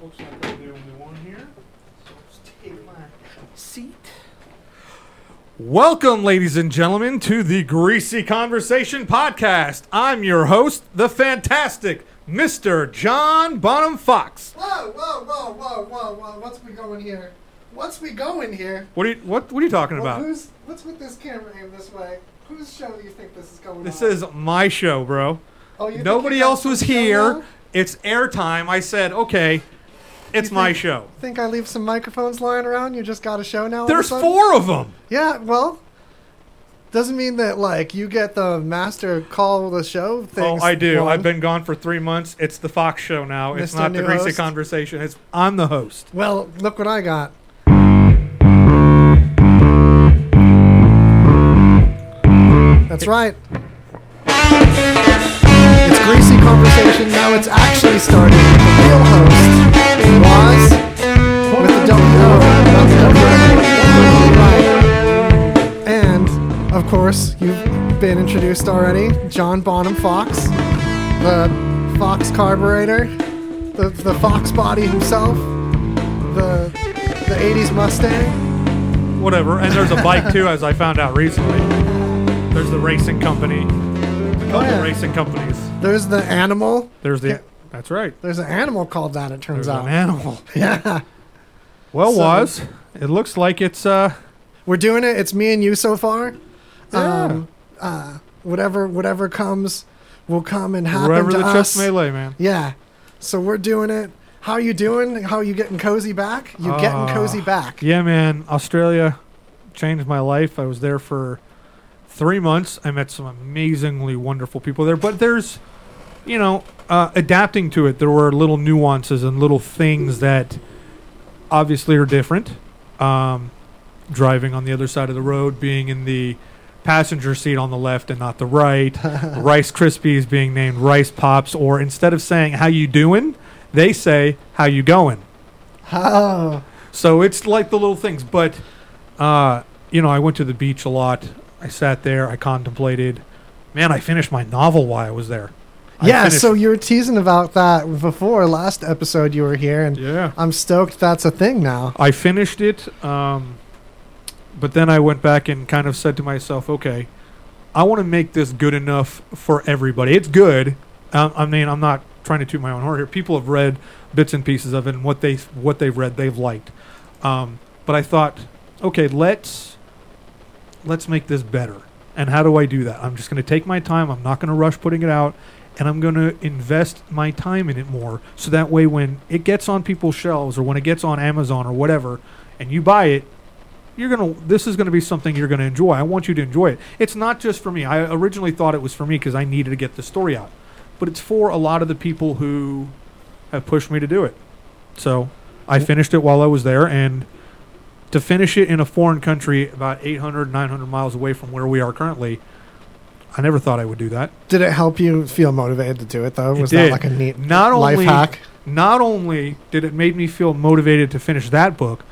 Well, looks like I'm the only one here. So let's take my seat. Welcome, ladies and gentlemen, to the Greasy Conversation Podcast. I'm your host, the fantastic Mr. John Bonham Fox. Whoa, whoa, whoa, whoa, whoa, whoa! What's we going here? What's we going here? What are you, what, what are you talking Well, about? who's what's with this camera aimed this way? Whose show do you think this is going on? This on? is my show, bro. Oh, you think Nobody you got else was some show here. now? It's airtime. I said, okay, it's You my think- show. Think I leave some microphones lying around? You just got a show now? all of There's four of them. Yeah, well, doesn't mean that like you get the master call the show thing. Oh, I do. I've been gone for three months. It's the Fox show now. It's Mr. not the Greasy Host. Conversation. It's I'm the host. Well, look what I got. That's right. It's greasy conversation. Now it's actually starting. The real host with the W O, not the W. Right. And of course, you've been introduced already. John Bonham Fox, the Fox carburetor, the the Fox body himself, the the '80s Mustang. Whatever. And there's a bike too, as I found out recently. There's the racing company. A couple oh, yeah. racing companies. There's the animal. There's the. That's right. There's an animal called that. It turns There's out. an animal. Yeah. Well, So- was it looks like it's uh. We're doing it. It's me and you so far. Yeah. Um, uh, whatever, whatever comes, will come and happen Wherever to the us. chips may lay, man. Yeah. So we're doing it. How are you doing? How are you getting cozy back? You getting Ah, cozy back? Yeah, man. Australia changed my life. I was there for three months. I met some amazingly wonderful people there. But there's, you know, uh, adapting to it. There were little nuances and little things that obviously are different. Um, driving on the other side of the road, being in the passenger seat on the left and not the right. Rice Krispies being named Rice Pops, or instead of saying "How you doing," they say "How you going." Oh, So it's like the little things, but uh, you know, I went to the beach a lot. I sat there, I contemplated. Man, I finished my novel while I was there. Yeah. So you were teasing about that before last episode you were here, and yeah, I'm stoked that's a thing now. I finished it. Um, but then I went back and kind of said to myself, okay, I want to make this good enough for everybody. It's good. Um, I mean, I'm not trying to toot my own horn here. People have read bits and pieces of it, and what they what they've read, they've liked. Um, but I thought, okay, let's let's make this better. And how do I do that? I'm just going to take my time. I'm not going to rush putting it out, and I'm going to invest my time in it more. So that way, when it gets on people's shelves or when it gets on Amazon or whatever, and you buy it, you're gonna. This is going to be something you're going to enjoy. I want you to enjoy it. It's not just for me. I originally thought it was for me because I needed to get the story out, but it's for a lot of the people who have pushed me to do it. So I finished it while I was there, and to finish it in a foreign country about 800, 900 miles away from where we are currently, I never thought I would do that. Did it help you feel motivated to do it though? It Was did. that like a neat Not life only- hack? Not only did it make me feel motivated to finish that book,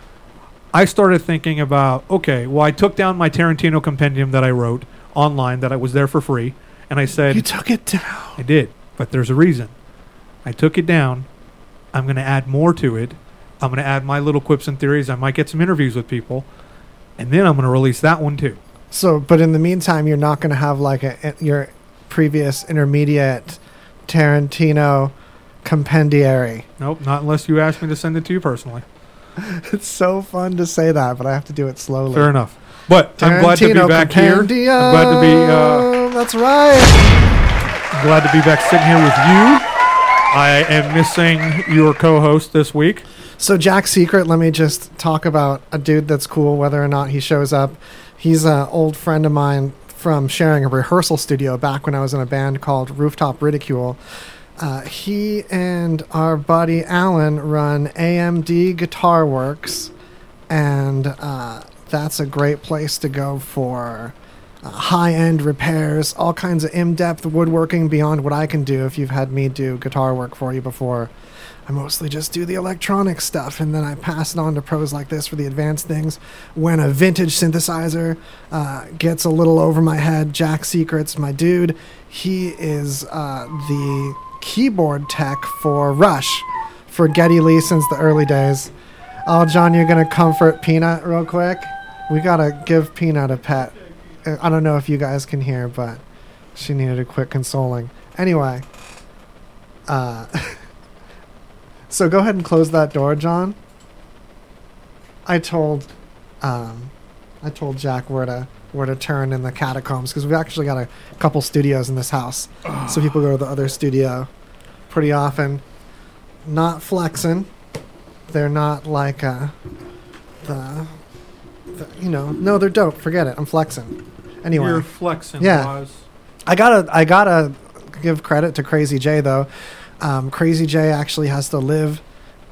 I started thinking about okay, well, I took down my Tarantino compendium that I wrote online that I was there for free, and I said, You took it down. I did, but there's a reason. I took it down. I'm going to add more to it. I'm going to add my little quips and theories. I might get some interviews with people, and then I'm going to release that one too. So, but in the meantime, you're not going to have like a, your previous intermediate Tarantino compendiary. Nope, not unless you ask me to send it to you personally. It's so fun to say that, but I have to do it slowly. Fair enough. But I'm glad to be Tarantino back here. I'm compendium. glad to be uh, That's right. I'm glad to be back sitting here with you. I am missing your co-host this week. So Jack Secret, let me just talk about a dude that's cool, whether or not he shows up. He's an old friend of mine from sharing a rehearsal studio back when I was in a band called Rooftop Ridicule. Uh, he and our buddy Alan run AMD Guitar Works, and uh, that's a great place to go for uh, high-end repairs, all kinds of in-depth woodworking beyond what I can do. If you've had me do guitar work for you before, I mostly just do the electronic stuff, and then I pass it on to pros like this for the advanced things. When a vintage synthesizer uh, gets a little over my head, Jack Secrets, my dude, he is uh, the keyboard tech for Rush for Geddy Lee since the early days. Oh, John, you're gonna comfort Peanut real quick. We gotta give Peanut a pet. I don't know if you guys can hear, but she needed a quick consoling. Anyway, uh, so go ahead and close that door, John. I told, um, I told Jack where to where to turn in the catacombs because we've actually got a couple studios in this house, so people go to the other studio pretty often. Not flexing. They're not like uh, the, the, you know, no, they're dope. Forget it. I'm flexing. Anyway, You're flexing, Yeah. I gotta I gotta give credit to Crazy J though. Um, Crazy J actually has to live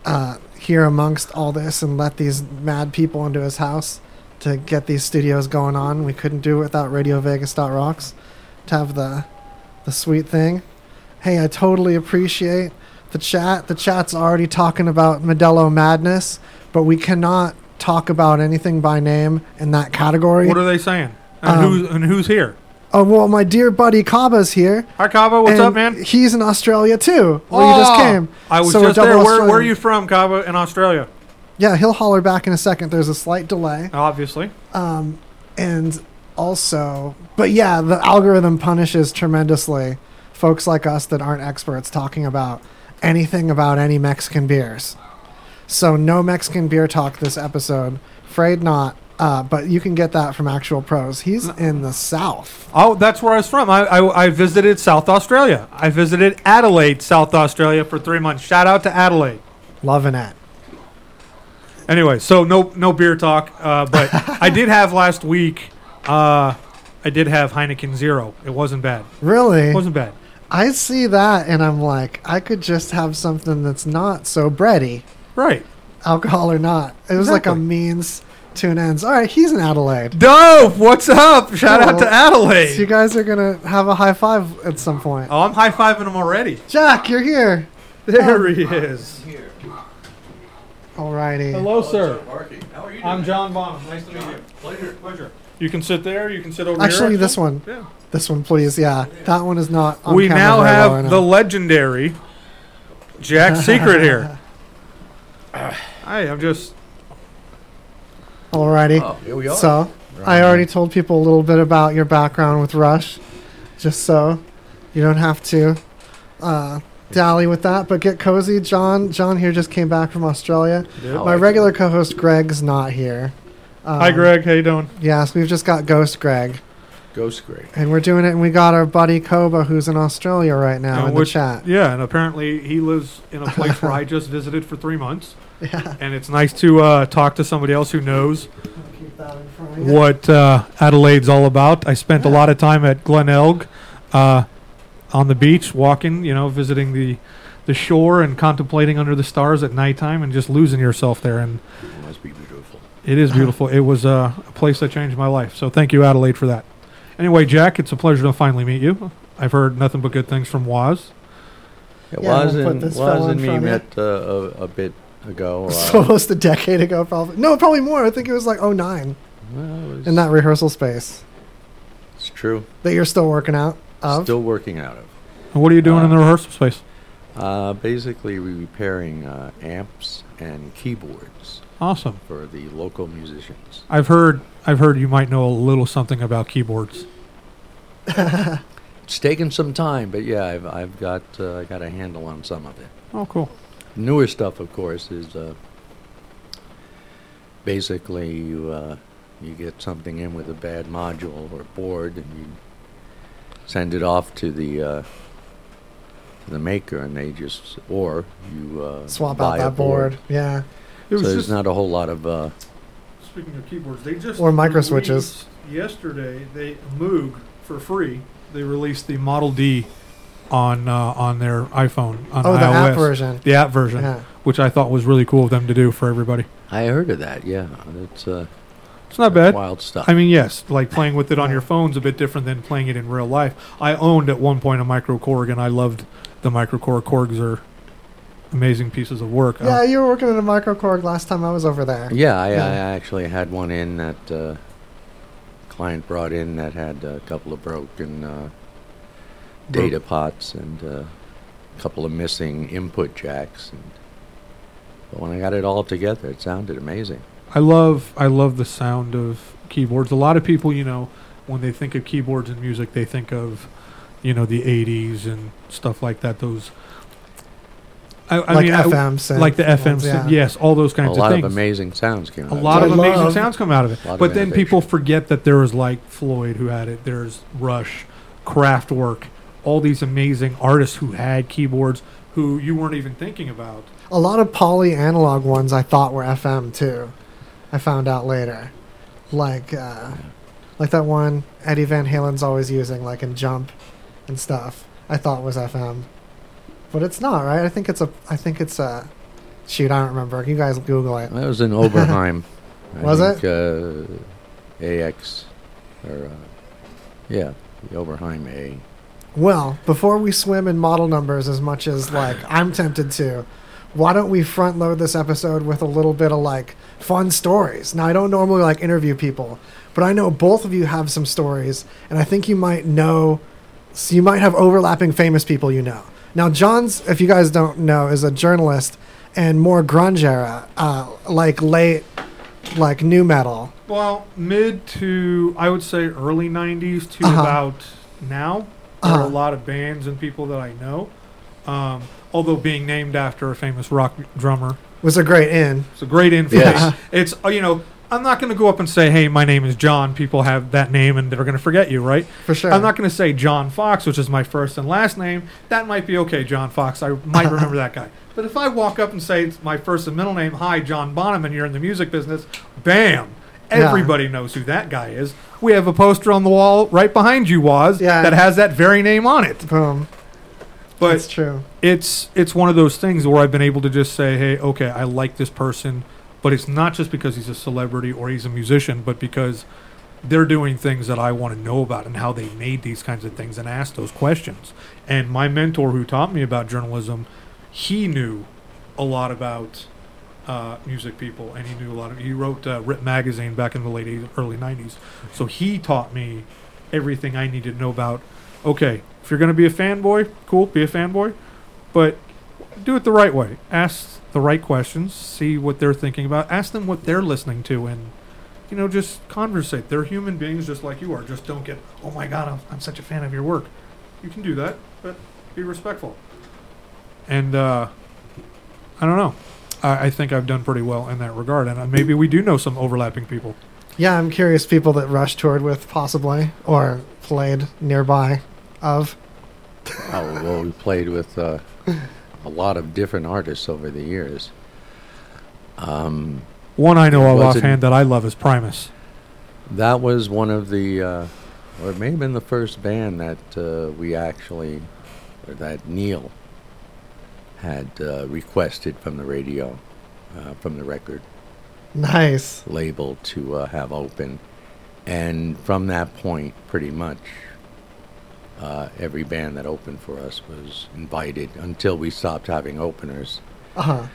uh, here amongst all this and let these mad people into his house to get these studios going on. We couldn't do it without Radio Vegas Rocks to have the the sweet thing. Hey, I totally appreciate the chat. The chat's already talking about Modelo Madness, but we cannot talk about anything by name in that category. What are they saying? And, Um, who's, and who's here? Oh well, my dear buddy Kaba's here. Hi, Kaba. What's and up, man? He's in Australia too. Well, you just Oh, came. I was So just there. Where, where are you from, Kaba? in Australia? Yeah, he'll holler back in a second. There's a slight delay. Obviously. Um, and also, but yeah, the algorithm punishes tremendously folks like us that aren't experts talking about anything about any Mexican beers. So no Mexican beer talk this episode. Afraid not. Uh, but you can get that from actual pros. He's in the south. Oh, that's where I was from. I, I, I visited South Australia. I visited Adelaide, South Australia for three months. Shout out to Adelaide. Loving it. Anyway, so no no beer talk, uh, but I did have last week. Uh, I did have Heineken Zero. It wasn't bad. Really? It wasn't bad. I see that and I'm like, I could just have something that's not so bready, Right. alcohol or not. It was like a means to an ends. All right, he's in Adelaide. Dope. What's up? Shout out Cool. to So you guys are gonna have a high five at some point. Oh, I'm high fiving him already. Jack, you're here. There oh. he is. Alrighty. Hello, sir. How are you I'm John Bonham. Nice to meet you. Pleasure. Pleasure. You can sit there. You can sit over Actually, here. this one. Yeah. This one, please. Yeah, that one is not. On we camera now very have well right the now. legendary Jack Secret here. Hi, I'm just. Alrighty. Oh, here we are. So, Right I on. already told people a little bit about your background with Rush, just so you don't have to uh, dally with that. But get cozy. John, John here just came back from Australia. How My are you? regular co-host Greg's not here. Um, Hi, Greg. How you doing? Yes, we've just got Ghost Greg, Ghost Greg. and we're doing it. And we got our buddy Koba, who's in Australia right now And in the chat. Yeah, and apparently he lives in a place where I just visited for three months, Yeah. and it's nice to uh, talk to somebody else who knows Keep that in front of you. what uh, Adelaide's all about. I spent a lot of time at Glenelg, uh, on the beach, walking, you know, visiting the the shore and contemplating under the stars at nighttime, and just losing yourself there. And It must be beautiful. it is beautiful. It was uh, a place that changed my life. So thank you, Adelaide, for that. Anyway, Jack, it's a pleasure to finally meet you. I've heard nothing but good things from Waz. It Yeah, was and this was fella in and me front of you. met uh, a, a bit ago. It's Uh, almost a decade ago, probably. No, probably more. I think it was like 09 well, was- in that rehearsal space it's true. that you're still working out of. Still working out of. And what are you doing in the rehearsal space? Uh, basically, we're repairing uh, amps and keyboards Awesome. for the local musicians. I've heard. I've heard you might know a little something about keyboards. It's taken some time, but yeah, I've, I've got uh, I got a handle on some of it. Oh, cool. Newer stuff, of course, is uh, basically you uh, you get something in with a bad module or board, and you send it off to the uh, to the maker, and they just or you uh, Swap buy out a that board. Yeah. It So there's not a whole lot of uh, Speaking of keyboards, they just Or micro switches. Yesterday, they Moog for free. They released the Model D on uh, on their iPhone on Oh, the iOS, app version. the app version, Yeah. which I thought was really cool of them to do for everybody. I heard of that. Yeah, that's uh, It's not bad. wild stuff. I mean, yes, like playing with it on your phone's a bit different than playing it in real life. I owned at one point a micro Korg, and I loved the micro Korg. Korgs are amazing pieces of work. Uh, Yeah, you were working at a microKorg last time I was over there. yeah, I, Yeah. I actually had one in that uh, client brought in that had a couple of broken uh, data pots and uh, a couple of missing input jacks. And But when I got it all together, it sounded amazing. I love I love the sound of keyboards. A lot of people, you know, when they think of keyboards and music, they think of, you know, the '80s and stuff like that. Those, I, I like mean, FM synth like the FM, ones, yeah. yes, all those kinds of things. A lot of of amazing sounds came out. a of lot it. of amazing sounds come out of it. Lot of But then people forget that there was like Floyd who had it. There's Rush, Kraftwerk, all these amazing artists who had keyboards who you weren't even thinking about. A lot of poly analog ones I thought were FM too. I found out later, like uh, like that one Eddie Van Halen's always using, like in Jump and stuff. I thought was FM, but it's not, right? I think it's a. I think it's a. Shoot, I don't remember. You guys Google it. That was in Oberheim. Was think, Uh, AX, or uh, yeah, the Oberheim A. Well, before we swim in model numbers as much as like I'm tempted to, why don't we front load this episode with a little bit of like fun stories? Now I don't normally like interview people, but I know both of you have some stories, and I think you might know. So you might have overlapping famous people you know. Now John's, if you guys don't know, is a journalist and more grunge era, uh, like late, like new metal. Well, mid to I would say early '90s to Uh-huh. about now. Uh-huh. a lot of bands and people that I know. Um, although being named after a famous rock drummer, Was a great in. it's a great info. Yes. It's uh, you know I'm not going to go up and say, "Hey, my name is John." People have that name and they're going to forget you, right? For sure. I'm not going to say John Fox, which is my first and last name. That might be okay, John Fox. I might remember that guy. But if I walk up and say it's my first and middle name, hi, John Bonham, and you're in the music business, bam. Everybody knows who that guy is. We have a poster on the wall right behind you, Waz, Yeah. that has that very name on it. Boom. But That's true. it's it's one of those things where I've been able to just say, hey, okay, I like this person, but it's not just because he's a celebrity or he's a musician, but because they're doing things that I want to know about and how they made these kinds of things and ask those questions. And my mentor who taught me about journalism, he knew a lot about uh, music people, and he knew a lot of. He wrote uh, Rip magazine back in the late 80s, early '90s, so he taught me everything I needed to know about. Okay, if you're going to be a fanboy, cool, be a fanboy, but do it the right way. Ask the right questions, see what they're thinking about, ask them what they're listening to, and you know, just conversate. They're human beings just like you are. Just don't get, oh my God, I'm, I'm such a fan of your work. You can do that, but be respectful. And uh, I don't know. I, I think I've done pretty well in that regard, and uh, maybe we do know some overlapping people. Yeah, I'm curious people that Rush toured with, possibly, or played nearby of. Oh, well, we played with uh, a lot of different artists over the years. Um, One I know of Was it- offhand that I love is Primus. that was one of the, uh, or it may have been the first band that uh, we actually, or that Neil had uh, requested from the radio, uh, from the record Nice. label to uh, have open. And from that point, pretty much, uh, every band that opened for us was invited until we stopped having openers. Uh huh.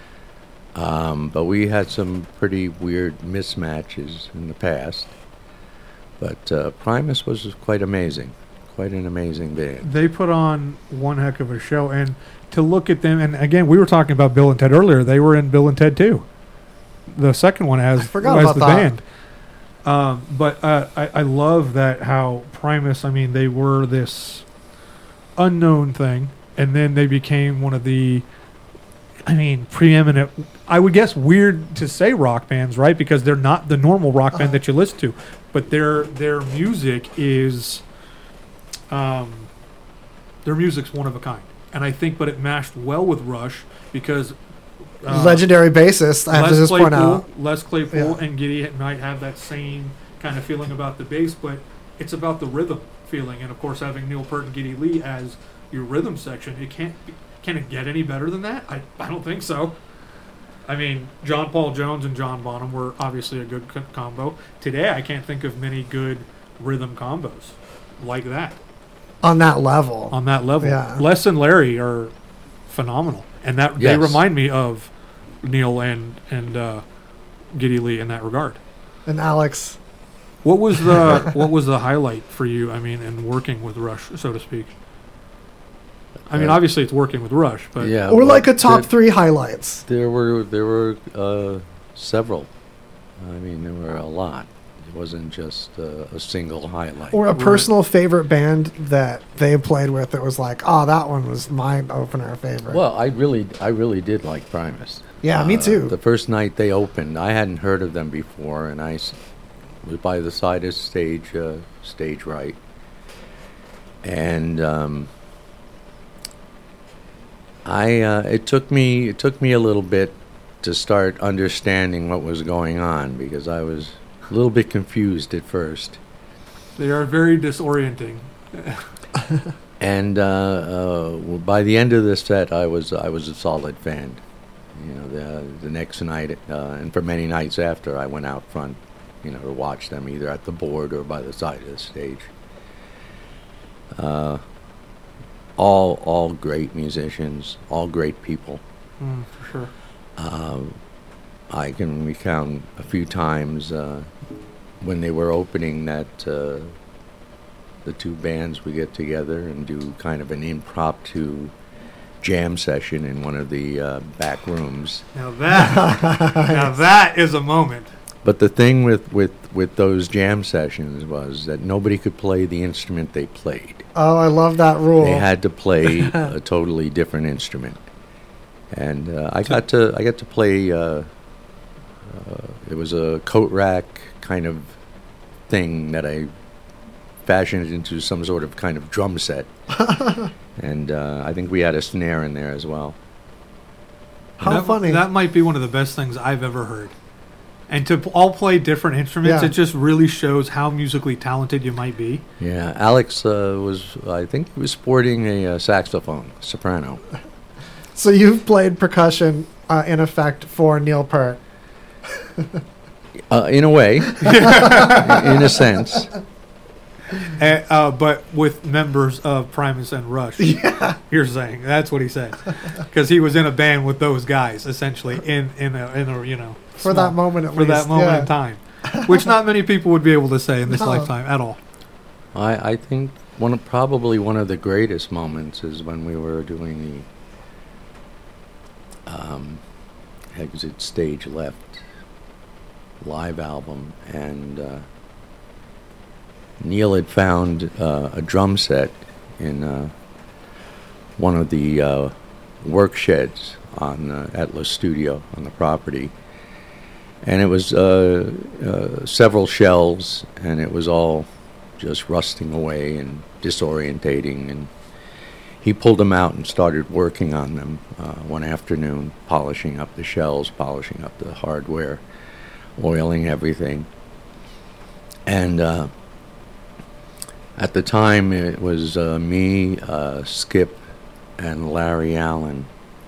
Um, but we had some pretty weird mismatches in the past. But uh, Primus was quite amazing, quite an amazing band. They put on one heck of a show, and to look at them, and again, we were talking about Bill and Ted earlier. They were in Bill and Ted too. The second one as, I as the that. band. Um, but uh, I, I love that how Primus. I mean, they were this unknown thing, and then they became one of the. I mean, preeminent. I would guess weird to say rock bands, right? Because they're not the normal rock Uh-huh. band that you listen to, but their their music is, um, their music's one of a kind, and I think, but it mashed well with Rush because uh, Legendary bassist, I have to Les just point Claypool, out. Les Claypool Yeah. and Geddy might have that same kind of feeling about the bass, but it's about the rhythm feeling, and of course, having Neil Peart and Geddy Lee as your rhythm section, it can't be, can it get any better than that? I I don't think so. I mean, John Paul Jones and John Bonham were obviously a good co- combo. Today, I can't think of many good rhythm combos like that On that level. on that level. Yeah. Les and Larry are phenomenal, and that they remind me of Neil and and uh, Geddy Lee in that regard. And Alex. What was the what was the highlight for you? I mean, in working with Rush, so to speak. I mean, Uh, obviously it's working with Rush, but yeah, or well, like a top there- three highlights. There were there were uh, several. I mean, there were a lot. Wasn't just uh, a single highlight. Or a personal favorite band that they played with that was like, oh, that one was my opener favorite. well, I really I really did like Primus. yeah, me Uh, too. The first night they opened, I hadn't heard of them before, and I s- was by the side of stage, uh, stage right, and um, I uh, it took me it took me a little bit to start understanding what was going on because I was a little bit confused at first. they are very disorienting. And uh, uh, well, by the end of the set, I was I was a solid fan. You know, the the next night uh, and for many nights after, I went out front, you know, to watch them either at the board or by the side of the stage. Uh, all all great musicians, all great people. Mm, for sure. Um, I can recount a few times uh, when they were opening that uh, the two bands would get together and do kind of an impromptu jam session in one of the uh, back rooms. Now that now that is a moment. But the thing with, with, with those jam sessions was that nobody could play the instrument they played. oh, I love that rule. They had to play a totally different instrument, and uh, I got to I got to play. Uh, uh, it was a coat rack kind of thing that I fashioned into some sort of kind of drum set, and uh, I think we had a snare in there as well. How that, funny. That might be one of the best things I've ever heard. And to p- all play different instruments, Yeah. it just really shows how musically talented you might be. Yeah, Alex uh, was I think he was sporting a uh, saxophone, soprano. so you've played percussion uh, in effect for Neil Peart. Uh, in a way, in a sense. Uh, uh, but with members of Primus and Rush. Yeah. You're saying that's what he said because he was in a band with those guys essentially in in a, in a you know For small- that moment at for least. that moment yeah. in time, which not many people would be able to say in this No. lifetime at all. I, I think one of, probably one of the greatest moments is when we were doing the um, exit stage left live album, and uh, Neil had found uh, a drum set in uh, one of the uh, work sheds on uh, Atlas Studio on the property, and it was uh, uh, several shelves, and it was all just rusting away and disorientating. And he pulled them out and started working on them uh, one afternoon, polishing up the shells, polishing up the hardware, oiling everything. And uh, at the time, it was uh, me, uh, Skip, and Larry Allen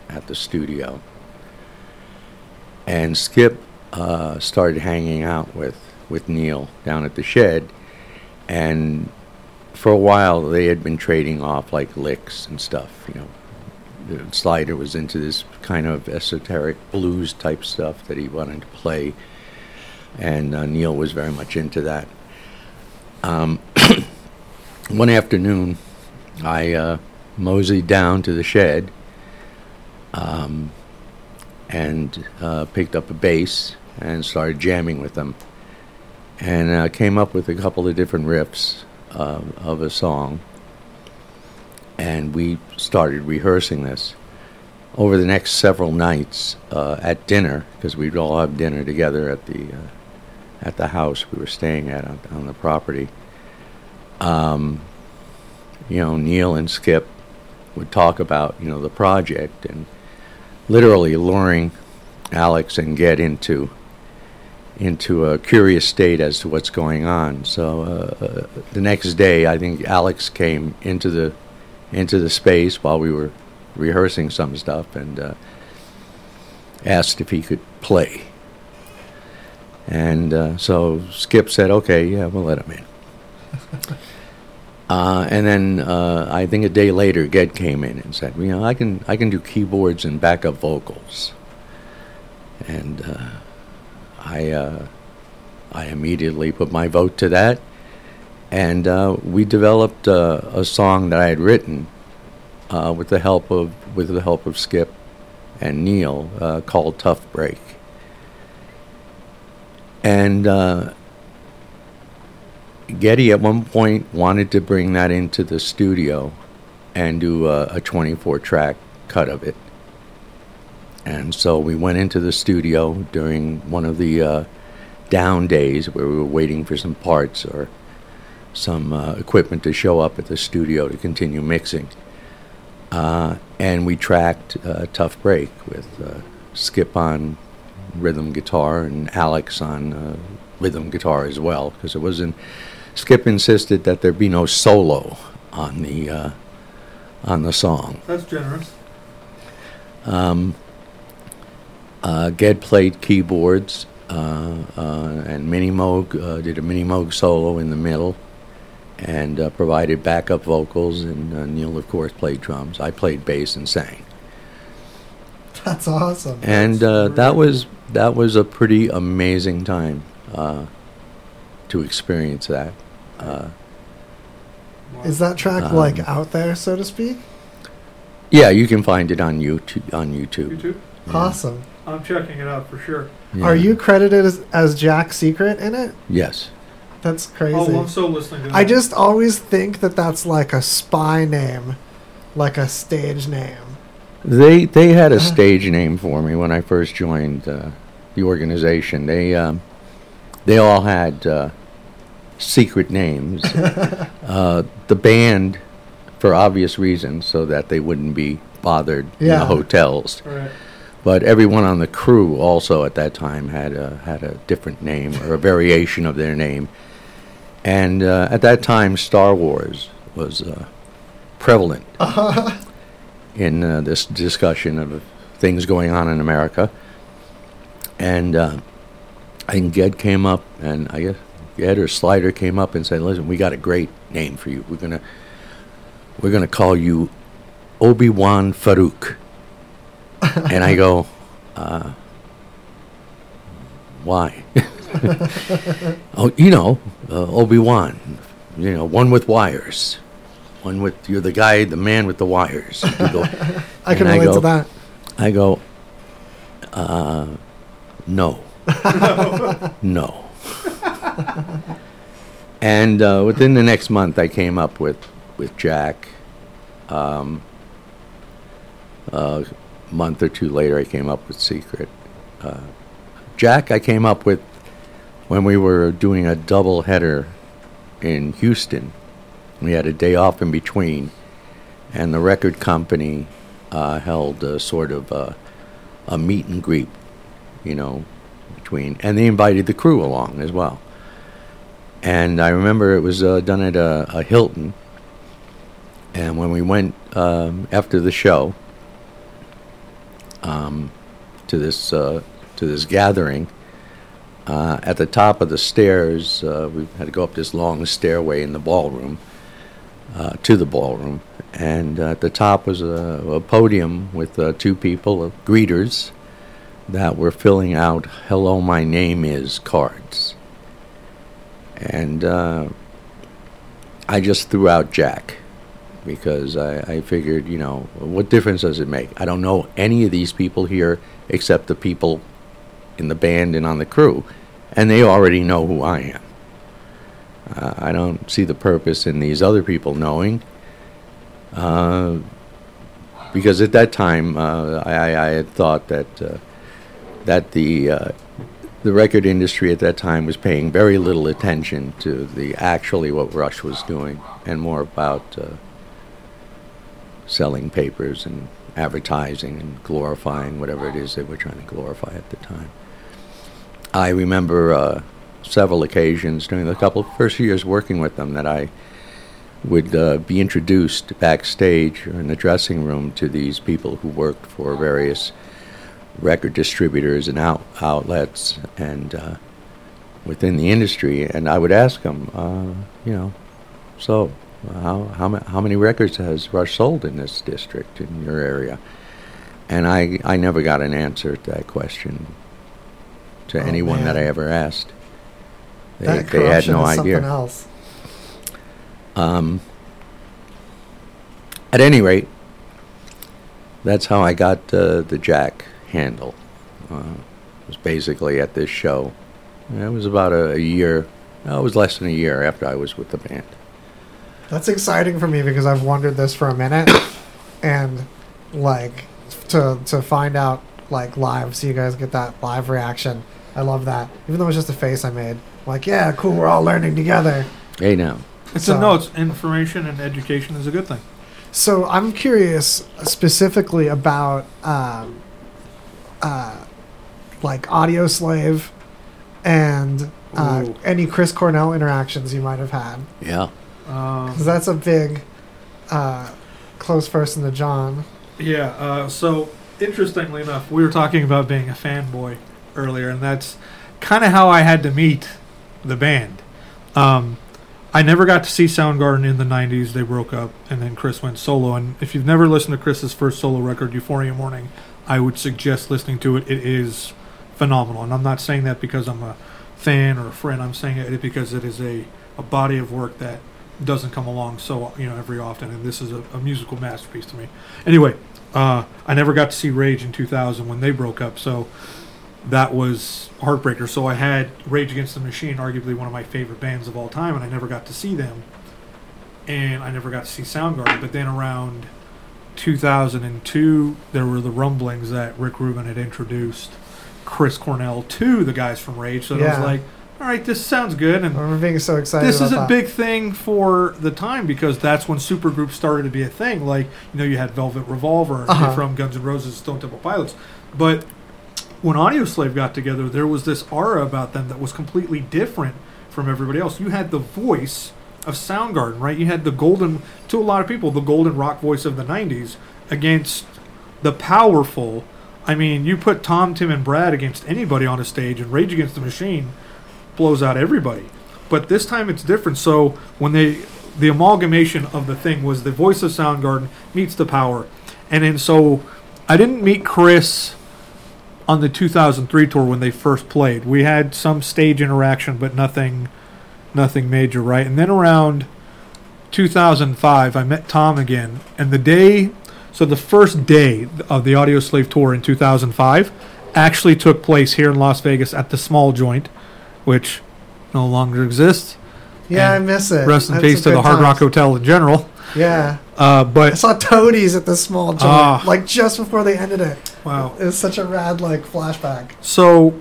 at the studio. And Skip uh, started hanging out with, with Neil down at the shed and for a while they had been trading off like licks and stuff. You know, Slider was into this kind of esoteric blues type stuff that he wanted to play, and uh, Neil was very much into that. Um, one afternoon, I uh, moseyed down to the shed um, and uh, picked up a bass and started jamming with them and uh, came up with a couple of different riffs uh, of a song. And we started rehearsing this over the next several nights uh, at dinner because we'd all have dinner together at the uh, at the house we were staying at on, on the property. Um, you know, Neil and Skip would talk about you know the project and literally luring Alex and Get into into a curious state as to what's going on. So uh, uh, the next day, I think Alex came into the into the space while we were rehearsing some stuff and uh, asked if he could play. And uh, so Skip said, "Okay, yeah, we'll let him in." Uh, and then uh, I think a day later, Ged came in and said, "You know, I can I can do keyboards and backup vocals." And uh, I uh, I immediately put my vote to that, and uh, we developed uh, a song that I had written uh, with the help of with the help of Skip and Neil uh, called Tough Break. And uh, Geddy at one point wanted to bring that into the studio and do a, a 24 track cut of it. And so we went into the studio during one of the uh, down days where we were waiting for some parts or some uh, equipment to show up at the studio to continue mixing. Uh, and we tracked uh, Tough Break with uh, Skip on rhythm guitar and Alex on uh, rhythm guitar as well, because it wasn't. Skip insisted that there be no solo on the uh, on the song. That's generous. Um, uh, Ged played keyboards, uh, uh, and Minimoog uh, did a Minimoog solo in the middle, and uh, provided backup vocals. And uh, Neil, of course, played drums. I played bass and sang. That's awesome. And uh, that was that was a pretty amazing time uh, to experience that. Uh, Is that track Um, like out there, so to speak? yeah, you can find it on YouTube. On YouTube. YouTube? Yeah. Awesome. I'm checking it out for sure. Yeah. Are you credited as, as Jack Secret in it? Yes. That's crazy. Oh, I'm so listening to that. I just always think that that's like a spy name, like a stage name. They they had a Uh-huh. stage name for me when I first joined uh, the organization. They um, they all had uh, secret names. uh, the band, for obvious reasons, so that they wouldn't be bothered in the hotels. Right. But everyone on the crew also at that time had a had a different name or a variation of their name. And uh, at that time, Star Wars was uh, prevalent in uh, this discussion of things going on in America. And uh, I think Ged came up, and I guess Ged or Slider came up and said, "Listen, we got a great name for you. We're gonna we're gonna call you Obi Wan Farouk." and I go, uh, "Why?" oh, you know, uh, Obi Wan. You know, one with wires. One with you're the guy, the man with the wires. Go, I can And I relate go- to that. I go, uh, no. no. and uh, within the next month, I came up with, with Jack. Um, a month or two later, I came up with Secret. Uh, Jack, I came up with when we were doing a double header in Houston. We had a day off in between, and the record company uh, held a sort of a, a meet and greet, you know, between, and they invited the crew along as well. And I remember it was uh, done at a, a Hilton, and when we went um, after the show um, to this uh, to this gathering, uh, at the top of the stairs, uh, we had to go up this long stairway in the ballroom uh, to the ballroom, and uh, at the top was a, a podium with uh, two people, uh, greeters, that were filling out "Hello, my name is" cards, and uh, I just threw out Jack because I, I figured, you know, what difference does it make? I don't know any of these people here except the people in the band and on the crew, and they already know who I am. Uh, I don't see the purpose in these other people knowing. Uh, because at that time, uh, I, I had thought that uh, that the uh, the record industry at that time was paying very little attention to the actually what Rush was doing, and more about uh, selling papers and advertising and glorifying whatever it is they were trying to glorify at the time. I remember several occasions during the couple first years working with them that I would uh, be introduced backstage or in the dressing room to these people who worked for various record distributors and out- outlets and uh, within the industry, and I would ask them, uh, you know, so how how, ma- how many records has Rush sold in this district in your area? And I I never got an answer to that question to Oh, anyone that I ever asked. They, that they had no is idea. something else. Um, at any rate, that's how I got uh, the Jack handle. Uh, it was basically at this show. And it was about a, a year. No, it was less than a year after I was with the band. That's exciting for me because I've wondered this for a minute, and like to to find out like live, so you guys get that live reaction. I love that. Even though it was just a face I made. Like, yeah, cool. We're all learning together. Hey now, It's So- a no. It's information and education is a good thing. So I'm curious specifically about um, uh, like Audio Slave and uh, any Chris Cornell interactions you might have had. yeah. Um, Because that's a big uh, close person to John. Yeah. Uh, so interestingly enough, we were talking about being a fanboy earlier, and that's kind of how I had to meet the band. Um, I never got to see Soundgarden in the '90s. They broke up, and then Chris went solo. And if you've never listened to Chris's first solo record, Euphoria Morning, I would suggest listening to it. It is phenomenal, and I'm not saying that because I'm a fan or a friend. I'm saying it because it is a, a body of work that doesn't come along so you know every often, and this is a, a musical masterpiece to me. Anyway, uh, I never got to see Rage in 2000 when they broke up, so that was heartbreaker. So I had Rage Against the Machine, arguably one of my favorite bands of all time, and I never got to see them. And I never got to see Soundgarden. But then around 2002, there were the rumblings that Rick Rubin had introduced Chris Cornell to the guys from Rage. So I Yeah. was like, all right, this sounds good. I And remember being so excited. this is a that. big thing for the time because that's when supergroups started to be a thing. Like you know, you had Velvet Revolver Uh-huh. from Guns N' Roses, Stone Temple Pilots, but when Audio Slave got together, there was this aura about them that was completely different from everybody else. You had the voice of Soundgarden, right? You had the golden, to a lot of people, the golden rock voice of the '90s against the powerful. I mean, you put Tom, Tim, and Brad against anybody on a stage, and Rage Against the Machine blows out everybody. But this time it's different. So when they the amalgamation of the thing was the voice of Soundgarden meets the power, and then so I didn't meet Chris on the 2003 tour when they first played. We had some stage interaction, but nothing, nothing major, right? And then around 2005, I met Tom again, and the day, so the first day of the Audio Slave tour in 2005 actually took place here in Las Vegas at the Small Joint, which no longer exists. Yeah, I miss it. Rest in That's peace to the Hard Rock. Hotel in general. Yeah, Uh, I saw Toadies at the small joint, Ah. like just before they ended it. wow, It was such a rad like flashback. So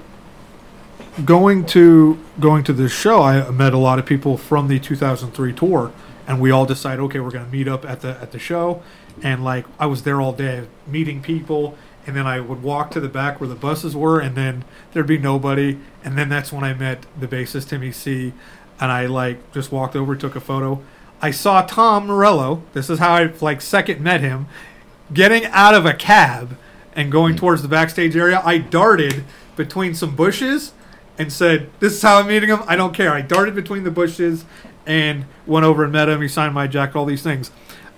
going to going to this show, I met a lot of people from the 2003 tour, and we all decided, okay, we're going to meet up at the at the show, and like I was there all day meeting people, and then I would walk to the back where the buses were, and then there'd be nobody, and then that's when I met the bassist Timmy C, and I like just walked over, took a photo. I saw Tom Morello. This is how I like second met him, getting out of a cab and going hmm. towards the backstage area. I darted between some bushes and said, "This is how I'm meeting him. I don't care." I darted between the bushes and went over and met him. He signed my jacket. All these things.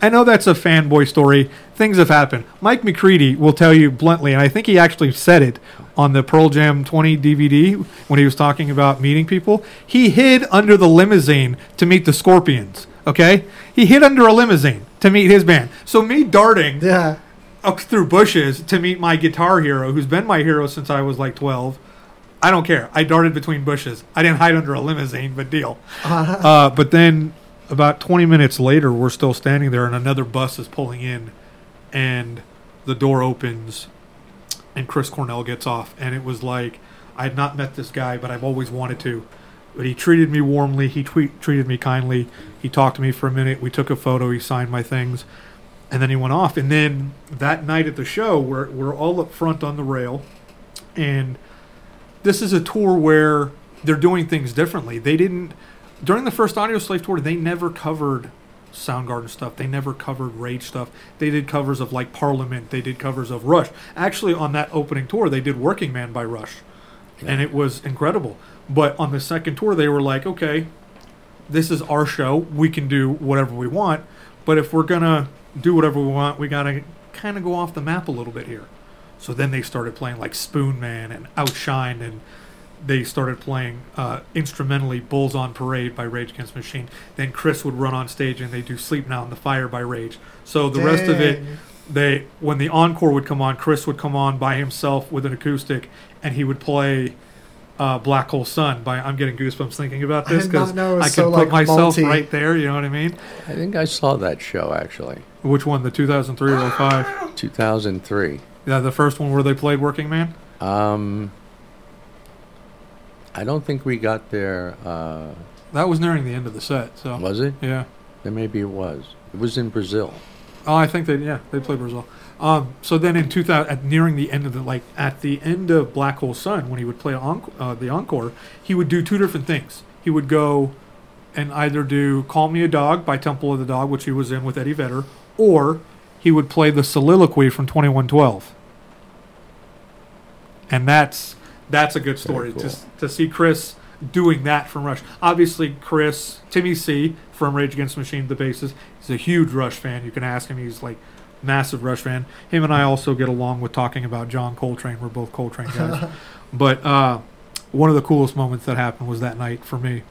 I know that's a fanboy story. Things have happened. Mike McCready will tell you bluntly, and I think he actually said it on the Pearl Jam 20 DVD when he was talking about meeting people. He hid under the limousine to meet the Scorpions. Okay, he hid under a limousine to meet his band. So me darting Yeah, up through bushes to meet my guitar hero, who's been my hero since I was like 12. I don't care. I darted between bushes. I didn't hide under a limousine, but deal. Uh, but then about 20 minutes later, we're still standing there, and another bus is pulling in, and the door opens, and Chris Cornell gets off. And it was like, I had not met this guy, but I've always wanted to. But he treated me warmly. He tweet, treated me kindly. He talked to me for a minute. We took a photo. He signed my things. And then he went off. And then that night at the show, we're, we're all up front on the rail. And this is a tour where they're doing things differently. They didn't during the first Audio Slave tour. They never covered Soundgarden stuff. They never covered Rage stuff. They did covers of like Parliament. They did covers of Rush. Actually, on that opening tour, they did Working Man by Rush, and it was incredible. But on the second tour, they were like, okay, this is our show. We can do whatever we want. But if we're gonna do whatever we want, we gotta kind of go off the map a little bit here. So then they started playing like Spoon Man and Outshine, and they started playing uh, instrumentally "Bulls on Parade" by Rage Against the Machine. Then Chris would run on stage and they do "Sleep Now in the Fire" by Rage. So the rest of it they when the encore would come on, Chris would come on by himself with an acoustic, and he would play uh, "Black Hole Sun." By I'm getting goosebumps thinking about this because know I can so, put like, myself multi- right there. You know what I mean? I think I saw that show actually. Which one? The 2003 or 05? 2003. Yeah, the first one where they played "Working Man." Um, I don't think we got there. Uh, That was nearing the end of the set. So was it? yeah. Then maybe it was. It was in Brazil. Oh, I think they yeah they played Brazil. Um, so then in 2000, at nearing the end of the like at the end of Black Hole Sun, when he would play enc- uh, the encore, he would do two different things. He would go and either do "Call Me a Dog" by Temple of the Dog, which he was in with Eddie Vedder, or he would play the soliloquy from 2112. And that's that's a good story Very to to see Chris doing that from Rush. Obviously, Chris Timmy C from Rage Against the Machine, the bassist, he's a huge Rush fan. You can ask him; he's like massive Rush fan. Him and I also get along with talking about John Coltrane. We're both Coltrane guys. but uh, one of the coolest moments that happened was that night for me.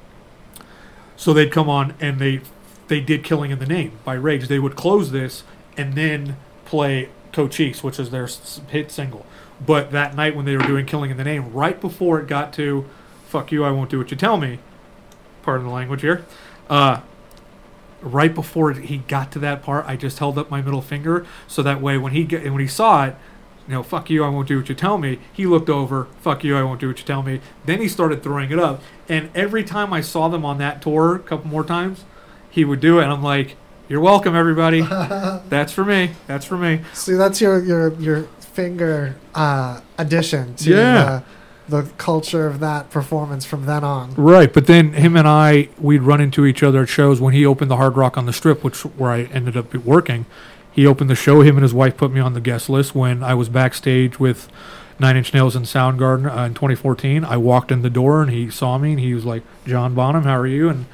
So they'd come on and they they did "Killing in the Name" by Rage. They would close this and then play "Cochise," which is their hit single. But that night when they were doing "Killing in the Name," right before it got to "Fuck you, I won't do what you tell me," pardon the language here. Uh, right before he got to that part, I just held up my middle finger so that way when he get, when he saw it, you know, fuck you, I won't do what you tell me. He looked over, fuck you, I won't do what you tell me. Then he started throwing it up, and every time I saw them on that tour, a couple more times, he would do it, and I'm like, "You're welcome, everybody. That's for me. That's for me." See, that's your your your finger uh, addition to Yeah. the, the culture of that performance from then on. Right, but then him and I, we'd run into each other at shows when he opened the Hard Rock on the Strip, which where I ended up working. He opened the show. Him and his wife put me on the guest list when I was backstage with Nine Inch Nails and Soundgarden uh, in 2014. I walked in the door and he saw me and he was like, "John Bonham, how are you?" And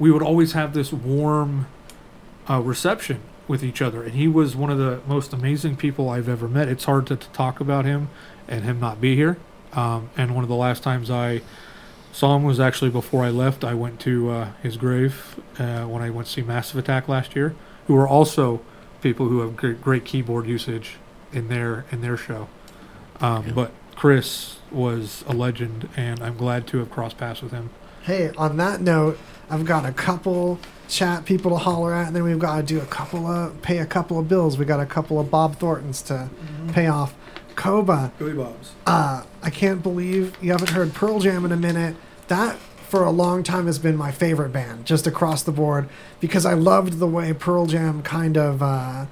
we would always have this warm uh, reception with each other. And he was one of the most amazing people I've ever met. It's hard to, to talk about him and him not be here. Um, and one of the last times I saw him was actually before I left. I went to uh, his grave uh, when I went to see Massive Attack last year, who are also people who have great, great keyboard usage in their in their show. Um, Yeah. But Chris was a legend, and I'm glad to have crossed paths with him. Hey, on that note, I've got a couple chat people to holler at, and then we've got to do a couple of pay a couple of bills. We got a couple of Bob Thorntons to pay off. Koba, Billy Bob's. uh, I can't believe you haven't heard Pearl Jam in a minute. That for a long time has been my favorite band, just across the board, because I loved the way Pearl Jam kind of uh,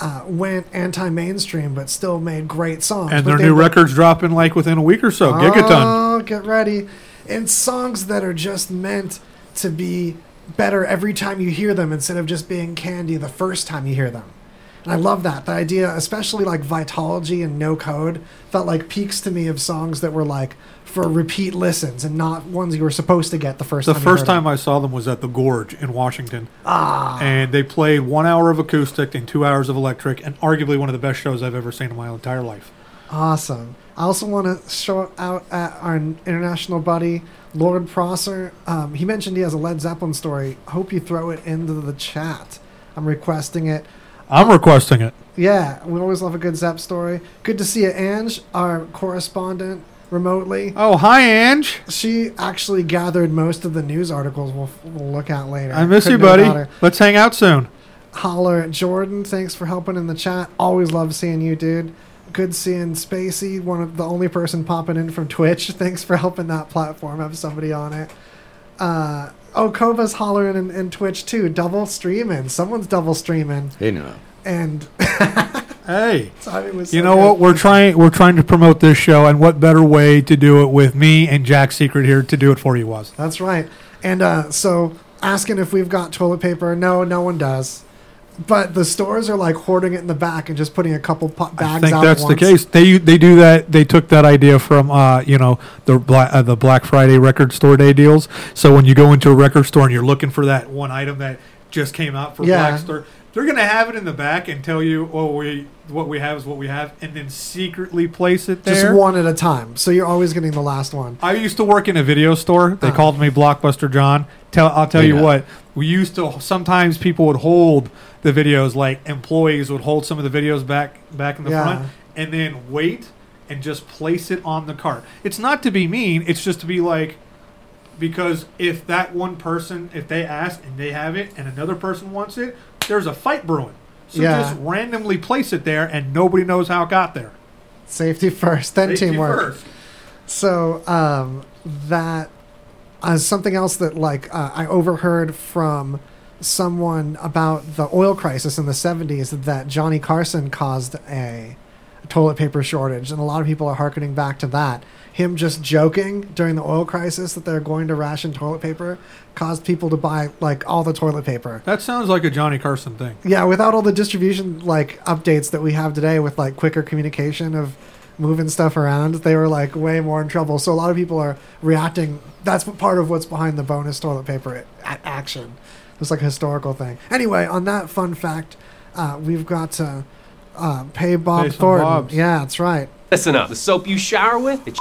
uh, went anti-mainstream, but still made great songs. And But their new were- record's dropping like within a week or so. Gigaton. Oh, get ready. And songs that are just meant to be better every time you hear them instead of just being candy the first time you hear them. And I love that. The idea, especially like Vitalogy and No Code, felt like peaks to me of songs that were like for repeat listens and not ones you were supposed to get the first The time. you first time them. I saw them was at the Gorge in Washington. Ah. and they played one hour of acoustic and two hours of electric, and arguably one of the best shows I've ever seen in my entire life. Awesome. I also want to shout out at our international buddy, Lord Prosser. Um, he mentioned he has a Led Zeppelin story. Hope you throw it into the chat. I'm requesting it. I'm requesting it. Yeah, we always love a good Zepp story. Good to see you, Ange, our correspondent remotely. Oh, hi, Ange. She actually gathered most of the news articles we'll, we'll look at later. I miss you, Couldn't have buddy. Let's hang out soon. Holler at Jordan. Thanks for helping in the chat. Always love seeing you, dude. Good seeing Spacey, one of the only person popping in from Twitch. Thanks for helping that platform have somebody on it. Uh, oh, Kova's hollering in, in Twitch too. Double streaming. Someone's double streaming. Hey, no. And Hey, Tommy was. you know good. what? We're trying. We're trying to promote this show, and what better way to do it with me and Jack Secret here to do it for you was. That's right. And uh, so asking if we've got toilet paper. No, no one does. But the stores are like hoarding it in the back and just putting a couple po- I bags think out that's at the case. They they do that. They took that idea from uh, you know the Black uh, the Black Friday record store day deals. So when you go into a record store and you're looking for that one item that just came out for Yeah. Black Store, they're gonna have it in the back and tell you, oh, we what we have is what we have, and then secretly place it there. Just one at a time. So you're always getting the last one. I used to work in a video store. They Uh-huh. called me Blockbuster John, Tell I'll tell you what. We used to sometimes people would hold the videos like employees would hold some of the videos back back in the Yeah. front and then wait and just place it on the cart. It's not to be mean, it's just to be like because if that one person if they ask and they have it and another person wants it, there's a fight brewing. So Yeah. just randomly place it there and nobody knows how it got there. Safety first, then Safety teamwork. first. So um, that uh, something else that like uh, I overheard from someone about the oil crisis in the 70s that Johnny Carson caused a toilet paper shortage, and a lot of people are harkening back to that. Him just joking during the oil crisis that they're going to ration toilet paper caused people to buy like all the toilet paper. That sounds like a Johnny Carson thing. Yeah, without all the distribution like updates that we have today with like quicker communication of moving stuff around, they were like way more in trouble. So a lot of people are reacting. That's part of what's behind the bonus toilet paper a- action. It's like a historical thing. Anyway, on that fun fact, uh, we've got to uh, pay Bob Pay Thornton. Bobs. Yeah, that's right. Listen up. The soap you shower with, it's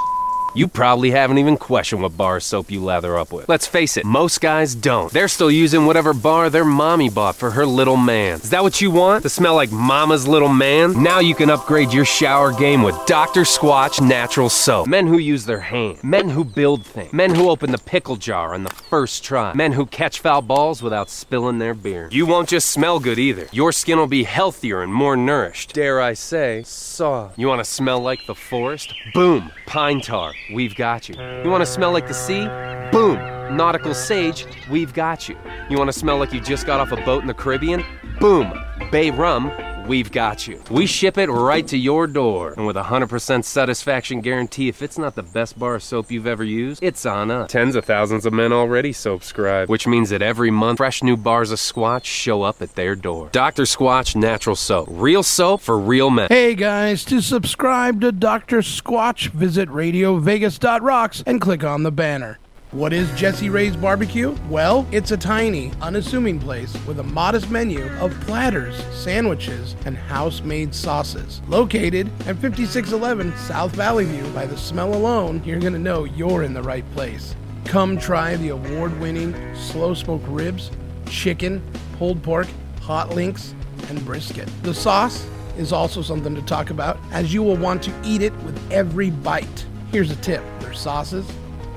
you probably haven't even questioned what bar soap you lather up with. Let's face it, most guys don't. They're still using whatever bar their mommy bought for her little man. Is that what you want? To smell like mama's little man? Now you can upgrade your shower game with Dr. Squatch Natural Soap. Men who use their hands. Men who build things. Men who open the pickle jar on the first try. Men who catch foul balls without spilling their beer. You won't just smell good either. Your skin will be healthier and more nourished. Dare I say, soft. You want to smell like the forest? Boom, pine tar. We've got you. You want to smell like the sea? Boom, nautical sage. We've got you. You want to smell like you just got off a boat in the Caribbean? Boom, bay rum. We've got you. We ship it right to your door. And with a 100% satisfaction guarantee, if it's not the best bar of soap you've ever used, it's on us. Tens of thousands of men already subscribe, which means that every month, fresh new bars of Squatch show up at their door. Dr. Squatch Natural Soap. Real soap for real men. Hey guys, to subscribe to Dr. Squatch, visit RadioVegas.rocks and click on the banner. What is Jesse Ray's Barbecue? Well, it's a tiny, unassuming place with a modest menu of platters, sandwiches, and house made sauces. Located at 5611 South Valley View, by the smell alone, you're going to know you're in the right place. Come try the award winning slow smoked ribs, chicken, pulled pork, hot links, and brisket. The sauce is also something to talk about, as you will want to eat it with every bite. Here's a tip their sauces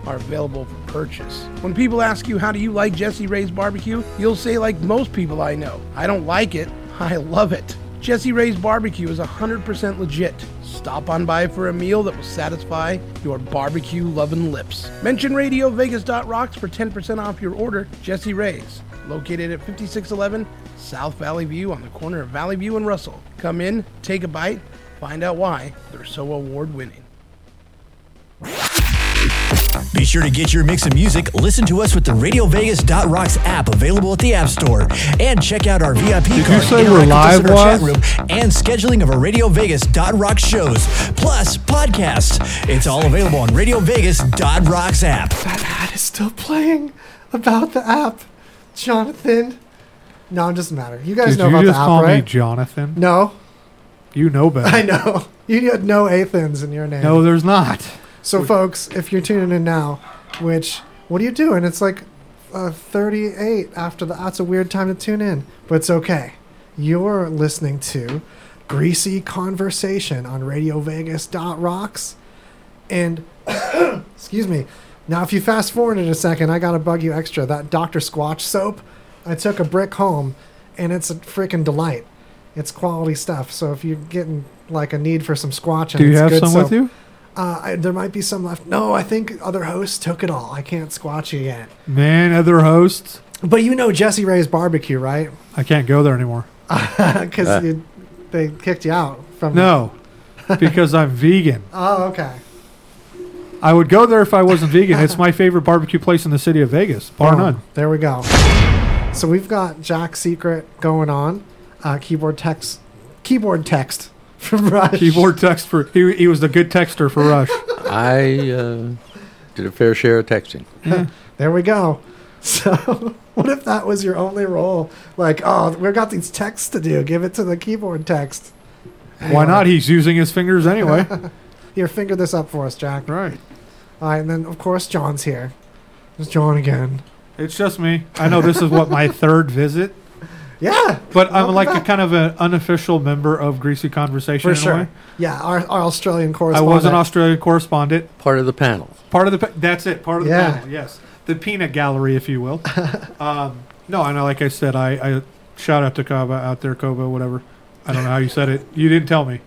are available for purchase. When people ask you, How do you like Jesse Ray's barbecue? you'll say, like most people I know, I don't like it, I love it. Jesse Ray's barbecue is 100% legit. Stop on by for a meal that will satisfy your barbecue loving lips. Mention RadioVegas.rocks for 10% off your order. Jesse Ray's, located at 5611 South Valley View on the corner of Valley View and Russell. Come in, take a bite, find out why they're so award winning. Be sure to get your mix of music. Listen to us with the RadioVegas.rocks app available at the App Store. And check out our VIP you card, say we're live, in our chat room, and scheduling of our RadioVegas.rocks shows, plus podcasts. It's all available on RadioVegas.rocks app. That ad is still playing about the app, Jonathan. No, it doesn't matter. You guys Did know you about just the app, call me right? Jonathan? no, You know better. I know. You had no Athens in your name. No, there's not. So, folks, if you're tuning in now, which what are you doing? It's like uh, 38 after the. That's a weird time to tune in, but it's okay. You're listening to Greasy Conversation on RadioVegas.rocks, and excuse me. Now, if you fast forward in a second, I gotta bug you extra. That Dr. Squatch soap, I took a brick home, and it's a freaking delight. It's quality stuff. So if you're getting like a need for some squatching, Do you it's have good some soap. with you? Uh, I, there might be some left. No, I think other hosts took it all. I can't squatch you yet. Man, other hosts. But you know Jesse Ray's barbecue, right? I can't go there anymore. Because Uh. they kicked you out from. No, because I'm vegan. Oh, okay. I would go there if I wasn't vegan. It's my favorite barbecue place in the city of Vegas, bar Boom. none. There we go. So we've got Jack's secret going on. Uh, keyboard text. Keyboard text from Rush. Keyboard text for he, he was the good texter for Rush. I uh, did a fair share of texting. There we go. So, what if that was your only role? Like, oh, we've got these texts to do. Give it to the keyboard text. Why not? He's using his fingers anyway. Here, finger this up for us, Jack. right. All right, and then of course John's here. There's John again. It's just me. I know this is what my third visit, Yeah, but I'm Welcome like a kind of an unofficial member of Greasy Conversation. for in a sure. way. Yeah, our, our Australian correspondent. I was an Australian correspondent. Part of the panel. Part of the pa- that's it. Part of the panel. Yes, the peanut gallery, if you will. um, no, I know. Like I said, I, I shout out to Kaba out there, Koba, whatever. I don't know how you said it. You didn't tell me.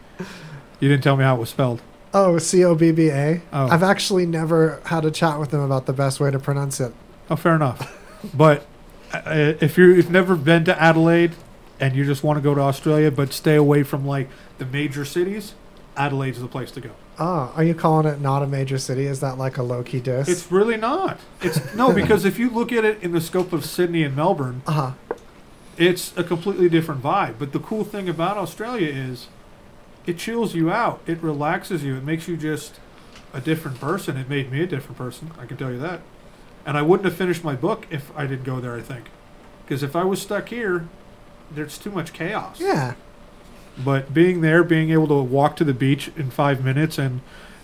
You didn't tell me how it was spelled. Oh, C O B B A. Oh. I've actually never had a chat with him about the best way to pronounce it. Oh, fair enough. but if you- you've never been to Adelaide and you just want to go to Australia, but stay away from like the major cities, Adelaide's the place to go. Oh, are you calling it not a major city? Is that like a low key diss? It's really not. It's no because if you look at it in the scope of Sydney and Melbourne, uh huh. it's a completely different vibe. But the cool thing about Australia is it chills you out. It relaxes you. It makes you just a different person. It made me a different person. I can tell you that. And I wouldn't have finished my book if I didn't go there, I think. Because if I was stuck here, there's too much chaos. Yeah. But being there, being able to walk to the beach in five minutes and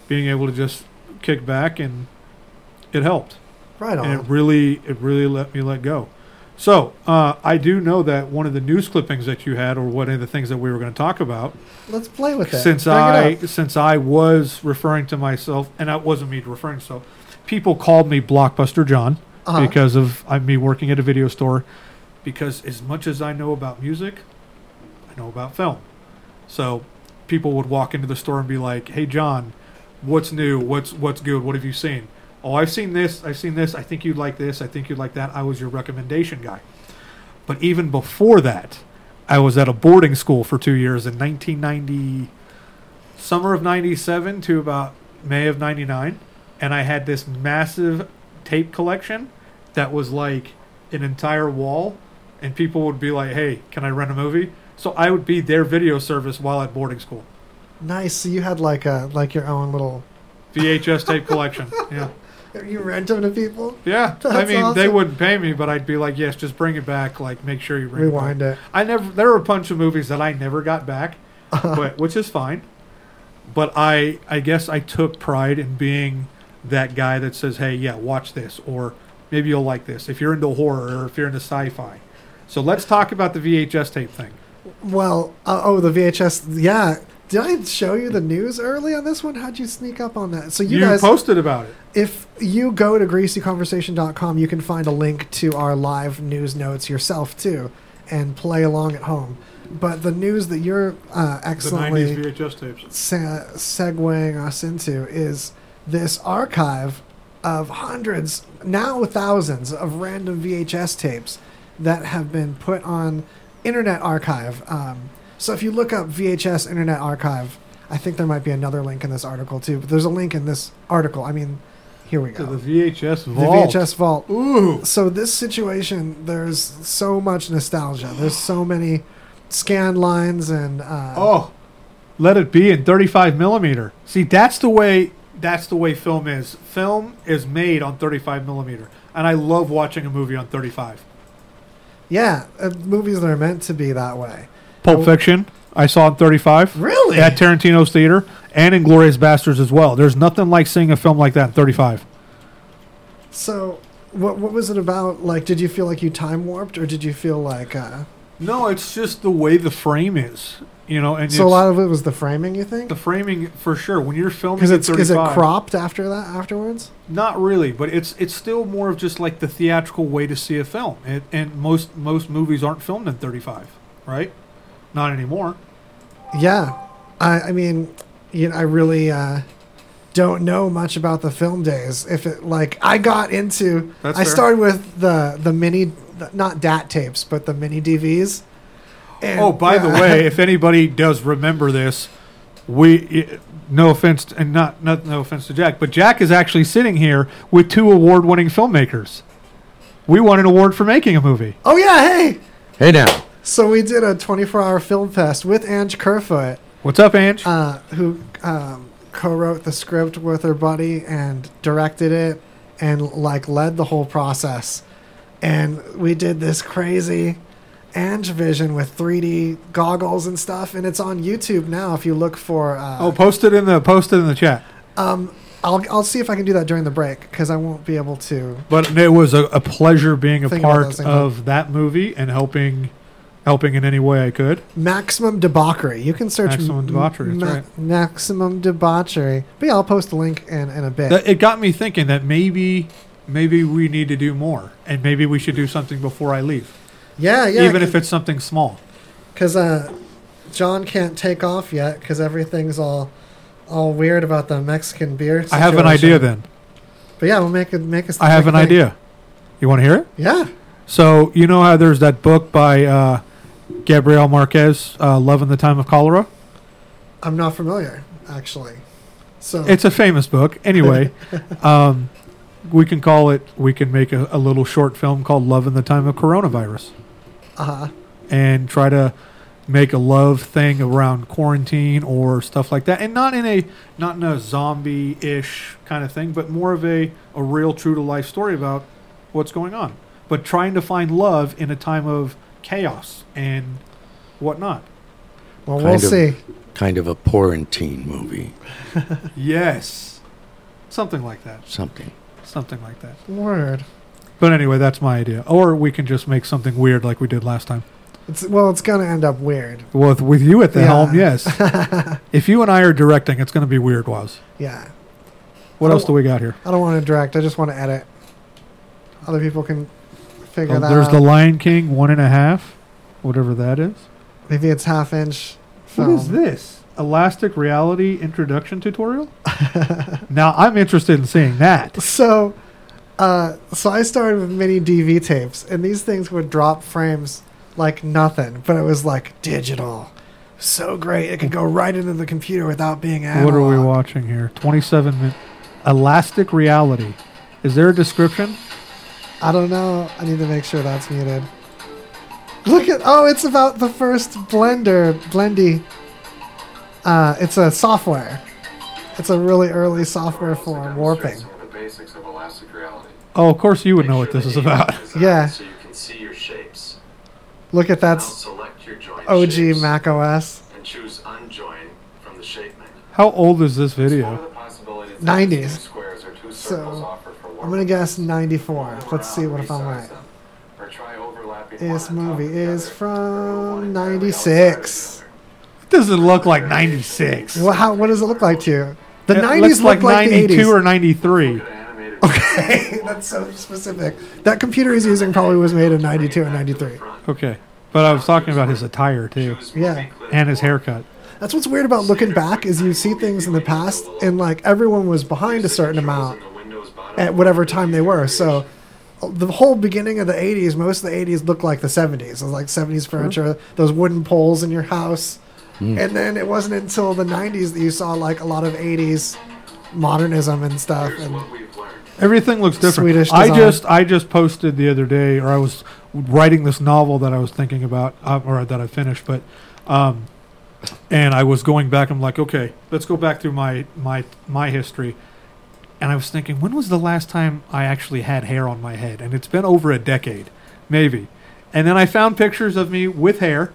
being able to just kick back and it helped Right and it really it really let me let go. So uh, I do know that one of the news clippings that you had, or one of the things that we were going to talk about, Let's play with it. since Bring I since I was referring to myself, and that wasn't me referring to myself. People called me Blockbuster John Uh-huh. because of I, me working at a video store. Because as much as I know about music, I know about film. So people would walk into the store and be like, "Hey, John, what's new? What's what's good? What have you seen? Oh, I've seen this. I've seen this. I think you'd like this. I think you'd like that. I was your recommendation guy." But even before that, I was at a boarding school for two years in 1990, summer of 97 to about May of 99. And I had this massive tape collection that was like an entire wall. And people would be like, hey, can I rent a movie? So I would be their video service while at boarding school. nice. So you had like a like your own little. VHS tape collection. Yeah. You rent them to people. Yeah. I That's mean, they wouldn't pay me, but I'd be like, yes, just bring it back. Like, make sure you bring it. Rewind it. I never. There were a bunch of movies that I never got back, but which is fine. But I, I guess I took pride in being that guy that says, "Hey, yeah, watch this," or maybe you'll like this if you're into horror or if you're into sci-fi. So let's talk about the VHS tape thing. Well, uh, oh, the VHS. Yeah. Did I show you the news early on this one? How'd you sneak up on that? So you, You, guys, posted about it. if you go to greasyconversation.com, you can find a link to our live news notes yourself too, and play along at home. But the news that you're uh, The excellently '90s VHS tapes. se- segueing us into is this archive of hundreds, now thousands of random VHS tapes that have been put on Internet Archive. Um, so if you look up VHS Internet Archive, I think there might be another link in this article too. But there's a link in this article. I mean, here we To go. the VHS vault. The. VHS vault. Ooh. So this situation, there's so much nostalgia. There's so many scan lines and uh, Oh, let it be in 35 millimeter. See, that's the way. That's the way film is. Film is made on 35 millimeter, and I love watching a movie on 35. yeah, uh, movies that are meant to be that way. Pulp Fiction, I saw in 35 Really? at Tarantino's theater, and in Inglorious Bastards as well. There's nothing like seeing a film like that in 35. So, what what was it about? Like, did you feel like you time warped, or did you feel like? Uh, No, it's just the way the frame is, you know, and so a lot of it was the framing, you think? the framing for sure. When you're filming Because it's is it cropped after that afterwards? Not really, but it's it's still more of just like the theatrical way to see a film. It, and most most movies aren't filmed in 35, right? Not anymore. Yeah, I I mean, you know, I really uh, don't know much about the film days. If it like I got into, That's I fair. started with the the mini, the, not DAT tapes, but the mini DVs. And, oh, by the way, if anybody does remember this, we i- no offense and not not no offense to Jack, but Jack is actually sitting here with two award-winning filmmakers. We won an award for making a movie. oh yeah, hey. Hey now. So we did a 24-hour film fest with Ange Kerfoot. What's up, Ange? uh, who um, co-wrote the script with her buddy and directed it and like led the whole process and we did this crazy Ange vision with 3D goggles and stuff and it's on YouTube now if you look for uh, oh, post it in the post it in the chat. Um, I'll I'll see if I can do that during the break because I won't be able to. But it was a, a pleasure being a part of that movie and helping helping in any way I could. Maximum debauchery. You can search Maximum Debauchery, that's right. Maximum debauchery. But yeah, I'll post a link in in a bit. That, it got me thinking that maybe maybe we need to do more and maybe we should do something before I leave. Yeah, yeah. even if it's something small. because uh, John can't take off yet because everything's all all weird about the Mexican beer. I have an idea then. But yeah, we'll make it make us. I have an it- idea. You want to hear it? Yeah. So you know how there's that book by uh, Gabriel Marquez, uh, "Love in the Time of Cholera." I'm not familiar actually. So It's a famous book. Anyway, um, we can call it. We can make a, a little short film called "Love in the Time of Coronavirus" uh, and try to make a love thing around quarantine or stuff like that, and not in a not in a zombie-ish kind of thing, but more of a a real true to life story about what's going on, but trying to find love in a time of chaos and whatnot. well, Kind we'll of. see. Kind of a quarantine movie. Yes, something like that. Something. Something like that. Word. But anyway, that's my idea. Or we can just make something weird like we did last time. It's well, it's gonna end up weird. Well, with, with you at the Yeah. helm, yes. if you and I are directing, it's going to be weird, Was. Yeah. What else don't- we got here? I don't want to direct. I just want to edit. Other people can figure Oh, that there's out. the Lion King one and a half, whatever that is. Maybe it's half inch. What Film. is this? Elastic Reality Introduction Tutorial? now I'm interested in seeing that. So, uh, so I started with mini DV tapes, and these things would drop frames like nothing, but it was like digital. So great, it could go right into the computer without being analog. What are we watching here? 27 minutes. Elastic Reality. Is there a description? I don't know. I need to make sure that's muted. Look at oh, it's about the first Blender, Blendy. Uh, it's a software. It's a really early software for warping. The basics of elastic reality. Oh, of course you would know what this is about. Yeah. So you can see your shapes. Look at that. select your joint OG shapes Mac OS. and choose unjoin from the shape menu. How old is this video? the possibilities is 90s. squares or two So, circles offer for I'm gonna guess 94. Let's see what if I'm resize right. them, or try overlapping This one on top movie is other, or one from 96. It doesn't look like 96. Well, how, what does it look like to you? The It 90s looks look like, the 92 80s. or 93. The other. Animated Okay, that's so specific. That computer he's using probably was made in 92 and 93. Okay. But I was talking about his attire too, Yeah. and his haircut. That's what's weird about looking back is you see things in the past and like everyone was behind a certain amount In the Windows bottom at whatever time they were. So the whole beginning of the 80s, most of the 80s looked like the 70s. It was like 70s furniture, those wooden poles in your house. Hmm. And then it wasn't until the 90s that you saw like a lot of 80s modernism and stuff. Here's And what we've learned. Everything looks different. Swedish I just I just posted the other day, or I was writing this novel that I was thinking about, uh, or that I finished, but um, and I was going back. I'm like, okay, let's go back through my my my history, and I was thinking, when was the last time I actually had hair on my head? And it's been over a decade, maybe. And then I found pictures of me with hair,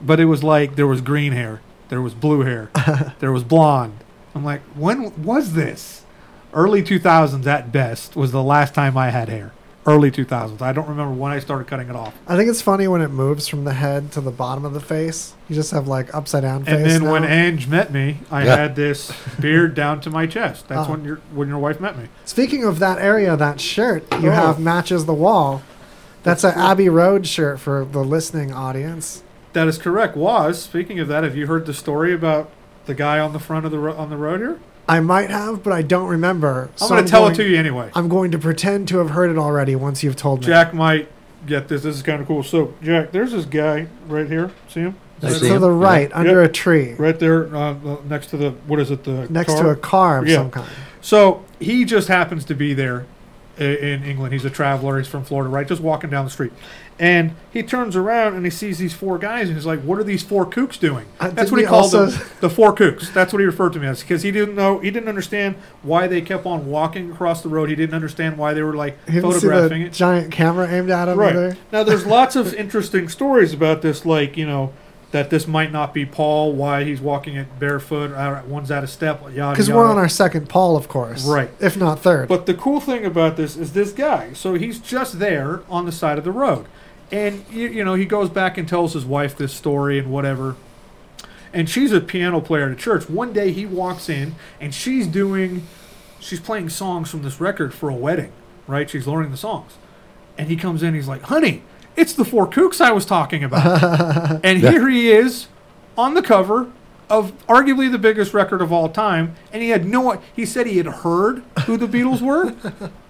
but it was like there was green hair, there was blue hair, there was blonde. I'm like, when was this? Early 2000s at best was the last time I had hair. Early 2000s. I don't remember when I started cutting it off. I think it's funny when it moves from the head to the bottom of the face. You just have like upside down face. And then when. Ange met me, I Yeah. had this beard down to my chest. That's Ah. when your when your wife met me. Speaking of that area, that shirt you Oh. have matches the wall. That's an Abbey Road shirt for the listening audience. That is correct. Was speaking of that, have you heard the story about the guy on the front of the ro- on the road here? I might have, but I don't remember. I'm so going to tell it to you anyway. I'm going to pretend to have heard it already once you've told me. Jack might get this. This is kind of cool. So, Jack, there's this guy right here. See him? I to him. the right, Yeah. under Yep. a tree, Right there, uh, uh, next to the what is it? The next car? to a car of Yeah. some kind. So he just happens to be there in England. He's a traveler. He's from Florida, right? Just walking down the street, and he turns around and he sees these four guys, and he's like, "What are these four kooks doing?" Uh, That's what he he called also- them, the four kooks. That's what he referred to me as, because he didn't know, he didn't understand why they kept on walking across the road. He didn't understand why they were like He didn't see photographing the it. giant camera aimed at him Right. either. Now, there's lots of interesting stories about this, like, you know, that this might not be Paul. Why he's walking it barefoot? uh, One's out of step. Yada. Because we're on our second Paul, of course. Right. If not third. But the cool thing about this is this guy. So he's just there on the side of the road. And, you, you know, he goes back and tells his wife this story and whatever. And she's a piano player at a church. One day he walks in and she's doing, she's playing songs from this record for a wedding, right? She's learning the songs. And he comes in, he's like, honey, it's the Four Kooks I was talking about. and here he is on the cover of arguably the biggest record of all time, and he had no. He said he had heard who the Beatles were,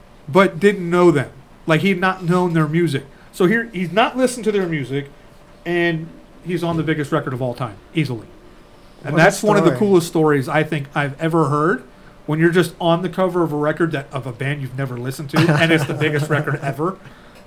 but didn't know them. Like he had not known their music. So here he's not listened to their music, and he's on the biggest record of all time easily. And What that's one of the coolest stories I think I've ever heard. When you're just on the cover of a record that of a band you've never listened to, and it's the biggest record ever.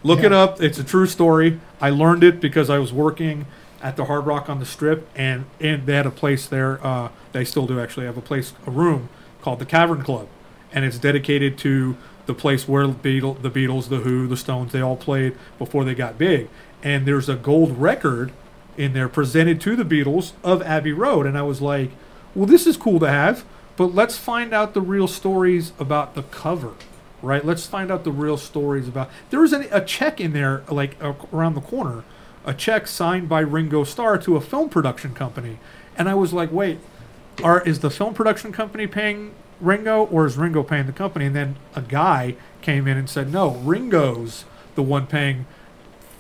Look it up. It's a true story. I learned it because I was working at the Hard Rock on the Strip, and, and they had a place there. Uh, they still do actually have a place, a room called the Cavern Club, and it's dedicated to the place where the, Beatle, the Beatles, the Who, the Stones, they all played before they got big. And there's a gold record in there presented to the Beatles of Abbey Road, and I was like, well, this is cool to have, but let's find out the real stories about the cover right? Let's find out the real stories about. There was a, a check in there, like around the corner, a check signed by Ringo Starr to a film production company, and I was like, wait, are is the film production company paying Ringo, or is Ringo paying the company? And then a guy came in and said, no, Ringo's the one paying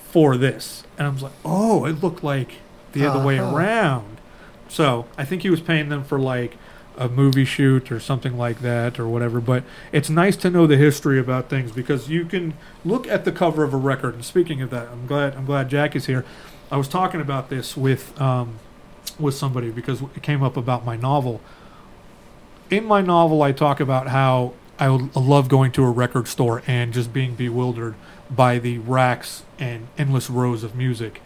for this, and I was like, oh, it looked like the other way Uh-huh. around. So I think he was paying them for like a movie shoot or something like that or whatever. But it's nice to know the history about things because you can look at the cover of a record. And speaking of that, I'm glad I'm glad Jack is here. I was talking about this with um, with somebody because it came up about my novel. In my novel, I talk about how I love going to a record store and just being bewildered by the racks and endless rows of music.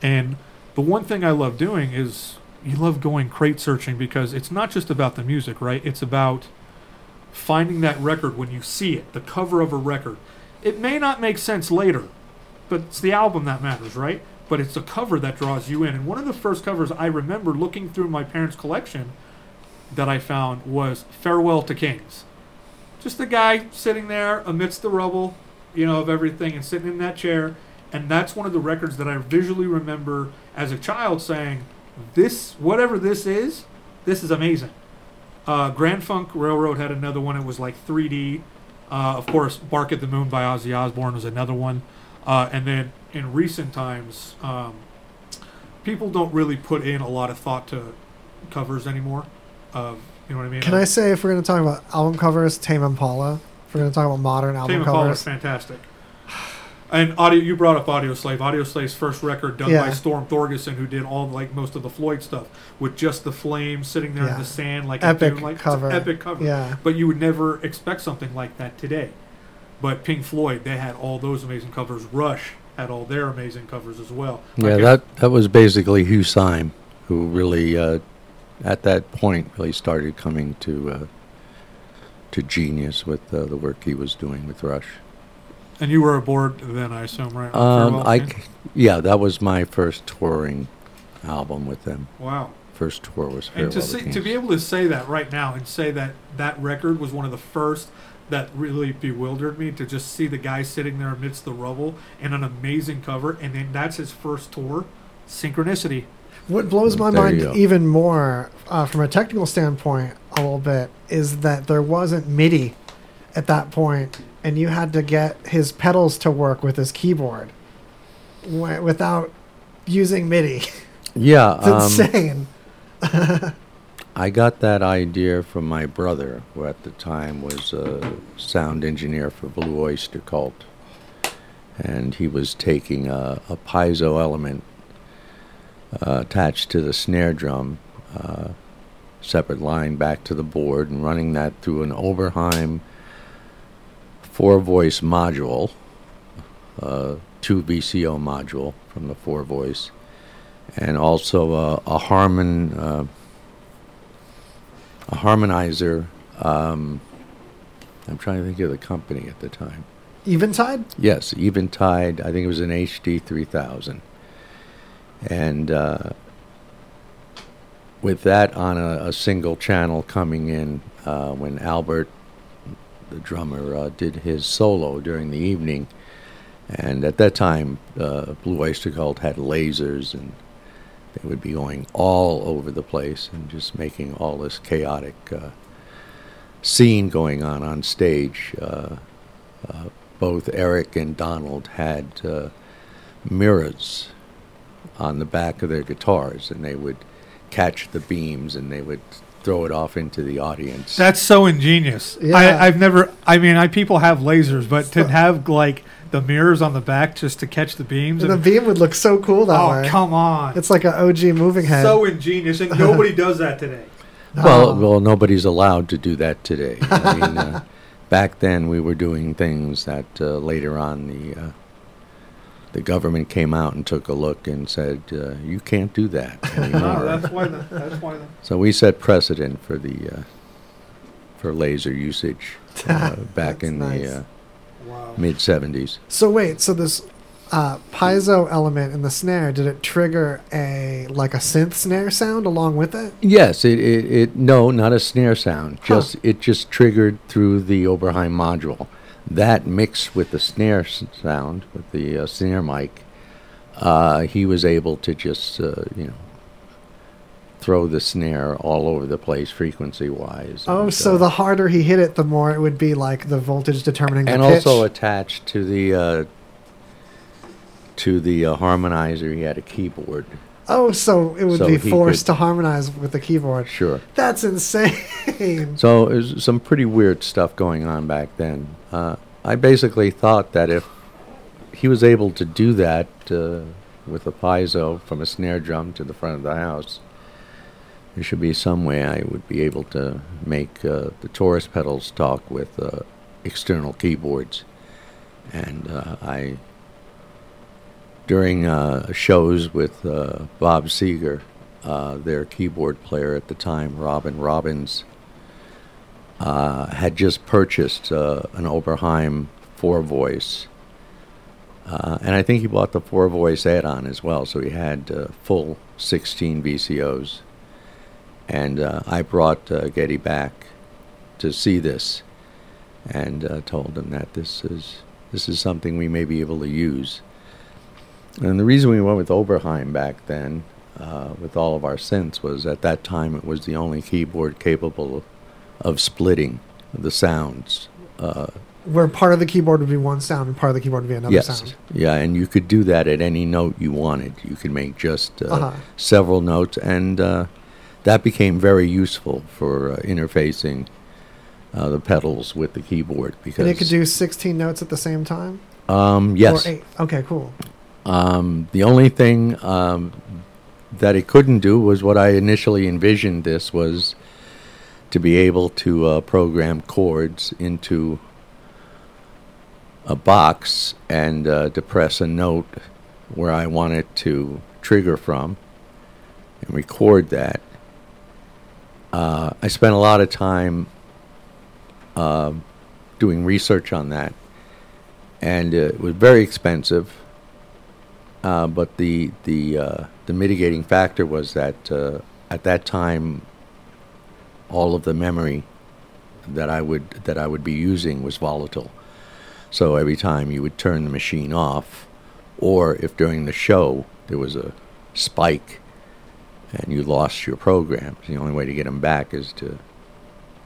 And the one thing I love doing is you love going crate searching because it's not just about the music, right? It's about finding that record when you see it, the cover of a record. It may not make sense later, but it's the album that matters, right? But it's the cover that draws you in. And one of the first covers I remember looking through my parents' collection that I found was Farewell to Kings. Just the guy sitting there amidst the rubble, you know, of everything and sitting in that chair. And that's one of the records that I visually remember as a child saying, this, whatever this is, this is amazing. Uh, Grand Funk Railroad had another one. It was like 3D. Uh, of course, Bark at the Moon by Ozzy Osbourne was another one. Uh, and then in recent times, um, people don't really put in a lot of thought to covers anymore. Of you know what I mean? Can I say if we're going to talk about album covers, Tame Impala? If we're going to talk about modern album Tame Impala covers, is fantastic. And audio, you brought up Audioslave. Audio Slave's first record done by Storm Thorgerson, who did all like most of the Floyd stuff with just the flame sitting there in Yeah. the sand, like a Epic tune, like, it's an cover. epic cover. Yeah. But you would never expect something like that today. But Pink Floyd, they had all those amazing covers. Rush had all their amazing covers as well. Yeah, Like, that that was basically Hugh Syme, who really, uh, at that point, really started coming to uh, to genius with uh, the work he was doing with Rush. And you were aboard then, I assume, right? Um, I, yeah, that was my first touring album with them. Wow. First tour was Farewell And to to see, to be able to say that right now and say that that record was one of the first that really bewildered me to just see the guy sitting there amidst the rubble and an amazing cover and then that's his first tour synchronicity What blows my There mind even more, uh, from a technical standpoint, a little bit, is that there wasn't MIDI at that point, and you had to get his pedals to work with his keyboard wi- without using MIDI. yeah, It's um, insane. I got that idea from my brother, who at the time was a sound engineer for Blue Oyster Cult. And he was taking a, a piezo element uh, attached to the snare drum, uh, separate line back to the board, and running that through an Oberheim four voice module, uh, two VCO module from the four voice, and also a, a Harman. Uh, a harmonizer. Um, I'm trying to think of the company at the time. Eventide? Yes, Eventide. I think it was an HD 3000. And uh, with that on a, a single channel coming in uh, when Albert, the drummer, uh, did his solo during the evening. And at that time, uh, Blue Oyster Cult had lasers, and they would be going all over the place and just making all this chaotic uh, scene going on on stage. Uh, both Eric and Donald had mirrors on the back of their guitars, and they would catch the beams and they would throw it off into the audience. That's so ingenious. Yeah. I, I've never. I mean, I people have lasers, but to have like the mirrors on the back just to catch the beams. And the beam would look so cool that oh way. come on! It's like an OG moving head. so ingenious, and nobody does that today. Well, Oh. well, nobody's allowed to do that today. I mean, uh, back then we were doing things that uh, later on the uh, the government came out and took a look and said uh, you can't do that No, anymore. that's why. The, that's why. The, so we set precedent for the uh, for laser usage uh, back in nice. the uh, wow. mid '70s. So wait, so this uh, piezo element in the snare, did it trigger a like a synth snare sound along with it? Yes, it, it, it no, not a snare sound. Huh. Just it just triggered through the Oberheim module. That mixed with the snare sound with the uh, snare mic, uh, he was able to just uh, you know throw the snare all over the place frequency wise. Oh, so the harder he hit it, the more it would be like the voltage determining the and pitch. also attached to the uh, to the uh, harmonizer, he had a keyboard. oh, so it would so be forced to harmonize with the keyboard. Sure. That's insane. So there's some pretty weird stuff going on back then. Uh, I basically thought that if he was able to do that uh, with a piezo from a snare drum to the front of the house, there should be some way I would be able to make uh, the Taurus pedals talk with uh, external keyboards. And uh, I, during uh, shows with Bob Seger, their keyboard player at the time, Robyn Robbins, uh, had just purchased uh, an Oberheim four voice. Uh, and I think he bought the four voice add on as well, so he had uh, full 16 VCOs. And uh, I brought Geddy back to see this and told him that this is, this is something we may be able to use. And the reason we went with Oberheim back then, with all of our synths, was at that time it was the only keyboard capable of, splitting the sounds. Uh, Where part of the keyboard would be one sound and part of the keyboard would be another yes, sound. yeah, and you could do that at any note you wanted. You could make just uh, Uh-huh. several notes, and uh, that became very useful for uh, interfacing uh, the pedals with the keyboard because And it could do 16 notes at the same time? um, yes, Or eight. Okay, cool. Um, the only thing um, that it couldn't do was what I initially envisioned. This was to be able to uh, program chords into a box and uh, to press a note where I want it to trigger from and record that. Uh, I spent a lot of time uh, doing research on that, and it was very expensive. Uh, but the the uh, the mitigating factor was that uh, at that time, all of the memory that I would that I would be using was volatile. So every time you would turn the machine off, or if during the show there was a spike and you lost your programs, the only way to get them back is to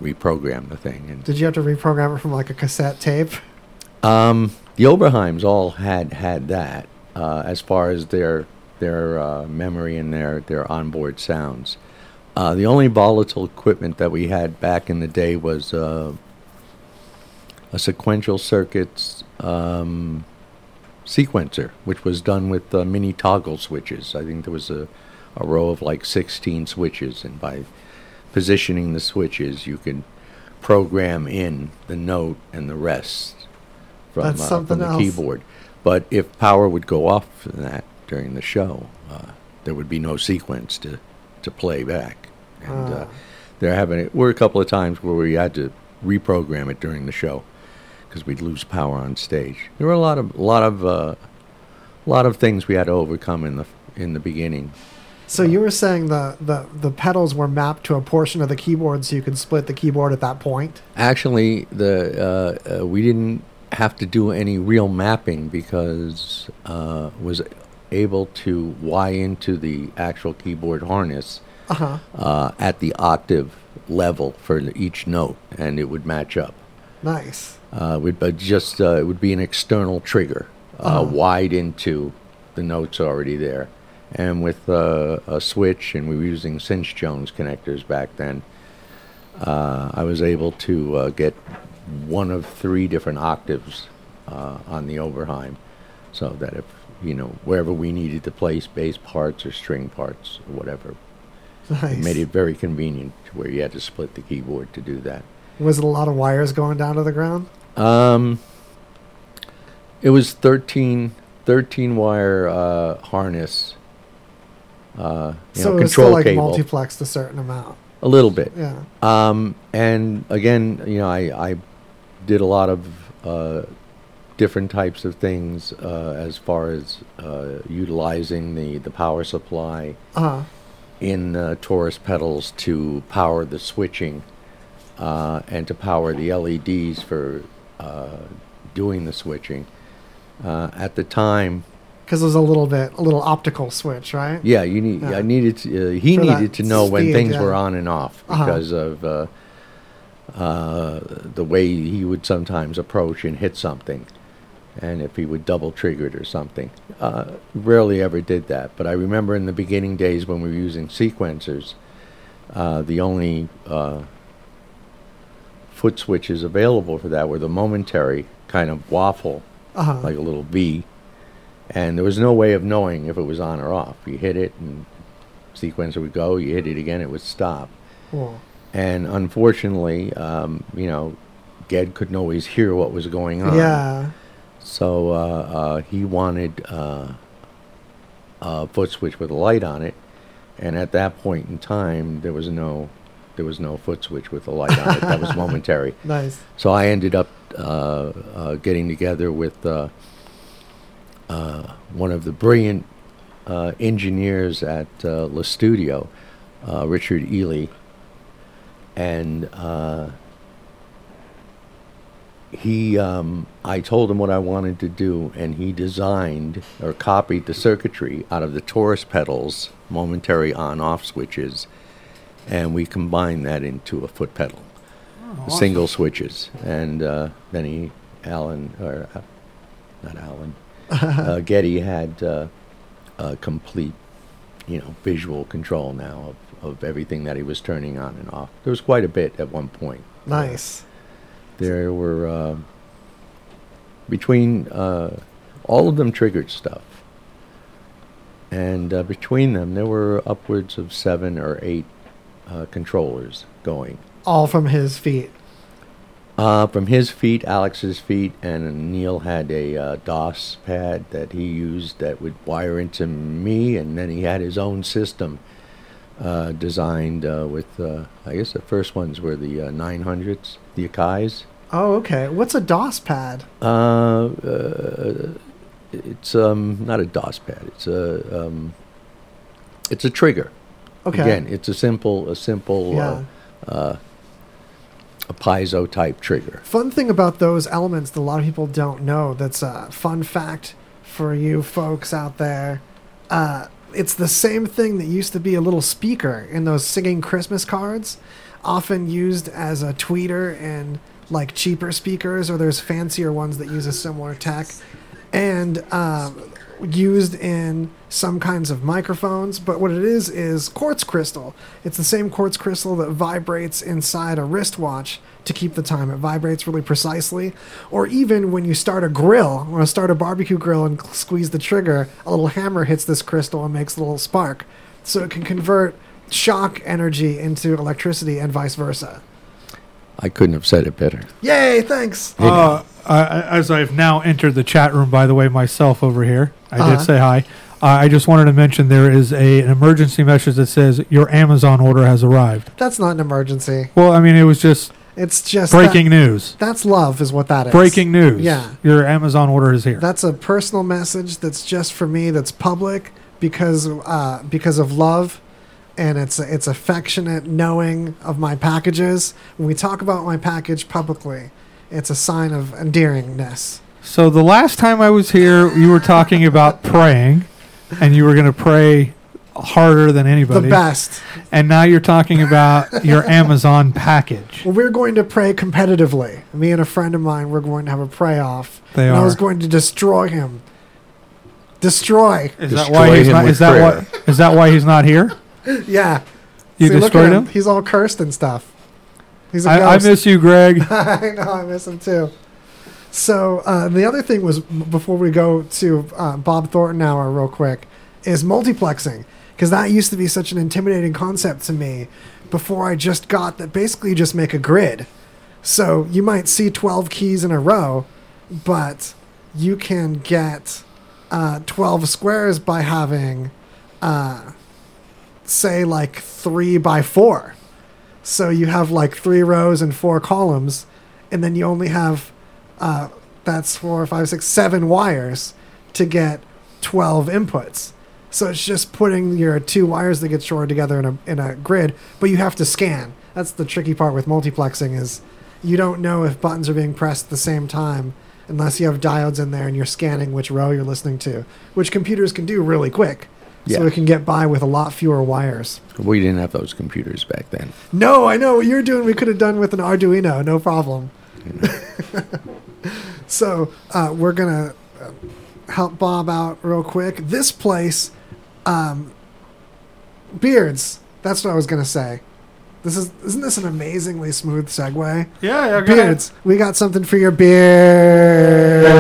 reprogram the thing. And Did you have to reprogram it from like a cassette tape? um, the Oberheims all had had that uh, as far as their their uh, memory and their their onboard sounds. Uh, the only volatile equipment that we had back in the day was uh, a sequential circuits um, sequencer, which was done with uh, mini toggle switches. I think there was a, a row of like 16 switches, and by positioning the switches, you could program in the note and the rest from, That's uh, something from the else. keyboard. But if power would go off from that during the show, uh, there would be no sequence to, to play back. And uh, Ah. there having were a couple of times where we had to reprogram it during the show because we'd lose power on stage. There were a lot of a lot of uh, a lot of things we had to overcome in the in the beginning So you were saying the, the, the pedals were mapped to a portion of the keyboard so you could split the keyboard at that point? Actually, the uh, uh, we didn't have to do any real mapping because uh, was able to Y into the actual keyboard harness Uh-huh. uh, at the octave level for each note, and it would match up. Nice. Uh, would but just uh, it would be an external trigger, uh, Uh-huh. wide into the notes already there, and with uh, a switch, and we were using Cinch Jones connectors back then. Uh, I was able to uh, get one of three different octaves uh, on the Oberheim, so that if you know wherever we needed to place bass parts or string parts or whatever, Nice. it made it very convenient to where you had to split the keyboard to do that. Was it a lot of wires going down to the ground? Um, it was 13, 13 wire uh, harness. Uh, you so know, it was control still like cable. multiplexed a certain amount. a little bit. Yeah. Um, and again, you know, I, I did a lot of uh, different types of things uh, as far as uh, utilizing the, the power supply Uh-huh. In uh, Taurus pedals to power the switching uh, and to power the LEDs for uh, doing the switching. Uh, at the time, Because it was a little bit, a little optical switch, right? yeah, you need. Yeah. I needed. To, uh, he For needed to know when things yeah. were on and off Uh-huh. because of uh, uh, the way he would sometimes approach and hit something, and if he would double trigger it or something. Uh, rarely ever did that, but I remember in the beginning days when we were using sequencers, uh, the only uh, foot switches available for that were the momentary kind of waffle, Uh-huh. like a little V, and there was no way of knowing if it was on or off. You hit it, and sequencer would go. You hit it again, it would stop. And unfortunately, um, you know, Ged couldn't always hear what was going on. Yeah. So uh, uh, he wanted uh, a foot switch with a light on it, and at that point in time, there was no, there was no foot switch with a light on it. That was momentary. Nice. So I ended up uh, uh, getting together with uh, uh, one of the brilliant uh, engineers at uh, Le Studio, uh, Richard Ely, and uh, he. Um, I told him what I wanted to do, and he designed or copied the circuitry out of the Taurus pedals, momentary on-off switches, and we combined that into a foot pedal single switches, and uh, then he, Alan, or uh, not Alan, uh, Geddy had uh, a complete, you know, visual control now of, of everything that he was turning on and off. There was quite a bit at one point. Nice. There were uh, between uh, all of them triggered stuff, and uh, between them there were upwards of seven or eight uh, controllers going. All from his feet. Uh, from his feet, Alex's feet, and Neil had a uh, DOS pad that he used that would wire into me, and then he had his own system uh, designed uh, with, uh, I guess the first ones were the uh, 900s, the Akai's. Oh, okay. What's a DOS pad? Uh, uh, it's um, not a DOS pad. It's a um, it's a trigger. Okay. Again, it's a simple a simple Yeah. uh, uh, a piezo type trigger. Fun thing about those elements that a lot of people don't know. That's a fun fact for you folks out there. Uh, it's the same thing that used to be a little speaker in those singing Christmas cards, often used as a tweeter in like cheaper speakers, or there's fancier ones that use a similar tech, and um, used in some kinds of microphones. But what it is is quartz crystal. It's the same quartz crystal that vibrates inside a wristwatch to keep the time. It vibrates really precisely. Or even when you start a grill, you start a barbecue grill and squeeze the trigger, a little hammer hits this crystal and makes a little spark. So it can convert shock energy into electricity and vice versa. I couldn't have said it better. Yay, thanks. Uh, I, as I've now entered the chat room, by the way, myself over here, I Uh-huh. did say hi. Uh, I just wanted to mention there is a an emergency message that says your Amazon order has arrived. That's not an emergency. Well, I mean, it was just It's just breaking that- news. That's love, is what that is. Breaking news. Yeah. Your Amazon order is here. That's a personal message that's just for me, that's public, because uh, because of love and it's it's affectionate knowing of my packages. When we talk about my package publicly, it's a sign of endearingness. So the last time I was here, you were talking about praying, and you were going to pray harder than anybody. The best. And now you're talking about your Amazon package. Well, we're going to pray competitively. Me and a friend of mine, we're going to have a pray off. They and I was going to destroy him. Destroy. Is that why he's not? Is that prayer. why? Is that why he's not here? Yeah. You See, destroyed him. He's all cursed and stuff. He's a I, I ghost. miss you, Greg. I know, I miss him too. So uh, the other thing was m- before we go to uh, Bob Thornton hour real quick is multiplexing because that used to be such an intimidating concept to me before I just got that basically you just make a grid. So you might see 12 keys in a row, but you can get uh, 12 squares by having, uh, say, like three by four. So you have like three rows and four columns, and then you only have uh, that's four, five, six, seven wires to get twelve inputs. So it's just putting your two wires that get stored together in a in a grid, but you have to scan. That's the tricky part with multiplexing is you don't know if buttons are being pressed at the same time unless you have diodes in there and you're scanning which row you're listening to, which computers can do really quick. So Yeah. it can get by with a lot fewer wires. We didn't have those computers back then. No, I know what you're doing. We could have done with an Arduino, no problem. so uh, we're gonna uh, help Bob out real quick. This place, um, beards. That's what I was gonna say. This is isn't this an amazingly smooth segue? Yeah, yeah. Beards. We got something for your beards.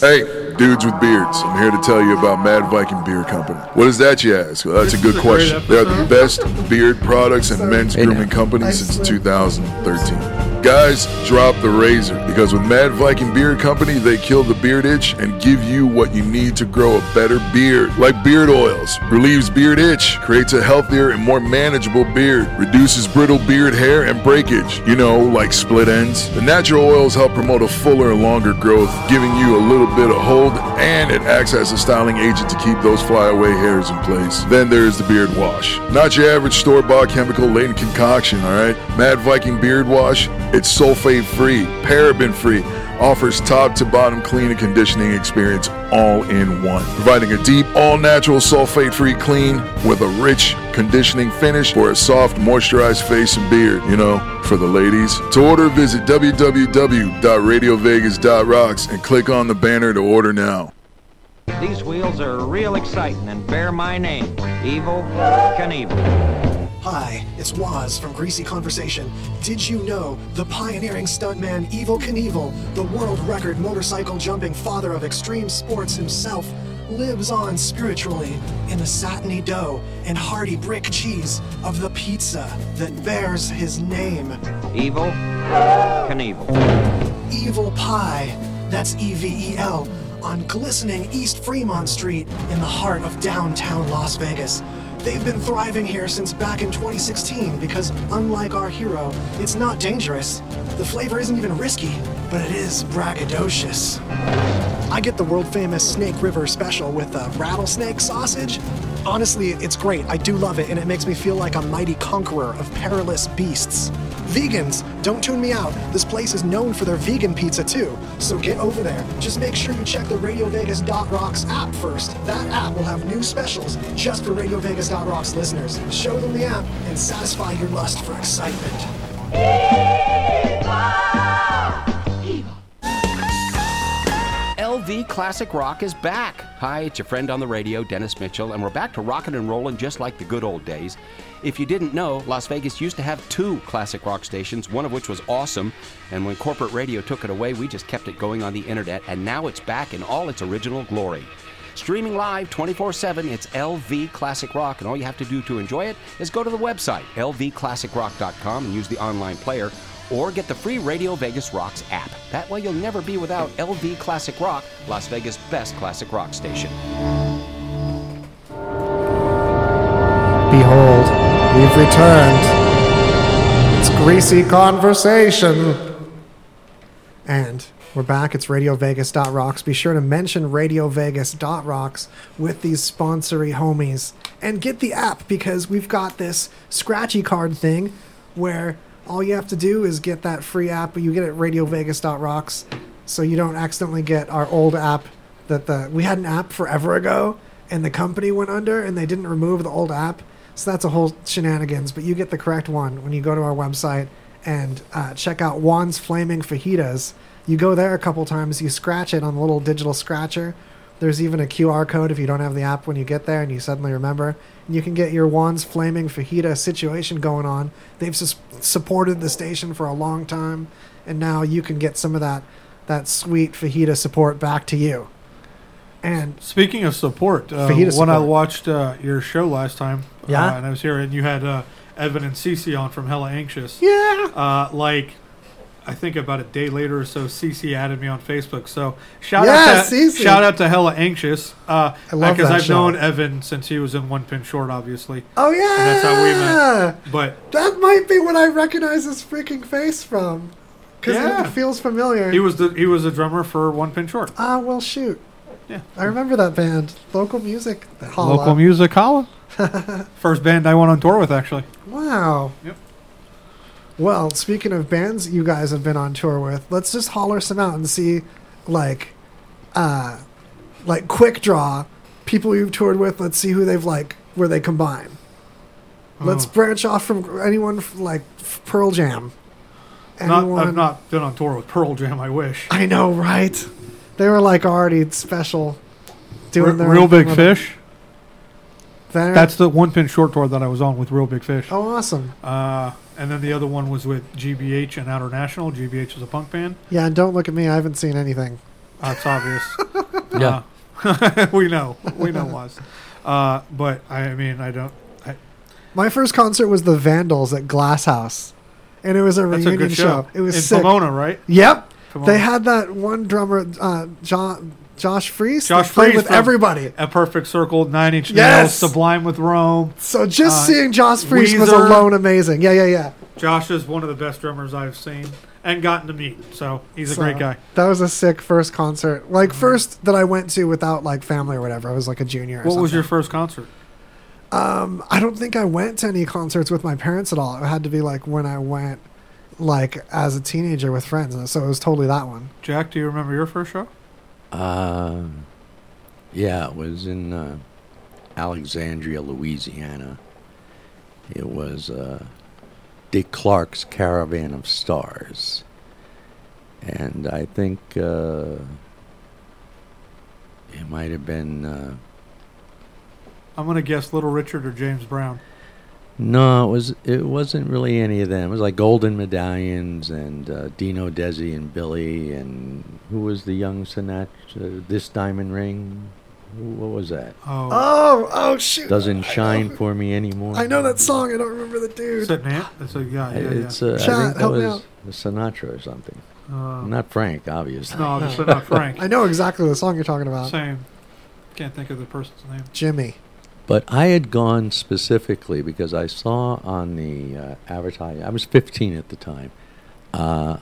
Hey, dudes with beards, I'm here to tell you about Mad Viking Beard Company. What is that, you ask? Well, that's a good question. They're the best beard products and men's grooming company since 2013. Guys, drop the razor because with Mad Viking Beard Company, they kill the beard itch and give you what you need to grow a better beard. Like beard oils, relieves beard itch, creates a healthier and more manageable beard, reduces brittle beard hair and breakage, you know, like split ends. The natural oils help promote a fuller and longer growth, giving you a little bit of hold, and it acts as a styling agent to keep those flyaway hairs in place. Then there's the beard wash. Not your average store bought chemical laden concoction, alright? Mad Viking Beard Wash, it's sulfate free, paraben free, offers top to bottom clean and conditioning experience all in one. Providing a deep, all natural sulfate free clean with a rich conditioning finish for a soft, moisturized face and beard, you know, for the ladies. To order, visit www.radiovegas.rocks and click on the banner to order now. These wheels are real exciting and bear my name, Evel Knievel. Hi, it's Waz from Greasy Conversation. Did you know the pioneering stuntman Evel Knievel, the world record motorcycle jumping father of extreme sports himself, lives on spiritually in the satiny dough and hearty brick cheese of the pizza that bears his name? Evel Knievel. Evel Pie, that's E V E L, on glistening East Fremont Street in the heart of downtown Las Vegas. They've been thriving here since back in 2016 because, unlike our hero, it's not dangerous. The flavor isn't even risky, but it is braggadocious. I get the world famous Snake River special with a rattlesnake sausage. Honestly, it's great. I do love it, and it makes me feel like a mighty conqueror of perilous beasts. Vegans, don't tune me out. This place is known for their vegan pizza too. So get over there. Just make sure you check the Radio Vegas RadioVegas.rocks app first. That app will have new specials just for Radio Vegas RadioVegas.rocks listeners. Show them the app and satisfy your lust for excitement. LV Classic Rock is back. Hi, it's your friend on the radio, Dennis Mitchell, and we're back to rocking and rolling just like the good old days. If you didn't know, Las Vegas used to have two classic rock stations, one of which was awesome, and when corporate radio took it away, we just kept it going on the internet, and now it's back in all its original glory. Streaming live 24 7, it's LV Classic Rock, and all you have to do to enjoy it is go to the website, lvclassicrock.com, and use the online player, or get the free Radio Vegas Rocks app. That way you'll never be without LV Classic Rock, Las Vegas' best classic rock station. Behold, we've returned. It's greasy conversation. And We're back. It's RadioVegas.rocks. Be sure to mention RadioVegas.rocks with these sponsory homies and get the app because we've got this scratchy card thing where all you have to do is get that free app. But you get it at RadioVegas.rocks so you don't accidentally get our old app that the we had an app forever ago and the company went under and they didn't remove the old app. So that's a whole shenanigans. But you get the correct one when you go to our website and uh, check out Juan's Flaming Fajitas. You go there a couple times, you scratch it on the little digital scratcher. There's even a QR code if you don't have the app when you get there and you suddenly remember. And you can get your Juan's Flaming Fajita situation going on. They've sus- supported the station for a long time, and now you can get some of that that sweet fajita support back to you. And Speaking of support, uh, when I watched uh, your show last time, Yeah? uh, and I was here, and you had uh, Evan and Cece on from Hella Anxious. Yeah. Uh, like, I think about a day later or so, CC added me on Facebook. So shout Yeah, out to Cece. shout out to Hella Anxious. Uh, I love because I've show. known Evan since he was in One Pin Short, obviously. oh yeah, And that's how we met. But That might be what I recognize his freaking face from, because Yeah. it feels familiar. he was the he was a drummer for One Pin Short. Ah, well, shoot. Yeah. I remember that band. Local music. Holla. Local music, holla. First band I went on tour with, actually. Wow. Yep. Well, speaking of bands you guys have been on tour with, let's just holler some out and see, like, uh, like quick draw people you've toured with. Let's see who they've like where they combine. Let's Oh. branch off from anyone like Pearl Jam. Not, I've not been on tour with Pearl Jam. I wish. I know, right? They were like already special. Doing Re- their Real Big. Fish. There- That's the one pin short tour that I was on with Real Big Fish. Oh, awesome. Uh, and then the other one was with GBH and Outernational. GBH is a punk band. Yeah, and don't look at me. I haven't seen anything. That's obvious. Yeah. Uh, we know. We know was. Uh, but I mean, I don't. I, My first concert was the Vandals at Glass House, and it was a That's a reunion good show. It was In sick. Pomona, right? Yep. Pomona. They had that one drummer, uh, John, Josh Freese, Josh played Freese with everybody. A Perfect Circle, Nine Inch Nails, Yes! Sublime with Rome. So just Uh, seeing Josh Freese was alone amazing. Yeah, yeah, yeah. Josh is one of the best drummers I've seen and gotten to meet. So he's a So, great guy. That was a sick first concert. Like first that I went to without like family or whatever. I was like a junior. Or What was your first concert? Um, I don't think I went to any concerts with my parents at all. It had to be like when I went, like as a teenager with friends. So it was totally that one. Jack, do you remember your first show? Um, yeah, it was in uh, Alexandria, Louisiana. It was uh, Dick Clark's Caravan of Stars. And I think uh, it might have been. Uh, I'm gonna guess Little Richard or James Brown. No, it was. It wasn't really any of them. It was like Golden Medallions and uh, Dino Desi and Billy and who was the young Sinatra? This Diamond Ring. What was that? Oh, Oh, oh shoot! Doesn't shine for me anymore. I know that song. I don't remember the dude. is that Nant? It's a yeah, yeah, yeah. It's uh, I Chat, think that help me was out. Sinatra or something. Uh, Not Frank, obviously. no, this is not Frank. I know exactly the song you're talking about. Same. Can't think of the person's name. Jimmy. But I had gone specifically because I saw on the uh, advertising. I was 15 at the time. Uh,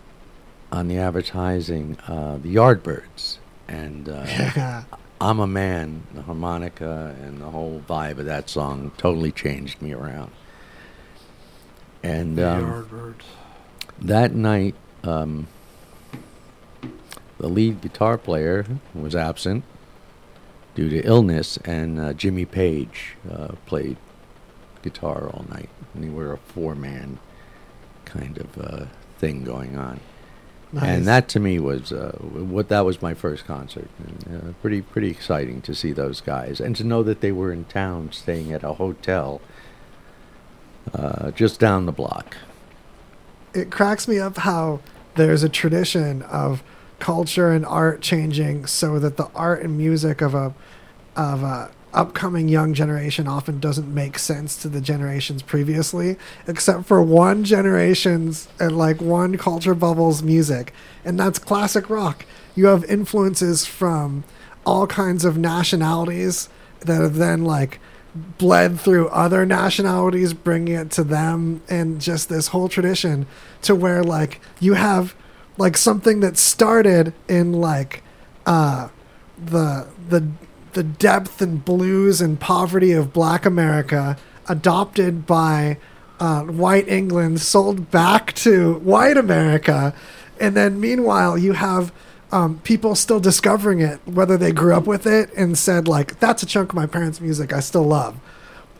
on the advertising, uh, the Yardbirds, and uh, I'm a man. The harmonica and the whole vibe of that song totally changed me around. And um, that night, um, the lead guitar player was absent due to illness, and uh, Jimmy Page uh, played guitar all night. And they were a four-man kind of uh, thing going on. Nice. And that to me was uh, what that was my first concert. And, uh, pretty pretty exciting to see those guys and to know that they were in town, staying at a hotel uh, just down the block. it cracks me up how there's a tradition of culture and art changing so that the art and music of a of a upcoming young generation often doesn't make sense to the generations previously except for one generation's and like one culture bubble's music and that's classic rock. You have influences from all kinds of nationalities that have then like bled through other nationalities, bringing it to them, and just this whole tradition to where like you have like something that started in like uh, the the the depth and blues and poverty of Black America, adopted by uh, white England, sold back to white America, and then meanwhile you have. Um, people still discovering it, whether they grew up with it and said like, "That's a chunk of my parents' music I still love,"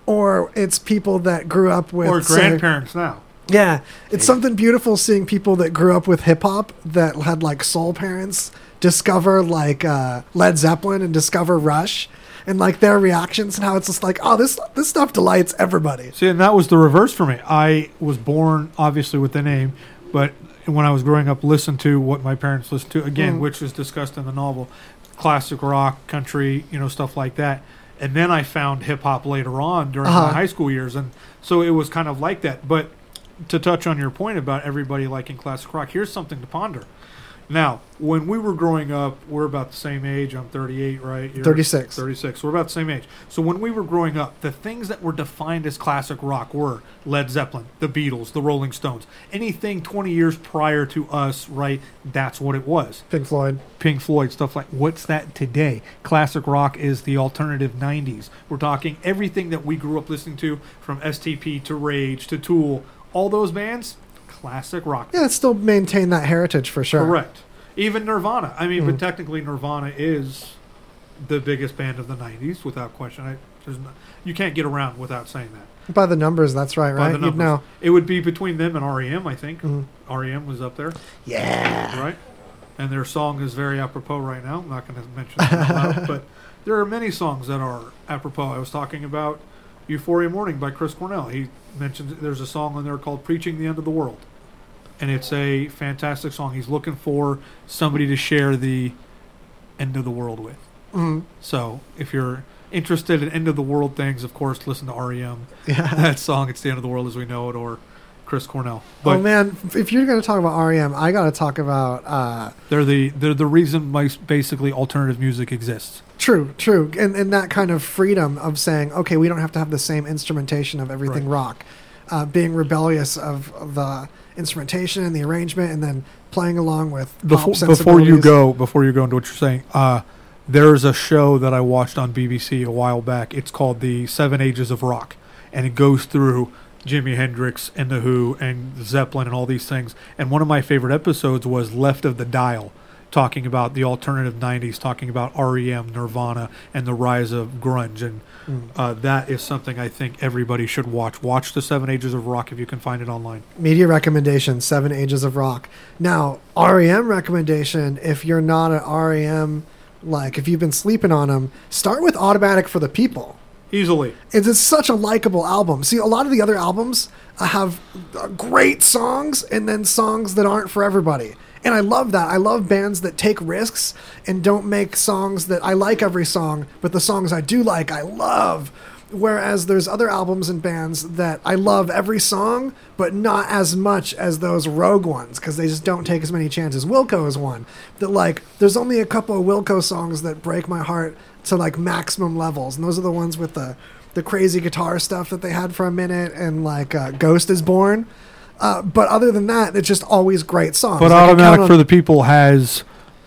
or it's people that grew up with or say- grandparents now. Yeah, it's something beautiful seeing people that grew up with hip hop that had like soul parents discover like uh, Led Zeppelin and discover Rush, and like their reactions and how it's just like, oh, this this stuff delights everybody. See, and that was the reverse for me. I was born obviously with the name, but when I was growing up, listened to what my parents listened to again, Mm. which was discussed in the novel, classic rock, country, you know, stuff like that. And then I found hip hop later on during Uh-huh. my high school years, and so it was kind of like that. But to touch on your point about everybody liking classic rock, here's something to ponder. Now, when we were growing up, we're about the same age. I'm 38, right? You're 36. 36. We're about the same age. So when we were growing up, the things that were defined as classic rock were Led Zeppelin, the Beatles, the Rolling Stones. Anything 20 years prior to us, right? That's what it was. Pink Floyd. Pink Floyd, stuff like what's that today? Classic rock is the alternative 90s. We're talking everything that we grew up listening to from STP to Rage to Tool, all those bands, classic rock. Yeah, it's still maintain that heritage for sure. Correct. Even Nirvana. I mean, Mhm. but technically Nirvana is the biggest band of the 90s without question. I, there's no, you can't get around without saying that. By the numbers, that's right, right? By the You'd numbers. know. It would be between them and REM, I think. Mhm. REM was up there. Yeah. Right? And their song is very apropos right now. I'm not going to mention it loud, but there are many songs that are apropos. I was talking about Euphoria Morning by Chris Cornell. He mentioned there's a song on there called Preaching the End of the World. And it's a fantastic song. He's looking for somebody to share the end of the world with. Mhm. So if you're interested in end of the world things, of course, listen to REM. Yeah. That song, It's the End of the World as We Know It, or Chris Cornell. oh man, if you're going to talk about REM, I got to talk about uh, They're the they're the reason basically alternative music exists. True, true, and and that kind of freedom of saying, okay, we don't have to have the same instrumentation of everything rock, uh, being rebellious of, of the instrumentation and the arrangement, and then playing along with Before before you go before you go into what you're saying, uh, there's a show that I watched on BBC a while back. It's called the Seven Ages of Rock, and it goes through Jimi Hendrix and the Who and Zeppelin and all these things. And one of my favorite episodes was Left of the Dial, talking about the alternative '90s, talking about REM, Nirvana, and the rise of grunge. And Mm. uh, that is something I think everybody should watch. Watch the Seven Ages of Rock if you can find it online. Media recommendation: Seven Ages of Rock. Now, REM recommendation: if you're not an REM, like if you've been sleeping on them, start with Automatic for the People. Easily. It's, it's such a likable album. See, a lot of the other albums have great songs and then songs that aren't for everybody. And I love that. I love bands that take risks and don't make songs that I like every song, but the songs I do like, I love. Whereas there's other albums and bands that I love every song, but not as much as those Rogue ones because they just don't take as many chances. Wilco is one that like there's only a couple of Wilco songs that break my heart to like maximum levels, and those are the ones with the the crazy guitar stuff that they had for a minute, and like uh, Ghost is Born. Uh, but other than that, it's just always great songs. But Like, Automatic for the People has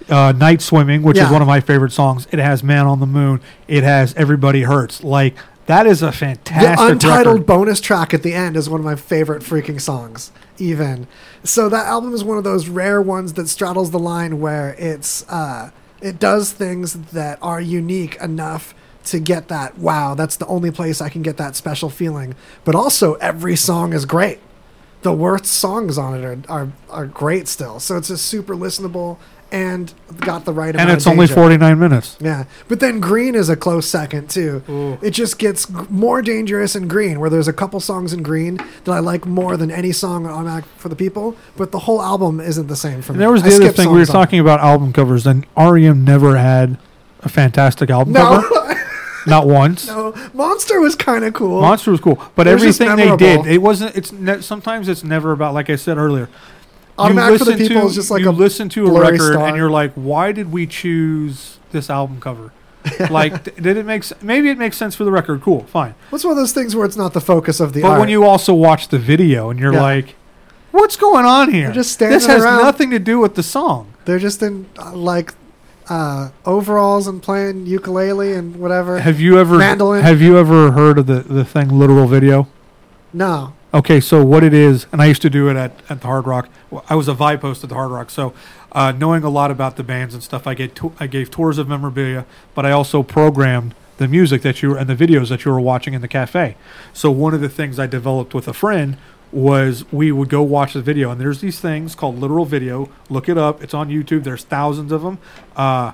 uh, Night Swimming, which Yeah. is one of my favorite songs. It has Man on the Moon. It has Everybody Hurts. Like that is a fantastic the untitled record. bonus track at the end is one of my favorite freaking songs even so that album is one of those rare ones that straddles the line where it's uh, it does things that are unique enough to get that wow that's the only place i can get that special feeling but also every song is great the worst songs on it are, are, are great still so it's a super listenable and got the right amount and it's only 49 minutes. Yeah, but then Green is a close second too. It just gets more dangerous in Green, where there's a couple songs in Green that I like more than any song on Automatic for the People, but the whole album isn't the same for And me. there was I the other skip thing we were talking about album covers, and REM never had a fantastic album No. cover. Not once. No, Monster was kind of cool. Monster was cool, but It was just everything they memorable. did, it wasn't. It's ne- sometimes it's never about. Like I said earlier, Automatic for the listen People to, is just like you a listen to a blurry record star. and you're like, why did we choose this album cover? like, th- did it make? s- Maybe it makes sense for the record. Cool, fine. What's one of those things where it's not the focus of the but art? when you also watch the video and you're Yeah. like, What's going on here? They're just standing This has around. nothing to do with the song. They're just in uh, like uh, overalls and playing ukulele and whatever. Have you ever mandolin? have you ever heard of the the thing literal video? no. Okay, so what it is, and I used to do it at, at the Hard Rock. I was a vibe host at the Hard Rock, so uh, knowing a lot about the bands and stuff, I get to, I gave tours of memorabilia, but I also programmed the music that you were and the videos that you were watching in the cafe. So one of the things I developed with a friend was we would go watch the video, and there's these things called literal video. Look it up; it's on YouTube. There's thousands of them. Uh,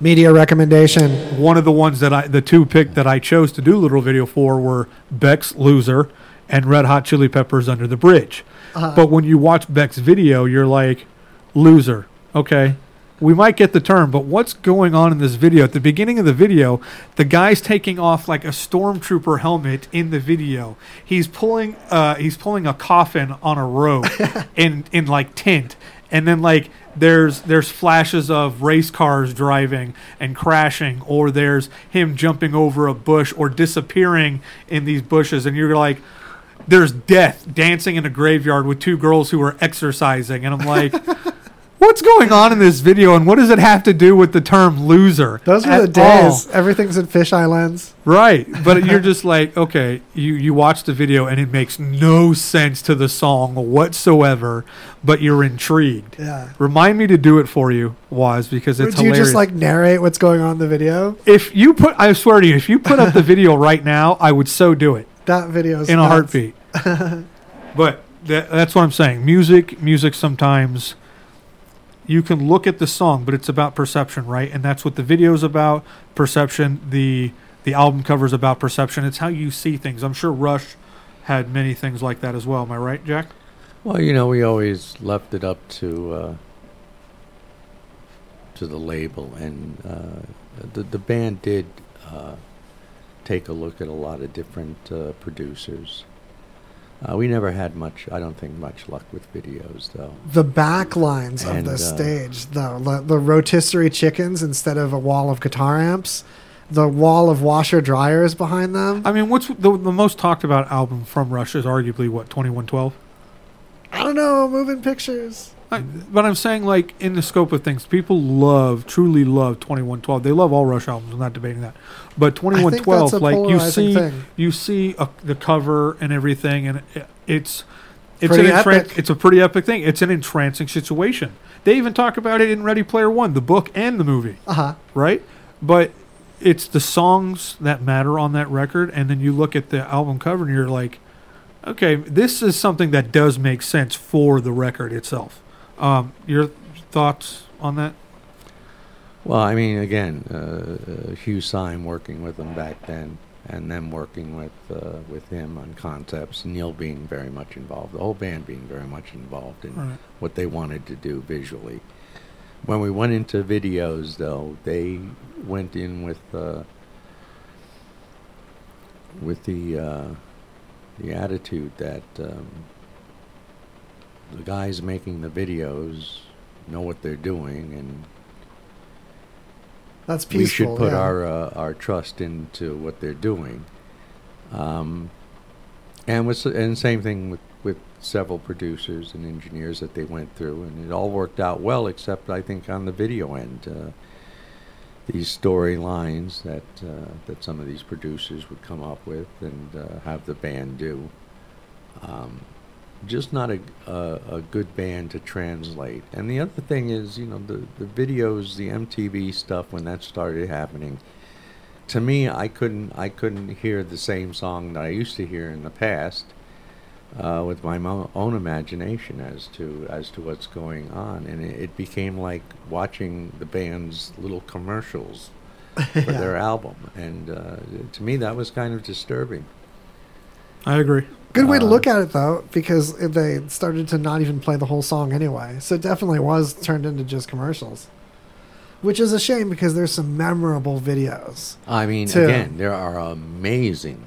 Media recommendation. one of the ones that I, the two pick that I chose to do literal video for were Beck's Loser and Red Hot Chili Peppers Under the Bridge. Uh-huh. But when you watch Beck's video, you're like, loser. Okay. We might get the term, but what's going on in this video? At the beginning of the video, the guy's taking off like a stormtrooper helmet in the video. He's pulling uh he's pulling a coffin on a rope in in like tint. And then like there's there's flashes of race cars driving and crashing or there's him jumping over a bush or disappearing in these bushes and you're like there's death dancing in a graveyard with two girls who are exercising and i'm like what's going on in this video and what does it have to do with the term loser Those were the all? days. Everything's in fisheye lens. right but you're just like okay you you watch the video and it makes no sense to the song whatsoever but you're intrigued Yeah. remind me to do it for you was because it's Do you just like narrate what's going on in the video? if you put i swear to you if you put up the video right now i would so do it That video's in a heartbeat. but that, that's what I'm saying. Music, music. Sometimes you can look at the song, but it's about perception, right? And that's what the video's about. Perception. The the album cover's about perception. It's how you see things. I'm sure Rush had many things like that as well. Am I right, Jack? Well, you know, we always left it up to uh, to the label, and uh, the the band did uh, take a look at a lot of different uh, producers. Uh, we never had much, I don't think, much luck with videos, though. The back lines of the uh, stage, though, the, the rotisserie chickens instead of a wall of guitar amps, the wall of washer dryers behind them. I mean, what's the, the most talked about album from Rush is arguably what 2112. I don't know, moving pictures. I, but I'm saying, like, in the scope of things, people love, truly love 2112. They love all Rush albums. I'm not debating that. But 2112, like, you see, thing. you see a, the cover and everything, and it, it's it's Pretty an entran- epic. it's a pretty epic thing. It's an entrancing situation. They even talk about it in Ready Player One, the book and the movie, Uh huh. right? But it's the songs that matter on that record, and then you look at the album cover and you're like, okay, this is something that does make sense for the record itself. Um, your thoughts on that? Well, I mean, again, uh, uh, Hugh Syme working with them back then, and them working with uh, with him on concepts. Neil being very much involved, the whole band being very much involved in Right. what they wanted to do visually. When we went into videos, though, they went in with uh, with the uh, the attitude that um, the guys making the videos know what they're doing and That's peaceful. we should put yeah. our uh, our trust into what they're doing. Um, and with and same thing with with several producers and engineers that they went through, and it all worked out well, except I think on the video end. Uh, these storylines that uh, that some of these producers would come up with and uh, have the band do, um, just not a, a a good band to translate. And the other thing is, you know, the the videos, the MTV stuff when that started happening. To me, I couldn't I couldn't hear the same song that I used to hear in the past uh, with my mo- own imagination as to as to what's going on, and it, it became like watching the band's little commercials for Yeah. their album, and uh, to me that was kind of disturbing. I agree. Good way to Uh, look at it though, because they started to not even play the whole song anyway. So it definitely was turned into just commercials, which is a shame because there's some memorable videos. I mean, to- again, there are amazing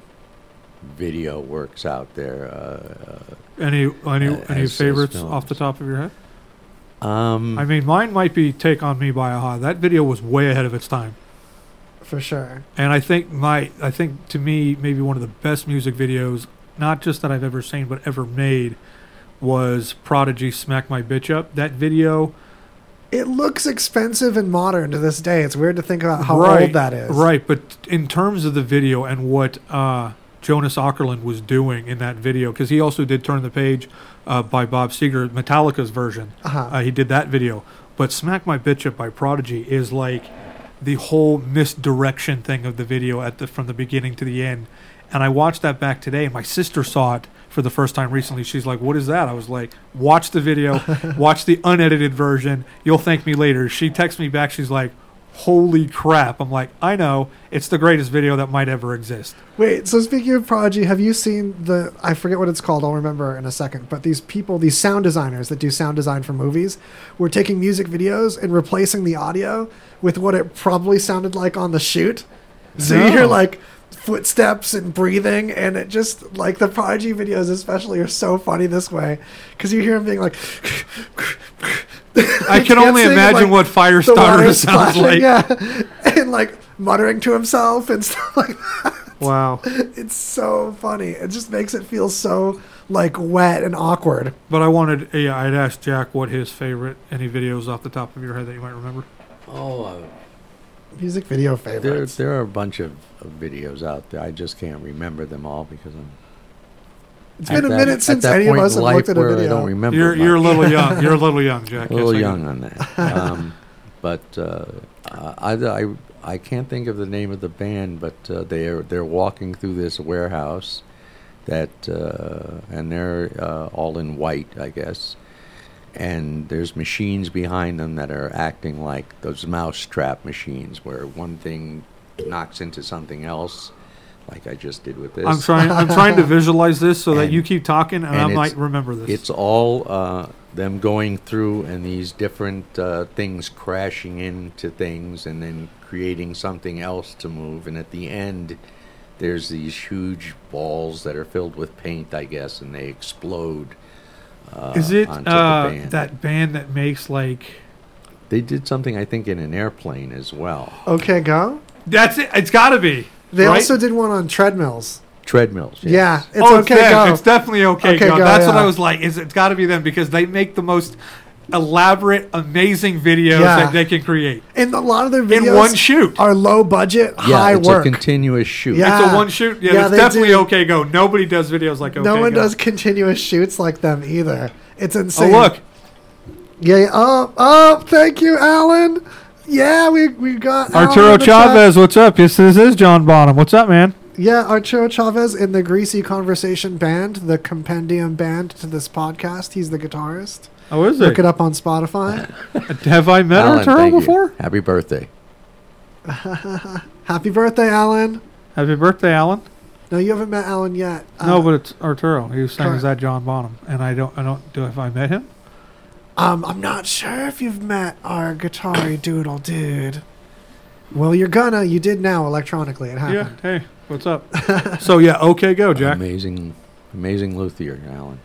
video works out there. Uh, Any any Uh, any as- as favorites off the top of your head? uh, um, I mean, mine might be "Take on Me" by Aha. That video was way ahead of its time. For sure. And I think my, I think to me, maybe one of the best music videos, not just that I've ever seen, but ever made, was Prodigy "Smack My Bitch Up." That video, It looks expensive and modern to this day. It's weird to think about how right, old that is. Right, but in terms of the video and what uh, Jonas Åkerlund was doing in that video, because he also did "Turn the Page" uh, by Bob Seger, Metallica's version. Uh-huh. Uh, he did that video, but "Smack My Bitch Up" by Prodigy is like the whole misdirection thing of the video at the from the beginning to the end. And I watched that back today, my sister saw it for the first time recently. She's like, "What is that?" I was like, "Watch the video, watch the unedited version. You'll thank me later." She texts me back. She's like, "Holy crap!" I'm like, "I know. It's the greatest video that might ever exist." Wait, so speaking of Prodigy, have you seen the I forget what it's called, I'll remember in a second, but these people, these sound designers that do sound design for movies, were taking music videos and replacing the audio with what it probably sounded like on the shoot. So No. like footsteps and breathing and it just like the Prodigy videos especially are so funny this way cuz you hear him being like I can only imagine like, what the Firestarter sounds splashing, like. Yeah. And like muttering to himself and stuff like that. Wow. It's so funny. It just makes it feel so like wet and awkward. But I wanted, yeah, I'd ask Jack what his favorite any videos off the top of your head that you might remember. Oh, uh, Music video there favorites. there are a bunch of, of videos out there. I just can't remember them all because I'm. it's been a that- minute since any of us have life looked at a where I don't remember. You're you're a little young. You're a little young, Jack. a little I young on that. um, but uh, I, I, I can't think of the name of the band, but uh, they're they're walking through this warehouse that uh, and they're uh, all in white, I guess. And there's machines behind them that are acting like those mousetrap machines, where one thing knocks into something else, like I just did with this. I'm trying. I'm trying to visualize this so that you keep talking, and, I might remember this. It's all uh, them going through and these different uh, things crashing into things and then creating something else to move. And at the end, there's these huge balls that are filled with paint, I guess, and they explode. Uh, Is it onto uh, the band. that band that makes like? They did something, I think, in an airplane as well. Okay, go. That's it. It's got to be. They right? also did one on treadmills. Treadmills. yes. Yeah, it's oh, okay, it's them. go. It's definitely okay, Okay, go. go, That's what. I was like. Is it's got to be them because they make the most elaborate, amazing videos Yeah. that they can create And a lot of their videos in videos one shoot. are low budget, Yeah, high it's work. a continuous shoot. Yeah. It's a one shoot. Yeah, Yeah, it's they definitely do. okay. Go. Nobody does videos like okay. no one Go. does continuous shoots like them either. It's Oh insane. look, Yeah, yeah. Oh, oh, thank you, Alan. Yeah, we we got Alan Arturo in the chat. Chavez. What's up? Yes, this is John Bonham. What's up, man? Yeah, Arturo Chavez in the Greasy Conversation band, the compendium band to this podcast. He's the guitarist. Oh, is it? Look it? it up on Spotify. Have I met Alan, Arturo thank you. before? Happy birthday. Happy birthday, Alan. Happy birthday, Alan. No, you haven't met Alan yet. no, Uh, but it's Arturo. He was saying, "Is that John Bonham?" And I don't. I don't. Do have I met him? Um, I'm not sure if you've met our guitar doodle dude. Well, you're gonna. You did now electronically. It happened. Yeah. happened. Hey, what's up? so yeah, okay, go, Jack. Amazing, amazing luthier, Alan.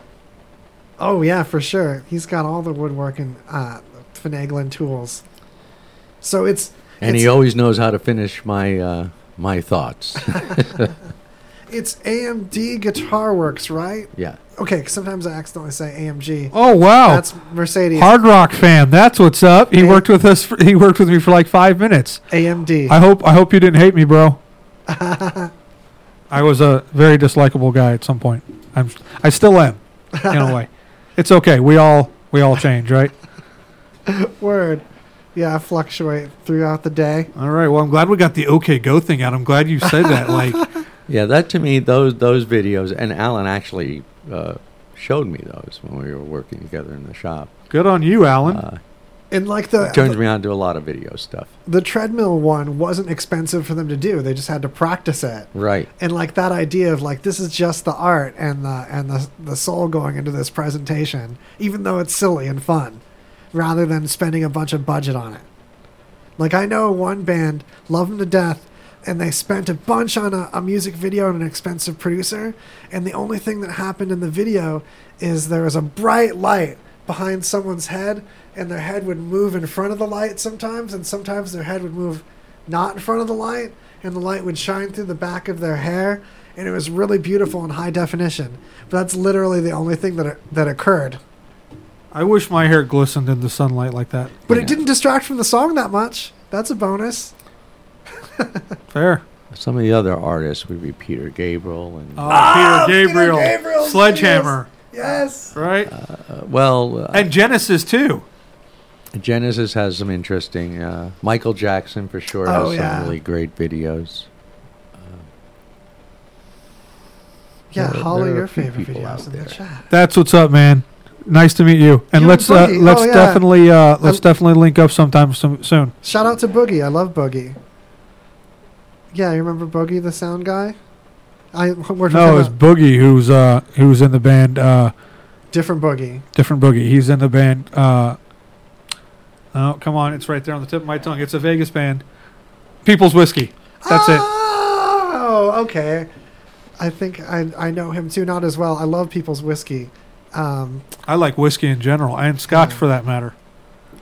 Oh yeah, for sure. He's got all the woodworking, uh, finagling tools. So it's And it's, he always knows how to finish my uh, my thoughts. it's AMD Guitar Works, right? yeah. Okay, sometimes I accidentally say AMG. Oh wow, That's Mercedes. hard rock fan. That's what's up. He Hey. worked with us. For, he worked with me for like five minutes. AMD. I hope. I hope you didn't hate me, bro. I was a very dislikable guy at some point. I'm. I still am, in a way. It's okay. We all. We all change, right? Word. Yeah, I fluctuate throughout the day. All right. Well, I'm glad we got the okay go thing out. I'm glad you said that. Like, Yeah, that to me, those those videos, and Alan actually uh, showed me those when we were working together in the shop. good on you, Alan. Uh, And like the it turns me on to a lot of video stuff. the treadmill one wasn't expensive for them to do. They just had to practice it. Right. And like that idea of like this is just the art and the and the the soul going into this presentation, even though it's silly and fun, rather than spending a bunch of budget on it. Like I know one band, love them to death, and they spent a bunch on a, a music video and an expensive producer, and the only thing that happened in the video is there was a bright light behind someone's head, and their head would move in front of the light sometimes, and sometimes their head would move not in front of the light, and the light would shine through the back of their hair, and it was really beautiful in high definition. But that's literally the only thing that that occurred. I wish my hair glistened in the sunlight like that. But it didn't distract from the song that much. That's a bonus. Fair. Some of the other artists would be Peter Gabriel and Oh, Ah, Peter Peter Gabriel, Gabriel's Sledgehammer, Yes. right? uh, well, uh, and Genesis too. Genesis has some interesting. Uh, Michael Jackson for sure has Oh, some really great videos. Yeah, There- Holly, there your favorite people videos out in the there. chat. That's what's up, man. Nice to meet you. And You let's and uh, let's Oh, yeah. definitely uh, let's I'm- definitely link up sometime some, soon. Shout out to Boogie. I love Boogie. Yeah, you remember Boogie, the sound guy? I worked with No, him it's Boogie who's uh who's in the band uh different Boogie. different Boogie. He's in the band uh Oh, come on, it's right there on the tip of my tongue. It's a Vegas band. People's Whiskey. That's it. Oh, okay. I think I I know him too. Not as well. I love People's Whiskey. Um, I like whiskey in general and scotch for that matter.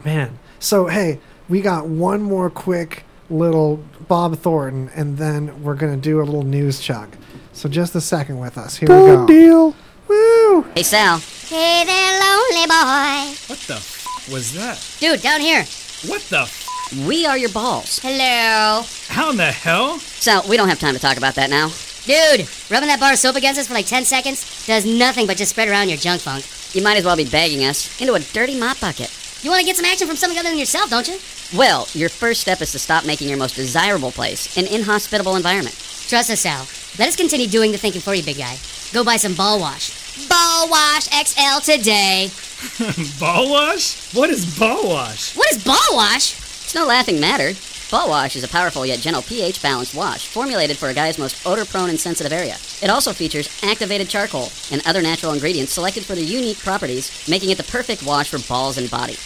man. So hey, we got one more quick little Bob Thornton, and then we're gonna do a little news chug. So just a second with us. Here we go. deal. Woo! Hey, Sal. Hey there, lonely boy. What the f- was that? Dude, down here. What the f- We are your balls. Hello. How in the hell? So, we don't have time to talk about that now. Dude, rubbing that bar of soap against us for like 10 seconds does nothing but just spread around your junk funk. You might as well be bagging us into a dirty mop bucket. You want to get some action from something other than yourself, don't you? Well, your first step is to stop making your most desirable place an inhospitable environment. Trust us, Sal. Let us continue doing the thinking for you, big guy. Go buy some ball wash. Ball wash XL today. ball wash? What is ball wash? What is ball wash? It's no laughing matter. Ball Wash is a powerful yet gentle pH balanced wash formulated for a guy's most odor prone and sensitive area. It also features activated charcoal and other natural ingredients selected for their unique properties, making it the perfect wash for balls and body.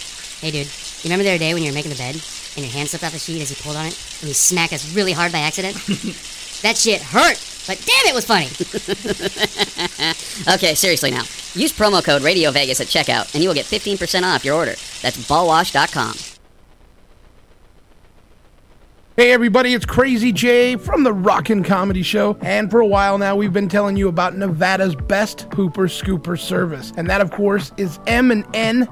Hey, dude, you remember the other day when you were making the bed and your hand slipped off the sheet as you pulled on it and you smacked us really hard by accident? that shit hurt, but damn, it was funny. okay, seriously now. Use promo code Radio Vegas at checkout and you will get 15% off your order. That's ballwash.com. Hey everybody, it's Crazy Jay from the Rockin' Comedy Show. And for a while now, we've been telling you about Nevada's best pooper scooper service. And that, of course, is M&M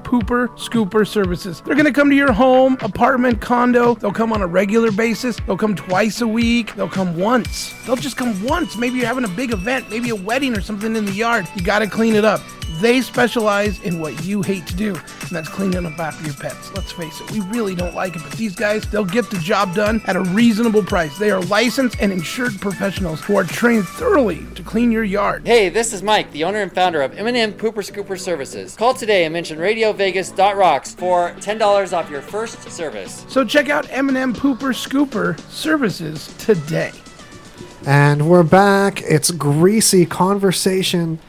Pooper Scooper Services. They're gonna come to your home, apartment, condo. They'll come on a regular basis. They'll come twice a week. They'll come once. They'll just come once. Maybe you're having a big event, maybe a wedding or something in the yard. You gotta clean it up. They specialize in what you hate to do, and that's cleaning up after your pets. Let's face it, we really don't like it, but these guys, they'll get the job done at a reasonable price. They are licensed and insured professionals who are trained thoroughly to clean your yard. Hey, this is Mike, the owner and founder of M&M Pooper Scooper Services. Call today and mention RadioVegas.rocks for $10 off your first service. So check out M&M Pooper Scooper Services today. And we're back. It's Greasy Conversation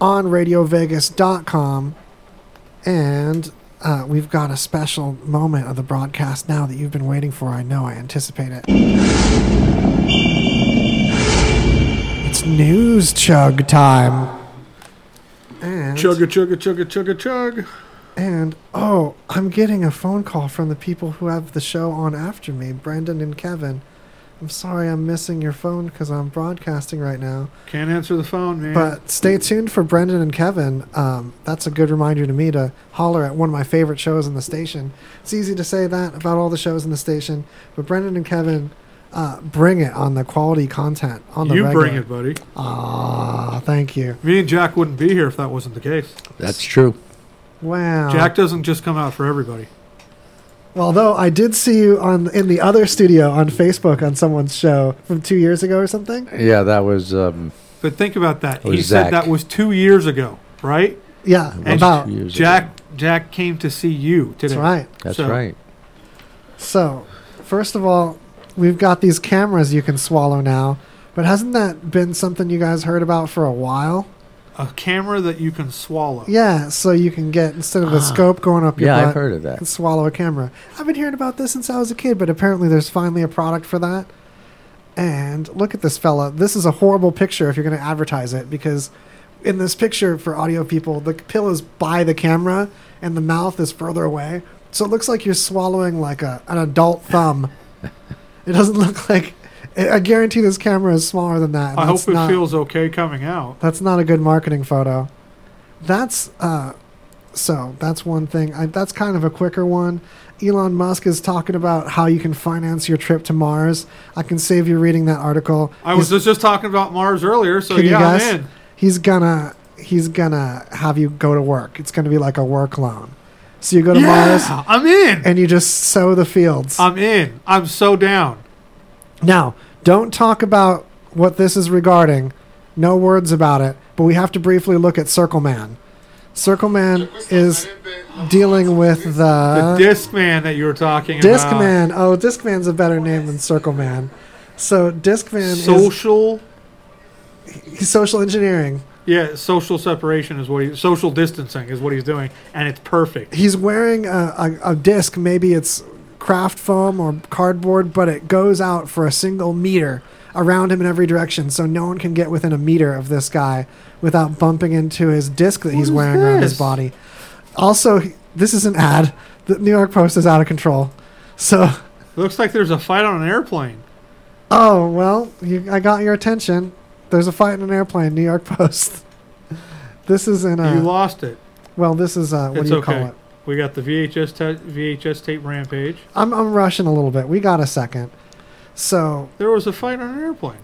on RadioVegas.com. And uh, we've got a special moment of the broadcast now that you've been waiting for. I know, I anticipate it. It's news chug time. And Chugga chugga chugga chugga chug. and oh, I'm getting a phone call from the people who have the show on after me, Brendan and Kevin. I'm sorry I'm missing your phone because I'm broadcasting right now. Can't answer the phone, man. But stay tuned for Brendan and Kevin. Um, that's a good reminder to me to holler at one of my favorite shows in the station. It's easy to say that about all the shows in the station, but Brendan and Kevin uh, bring it on the quality content on the you regular. bring it, buddy. Ah, thank you. Me and Jack wouldn't be here if that wasn't the case. That's true. Wow. Jack doesn't just come out for everybody. Although I did see you on in the other studio on Facebook on someone's show from two years ago or something. Yeah, that was. Um, But think about that. It was He said that was two years ago, right? Yeah, It was about. two years Jack Jack came to see you today. That's right. That's So- right. So, first of all, we've got these cameras you can swallow now, but hasn't that been something you guys heard about for a while? A camera that you can swallow. Yeah, so you can get instead of a Ah. scope going up your Yeah, I've butt, heard of that. you can swallow a camera. I've been hearing about this since I was a kid, but apparently there's finally a product for that. And look at this fella. This is a horrible picture if you're going to advertise it because in this picture for audio people, the pill is by the camera and the mouth is further away. So it looks like you're swallowing like a an adult thumb. it doesn't look like I guarantee this camera is smaller than that. I hope it not- feels okay coming out. That's not a good marketing photo. That's uh, so that's one thing. I, that's kind of a quicker one. Elon Musk is talking about how you can finance your trip to Mars. I can save you reading that article. I was just, talking about Mars earlier, so yeah? I'm in. He's gonna he's gonna have you go to work. It's gonna be like a work loan. So you go to Yeah, Mars. I'm in. And you just sow the fields. I'm in. I'm so down. Now, don't talk about what this is regarding. No words about it. But we have to briefly look at Circle Man. Circle Man is dealing with the, The Disc Man that you were talking Disc about. Disc Man. Oh, Disc Man's a better name than Circle Man. So Disc Man Social. is he's social engineering. Yeah, social separation is what he. Social distancing is what he's doing, and it's perfect. He's wearing a, a, a disc. Maybe it's craft foam or cardboard, but it goes out for a single meter around him in every direction, so no one can get within a meter of this guy without bumping into his disc that he's wearing around his body. Also, this is an ad. The New York Post is out of control. So, Looks like there's a fight on an airplane. oh well, you, I got your attention. There's a fight in an airplane. New York Post. this is in a. you lost it. Well, this is uh, what it's do you okay. call it? We got the VHS ta- VHS tape rampage. I'm I'm rushing a little bit. We got a second. So There was a fight on an airplane.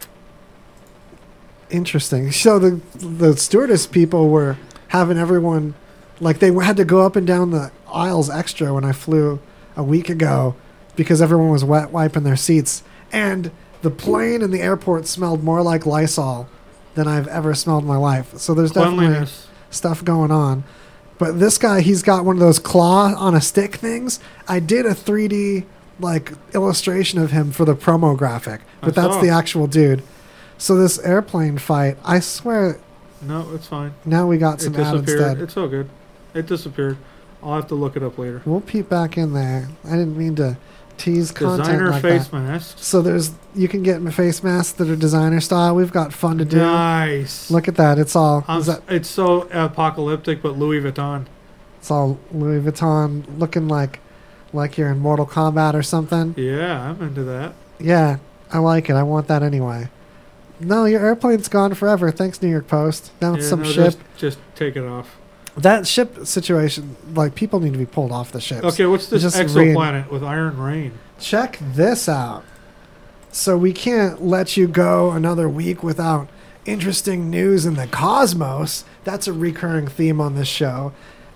interesting. So the the stewardess people were having everyone like they had to go up and down the aisles extra when I flew a week ago because everyone was wet wiping their seats and the plane and the airport smelled more like Lysol than I've ever smelled in my life. So there's definitely Cleanliness. stuff going on. But this guy, he's got one of those claw on a stick things. I did a 3D like illustration of him for the promo graphic, but that's the actual dude. So this airplane fight, I swear, No, it's fine. now we got It some ad disappeared. instead. It's all good. It disappeared. I'll have to look it up later. We'll peep back in there. I didn't mean to tease content Designer like face that. masks. So there's you can get face masks that are designer style. We've got fun to do. Nice. Look at that. It's all is that, it's so apocalyptic, but Louis Vuitton. it's all Louis Vuitton looking like like you're in Mortal Kombat or something. Yeah, I'm into that. Yeah, I like it. I want that anyway. No, your airplane's gone forever. Thanks, New York Post. Now it's Yeah, some no, ship. Just, just take it off. That ship situation, like people need to be pulled off the ships. Okay, what's this Just read- exoplanet with Iron Rain? Check this out. So we can't let you go another week without interesting news in the cosmos. That's a recurring theme on this show,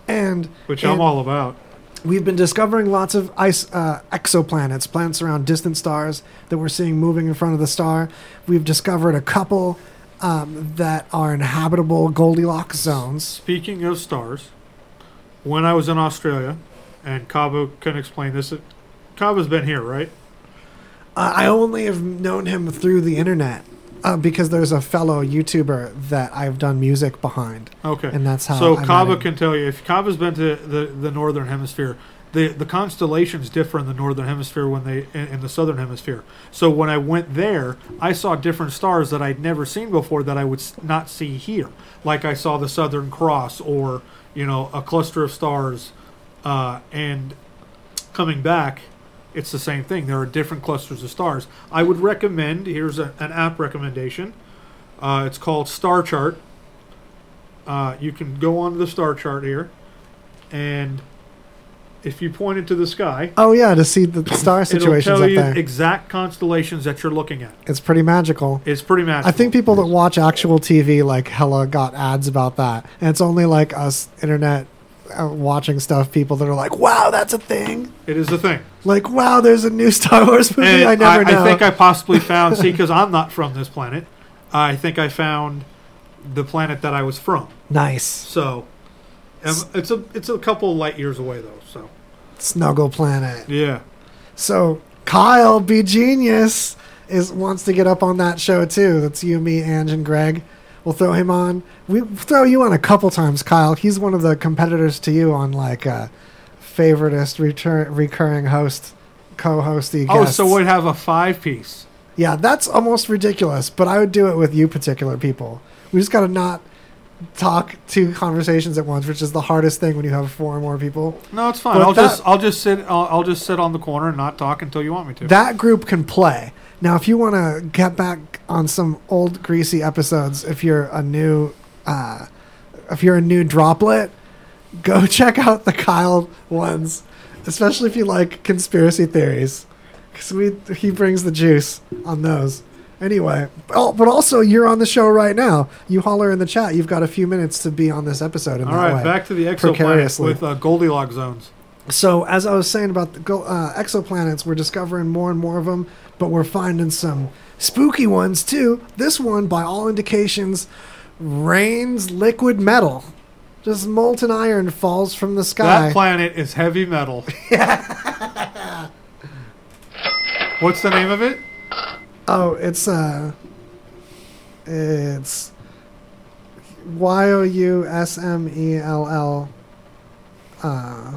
and Which I'm all about. We've been discovering lots of ice uh, exoplanets, planets around distant stars that we're seeing moving in front of the star. We've discovered a couple um, that are inhabitable Goldilocks zones. Speaking of stars, when I was in Australia, and Cabo can explain this. Cabo's been here, right? Uh, I only have known him through the internet uh, because there's a fellow YouTuber that I've done music behind. Okay. and that's how. So I met Kava him. can tell you if Kava's been to the, the northern hemisphere, the the constellations differ in the northern hemisphere when they in, in the southern hemisphere. So when I went there, I saw different stars that I'd never seen before that I would not see here. Like I saw the Southern Cross or you know a cluster of stars, uh, and coming back. It's the same thing. There are different clusters of stars. I would recommend. Here's a, an app recommendation. Uh, it's called Star Chart. Uh, you can go onto the star chart here, and if you point it to the sky, Oh yeah, to see the star situations it'll tell up you there. exact constellations that you're looking at. It's pretty magical. It's pretty magical. I think people that watch actual TV like hella got ads about that, and it's only like us internet uh, watching stuff. People that are like, "Wow, that's a thing!" it is the thing. Like, "Wow, there's a new Star Wars movie." And I never know. I think I possibly found. see, because I'm not from this planet, I think I found the planet that I was from. nice So, um, it's a it's a couple light years away though. Snuggle Planet. yeah. So Kyle, be genius, is wants to get up on that show too. That's you, me, Ange, and Greg. We'll throw him on. We throw you on a couple times, Kyle. He's one of the competitors to you on like uh, favoritist return recurring host, co-hosty. Oh, guests. so we'd have a five piece. Yeah, that's almost ridiculous, but I would do it with you particular people. We just got to not talk two conversations at once, which is the hardest thing when you have four or more people. No, it's fine. But I'll that- just I'll just sit I'll, I'll just sit on the corner and not talk until you want me to. That group can play. Now, if you want to get back on some old greasy episodes, if you're a new, uh, if you're a new droplet, go check out the Kyle ones, especially if you like conspiracy theories, because we he brings the juice on those. Anyway, oh, but also you're on the show right now. You holler in the chat. You've got a few minutes to be on this episode. In All right, way, back to the exoplanet precariously. with uh, Goldilocks zones. So, as I was saying about the uh, exoplanets, we're discovering more and more of them, but we're finding some spooky ones too. This one, by all indications, rains liquid metal. Just molten iron falls from the sky. That planet is heavy metal. What's the name of it? Oh, it's uh, it's Y O U S M E L L. Uh,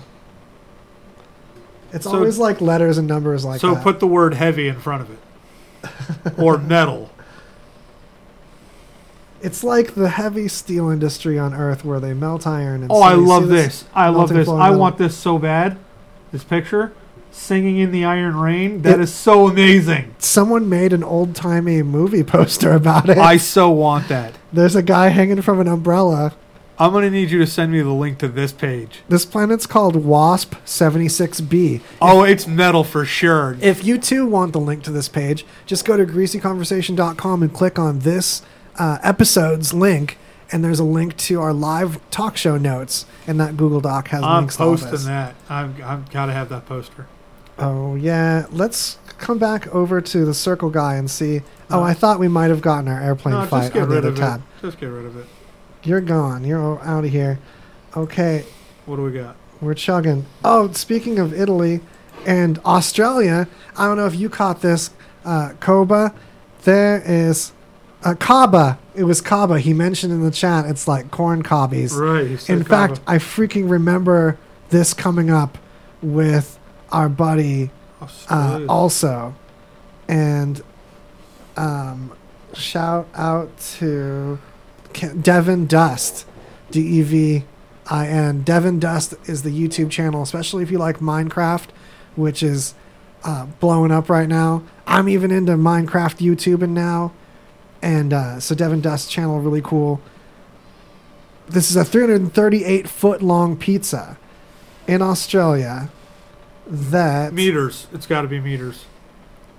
it's So- always like letters and numbers like so that. put the word heavy in front of it, or metal. It's like the heavy steel industry on Earth where they melt iron. And Oh, so I love this. I love this. I want this so bad. This picture, singing in the iron rain. That It- is so amazing. Someone made an old timey movie poster about it. I so want that. There's a guy hanging from an umbrella. I'm gonna need you to send me the link to this page. This planet's called WASP 76b. Oh, it's metal for sure. If you too want the link to this page, just go to greasyconversation.com and click on this uh, episode's link, and there's a link to our live talk show notes, and that Google Doc has I'm links to all posting that. I've, I've got to have that poster. Oh yeah, let's come back over to the circle guy and see. Oh. I thought we might have gotten our airplane No, fight just get on the rid other of tab. it. Just get rid of it. You're gone. You're out of here. Okay, What do we got? we're chugging. Oh, speaking of Italy and Australia, I don't know if you caught this, uh, Koba. There is uh, Kaba. It was Kaba. He mentioned in the chat. It's like corn cobbies. Right, In fact, Kaba. I freaking remember this coming up with our buddy uh, also, and um, shout out to Devin Dust, D E V I N. Devin Dust is the YouTube channel, especially if you like Minecraft, which is uh, blowing up right now. I'm even into Minecraft YouTubing now, and uh, so Devin Dust channel really cool. This is a 338 foot long pizza in Australia that meters. It's got to be meters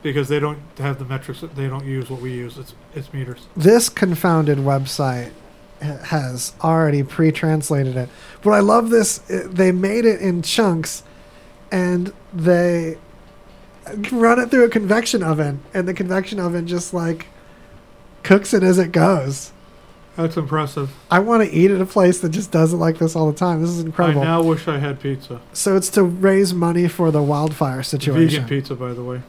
because they don't have the metrics. They don't use what we use. It's it's meters. this confounded website has already pre-translated it. But I love this. it- They made it in chunks, and they run it through a convection oven, and the convection oven just like cooks it as it goes. That's impressive. I want to eat at a place that just does it like this all the time. This is incredible. I now wish I had pizza. So it's to raise money for the wildfire situation. Vegan pizza, by the way.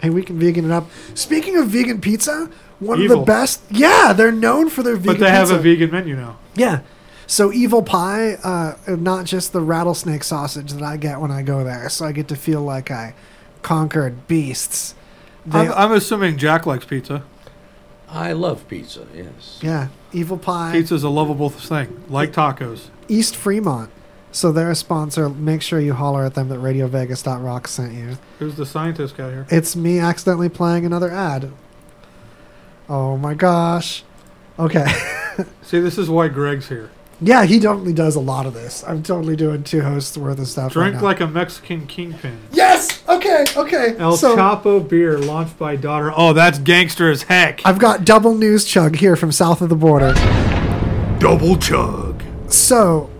Hey, we can vegan it up. Speaking of vegan pizza, one of the best. Yeah, they're known for their vegan. But they have a vegan menu now. Yeah. So Evel Pie, uh, not just the rattlesnake sausage that I get when I go there. So I get to feel like I conquered beasts. I'm, I'm assuming Jack likes pizza. I love pizza. Yes. yeah, Evel Pie. Pizza's a lovable thing, like tacos. East Fremont. So they're a sponsor. Make sure you holler at them that RadioVegas.rock sent you. Who's the scientist guy here? It's me accidentally playing another ad. Oh my gosh. Okay. See, this is why Greg's here. yeah, he totally does a lot of this. I'm totally doing two hosts worth of stuff. right Drink now. like a Mexican kingpin. Yes. Okay. Okay. El so Chapo beer launched by daughter. Oh, that's gangster as heck. I've got double news chug here from south of the border. Double chug. So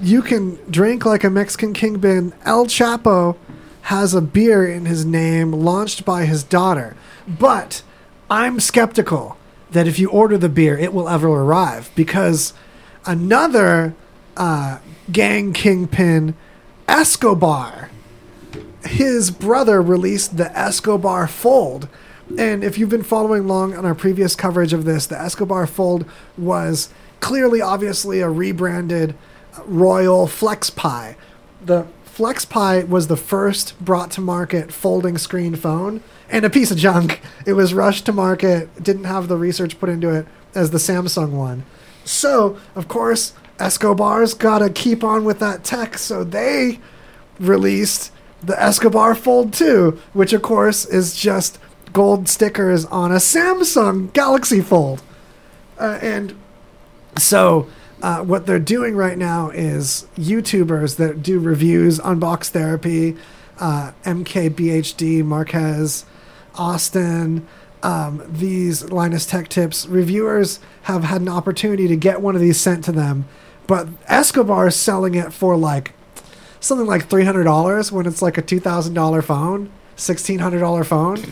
you can drink like a Mexican kingpin. El Chapo has a beer in his name launched by his daughter. But I'm skeptical that if you order the beer, it will ever arrive because another uh, gang kingpin, Escobar, his brother released the Escobar Fold. And if you've been following along on our previous coverage of this, the Escobar Fold was clearly, obviously, a rebranded Royole FlexPai. The Flex Pie was the first brought to market folding screen phone and a piece of junk. It was rushed to market, didn't have the research put into it as the Samsung one. So, of course, Escobar's got to keep on with that tech, so they released the Escobar Fold 2, which, of course, is just gold stickers on a Samsung Galaxy Fold. Uh, and so, uh, what they're doing right now is YouTubers that do reviews, Unbox Therapy, uh, MKBHD, Marques, Austin, um, these Linus Tech Tips reviewers have had an opportunity to get one of these sent to them, but Escobar is selling it for like something like three hundred dollars when it's like a two thousand dollar phone, sixteen hundred dollar phone.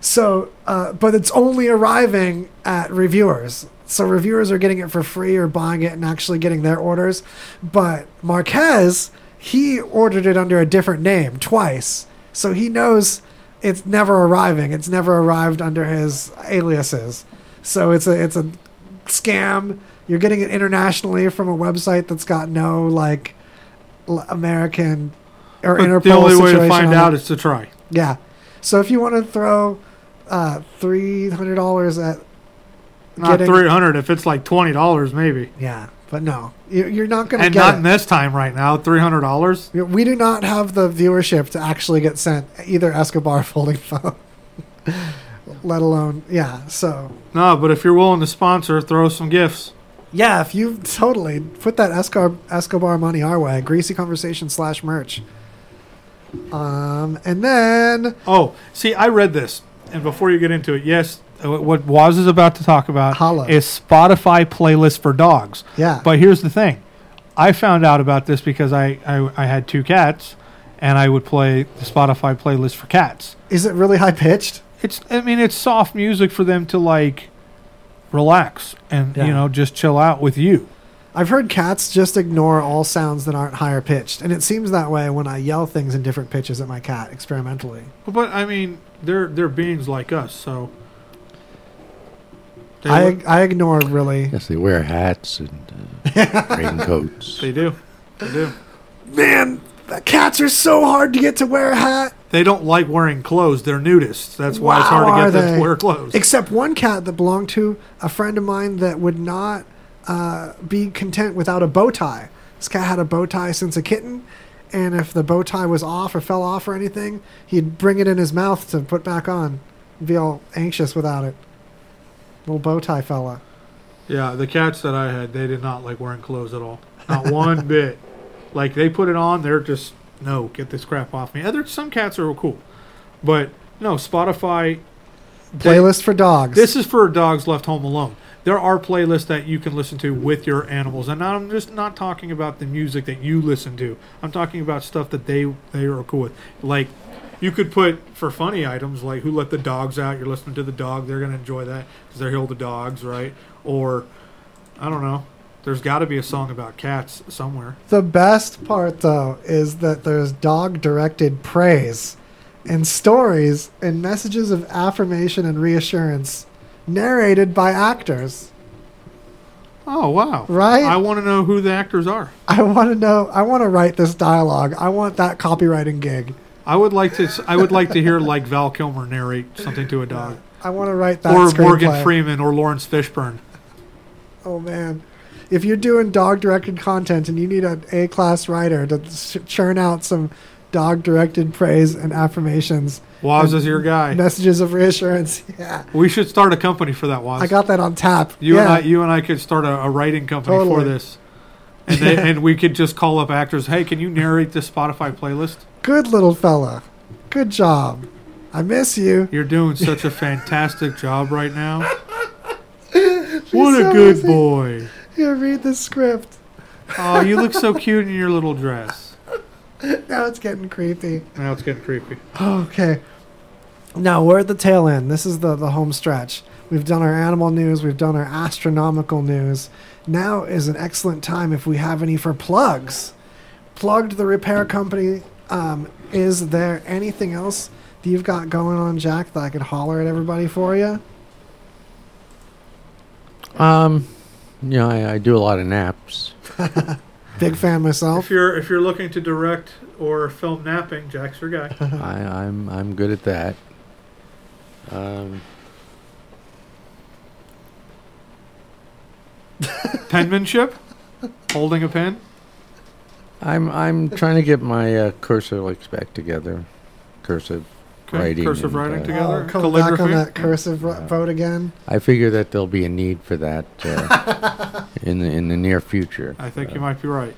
So, uh, but it's only arriving at reviewers. So reviewers are getting it for free or buying it and actually getting their orders. But Marques, he ordered it under a different name twice. So he knows it's never arriving. It's never arrived under his aliases. So it's a it's a scam. You're getting it internationally from a website that's got no like American or But Interpol the only way to find out it. is to try. Yeah. So if you want to throw uh, three hundred dollars at Not three hundred. If it's like twenty dollars, maybe. Yeah, but no, You- you're not going to And not it. in this time right now. Three hundred dollars. We do not have the viewership to actually get sent either Escobar folding phone, let alone yeah. So No, but if you're willing to sponsor, throw some gifts. Yeah, if you totally put that Escobar Escobar money our way, greasy conversation slash merch. Um, and then Oh, see, I read this, and before you get into it, yes, uh, what Waz is about to talk about is Spotify playlist for dogs. Yeah. But here's the thing, I found out about this because I I, I had two cats, and I would play the Spotify playlist for cats. is it really high pitched? It's I mean it's soft music for them to like relax and Yeah. you know just chill out with you. I've heard cats just ignore all sounds that aren't higher pitched, and it seems that way when I yell things in different pitches at my cat experimentally. But I mean they're they're beings like us, so. I would- I ignore really. Yes, they wear hats and uh, raincoats. They do. They do. Man, the cats are so hard to get to wear a hat. They don't like wearing clothes. They're nudists. That's why it's hard to get them they? to wear clothes. Except one cat that belonged to a friend of mine that would not uh, be content without a bow tie. This cat had a bow tie since a kitten, and if the bow tie was off or fell off or anything, he'd bring it in his mouth to put back on. Be all anxious without it. Little bow tie fella. Yeah, the cats that I had, they did not like wearing clothes at all. Not one bit. Like they put it on, they're just no, get this crap off me. Other some cats are cool, but no, Spotify Playlist for dogs. This is for dogs left home alone. There are playlists that you can listen to with your animals, and I'm just not talking about the music that you listen to. I'm talking about stuff that they they are cool with. Like you could put for funny items like "Who Let the Dogs Out." You're listening to the dog; they're gonna enjoy that because they're here the dogs, right? Or I don't know. There's got to be a song about cats somewhere. The best part, though, is that there's dog directed praise and stories and messages of affirmation and reassurance narrated by actors. Oh wow! Right? I want to know who the actors are. I want to know, I want to write this dialogue. I want that copywriting gig. I would like to. I would like to hear like Val Kilmer narrate something to a dog, I want to write that or screenplay. Morgan Freeman, or Laurence Fishburne. Oh, man. If you're doing dog directed content and you need an A class writer to ch- churn out some dog directed praise and affirmations, Waz and is your guy. Messages of reassurance. Yeah. We should start a company for that, Waz. I got that on tap. you yeah. and I. You and I could start a, a writing company for this, and they, and we could just call up actors. Hey, can you narrate this Spotify playlist? Good little fella. Good job. I miss you. You're doing such a fantastic job right now. What a good boy. Here, read the script. Oh, you look so cute in your little dress. now it's getting creepy. Now it's getting creepy. Okay. Now we're at the tail end. This is the, the home stretch. We've done our animal news, we've done our astronomical news. Now is an excellent time if we have any for plugs. Plugged the repair company. Um, is there anything else that you've got going on, Jack, that I could holler at everybody for you? Um, you know, I, I do a lot of naps. Big fan myself. If you're if you're looking to direct or film napping, Jack's your guy. I, I'm I'm good at that. Um, penmanship, holding a pen. I'm I'm trying to get my uh, cursive links back together, cursive Okay, writing. cursive and, writing uh, together. Oh, coming back on that cursive ro- vote again. I figure that there'll be a need for that uh, in the in the near future. I think Uh, you might be right.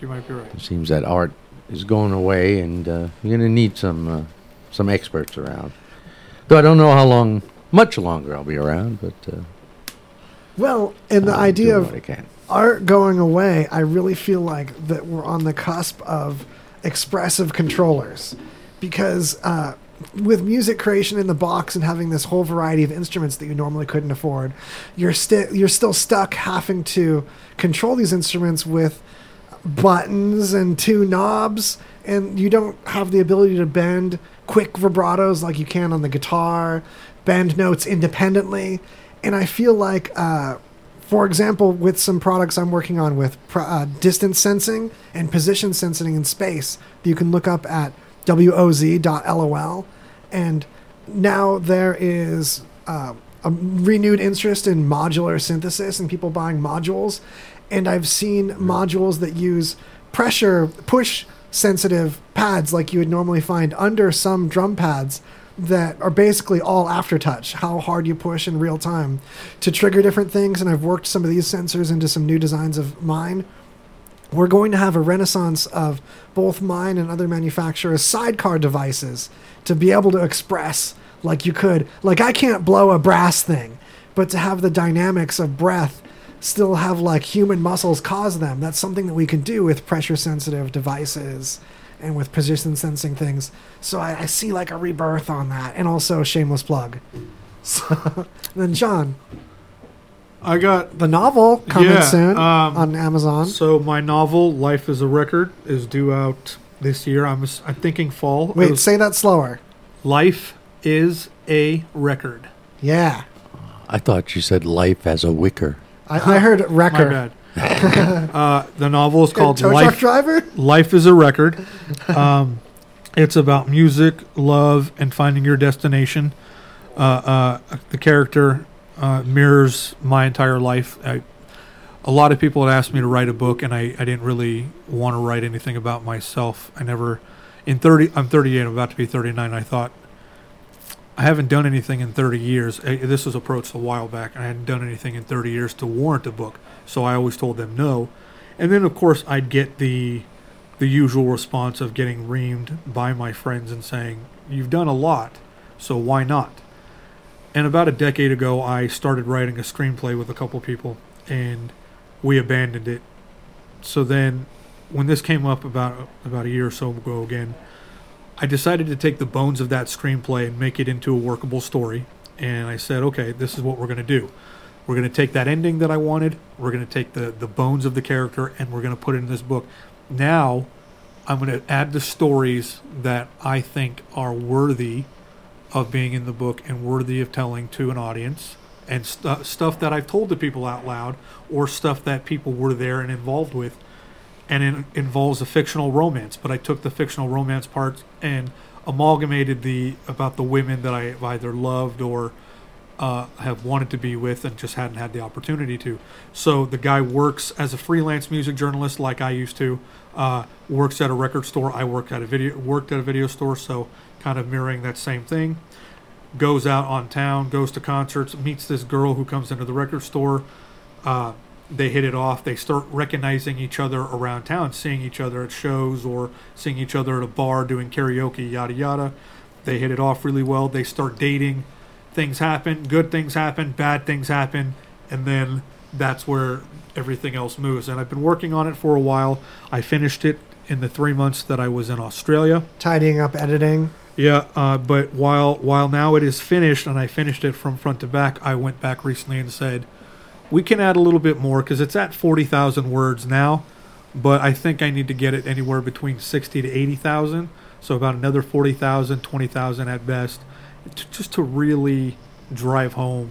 You might be right. It seems that art is going away, and uh, you're going to need some uh, some experts around. Though I don't know how long, much longer I'll be around, but uh, Well, and the I'm idea of what I can. art going away, I really feel like that we're on the cusp of expressive controllers, because uh, with music creation in the box and having this whole variety of instruments that you normally couldn't afford, you're still you're still stuck having to control these instruments with buttons and two knobs, and you don't have the ability to bend quick vibratos like you can on the guitar, bend notes independently, and I feel like. Uh, for example, with some products I'm working on with uh, distance sensing and position sensing in space you can look up at woz.lol. And now there is uh, a renewed interest in modular synthesis and people buying modules. And I've seen modules that use pressure push sensitive pads like you would normally find under some drum pads that are basically all aftertouch, how hard you push in real time to trigger different things. And I've worked some of these sensors into some new designs of mine. We're going to have a renaissance of both mine and other manufacturers' sidecar devices to be able to express like you could. Like, I can't blow a brass thing, but to have the dynamics of breath still have like human muscles cause them, that's something that we can do with pressure sensitive devices and with position sensing things. So I, I see like a rebirth on that, and also shameless plug. So, then John, I got the novel coming Yeah, soon um, on Amazon. So my novel "Life Is a Record" is due out this year. I'm s- I'm thinking fall. Wait, was- say that slower. Life is a record. Yeah, I thought you said life as a wicker. I, I heard record. My bad. uh, the novel is called tow truck Life. driver? Life is a record. Um, it's about music, love, and finding your destination. Uh, uh, the character uh, mirrors my entire life. I, a lot of people had asked me to write a book, and I, I didn't really want to write anything about myself. I never, in 30, I'm 38, I'm about to be 39. I thought, I haven't done anything in 30 years. Uh, This was approached a while back, and I hadn't done anything in 30 years to warrant a book. So I always told them no. And then, of course, I'd get the the usual response of getting reamed by my friends and saying, "You've done a lot, so why not?" And about a decade ago, I started writing a screenplay with a couple people, and we abandoned it. So then, when this came up about about a year or so ago again, I decided to take the bones of that screenplay and make it into a workable story. And I said, okay, this is what we're going to do. We're going to take that ending that I wanted. We're going to take the, the bones of the character and we're going to put it in this book. Now, I'm going to add the stories that I think are worthy of being in the book and worthy of telling to an audience and stu- stuff that I've told to people out loud or stuff that people were there and involved with and it involves a fictional romance. But I took the fictional romance parts and amalgamated the about the women that I've either loved or uh, have wanted to be with and just hadn't had the opportunity to. So the guy works as a freelance music journalist, like I used to. Uh, works at a record store. I worked at a video worked at a video store, so kind of mirroring that same thing. Goes out on town, goes to concerts, meets this girl who comes into the record store. Uh, they hit it off. They start recognizing each other around town, seeing each other at shows or seeing each other at a bar doing karaoke, yada yada. They hit it off really well. They start dating. Things happen, good things happen, bad things happen, and then that's where everything else moves. And I've been working on it for a while. I finished it in the three months that I was in Australia. Tidying up editing. Yeah, uh, but while while now it is finished and I finished it from front to back, I went back recently and said, we can add a little bit more because it's at 40,000 words now, but I think I need to get it anywhere between 60 to 80,000. So about another 40,000, 20,000 at best, t- just to really drive home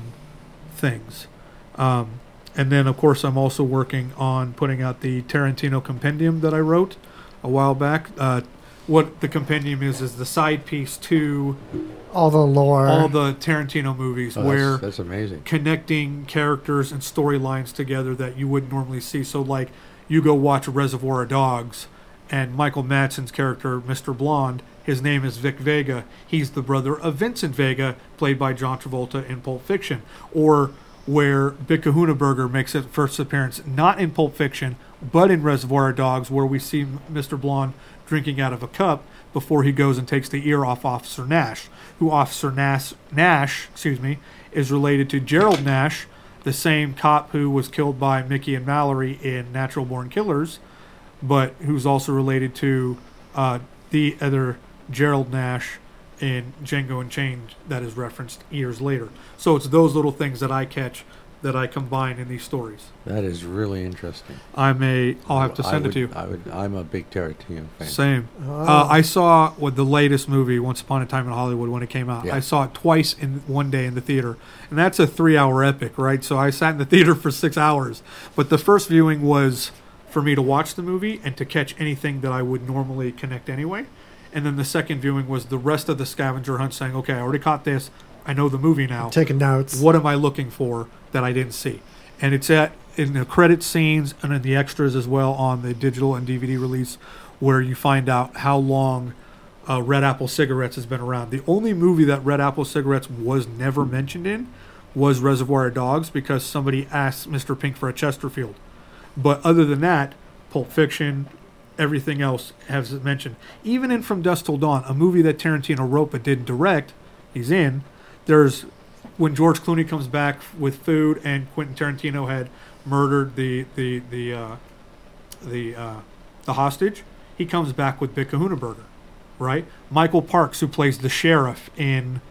things. Um, and then, of course, I'm also working on putting out the Tarantino compendium that I wrote a while back. Uh, what the compendium is is the side piece to All the lore. all the Tarantino movies Oh, that's- where that's amazing. connecting characters and storylines together that you wouldn't normally see. So like you go watch Reservoir of Dogs and Michael Madsen's character Mr. Blonde, his name is Vic Vega. He's the brother of Vincent Vega, played by John Travolta in Pulp Fiction. Or where Big Kahuna Burger makes its first appearance not in Pulp Fiction, but in Reservoir Dogs, where we see Mr. Blonde drinking out of a cup before he goes and takes the ear off Officer Nash, who Officer Nash, Nash, excuse me, is related to Gerald Nash, the same cop who was killed by Mickey and Mallory in Natural Born Killers, but who's also related to uh, the other Gerald Nash in Django Unchained that is referenced years later. So it's those little things that I catch that I combine in these stories. That is really interesting. I may. I'll have to send would- it to you. I would. I'm a big Tarantino fan. Same. Oh. Uh, I saw what the latest movie, Once Upon a Time in Hollywood, when it came out. Yeah. I saw it twice in one day in the theater, and that's a three-hour epic, right? So I sat in the theater for six hours. But the first viewing was for me to watch the movie and to catch anything that I would normally connect anyway. And then the second viewing was the rest of the scavenger hunt, saying, "Okay, I already caught this. I know the movie now. Taking notes. What am I looking for that I didn't see?" And it's at in the credit scenes and in the extras as well on the digital and DVD release, where you find out how long uh, Red Apple Cigarettes has been around. The only movie that Red Apple Cigarettes was never mentioned in was Reservoir Dogs because somebody asked Mr. Pink for a Chesterfield. But other than that, Pulp Fiction, everything else has mentioned. Even in From Dusk Till Dawn, a movie that Tarantino wrote but didn't direct, he's in. There's when George Clooney comes back with food and Quentin Tarantino had murdered the the the uh, the uh, the hostage. He comes back with Big Kahuna Burger, right? Michael Parks, who plays the sheriff in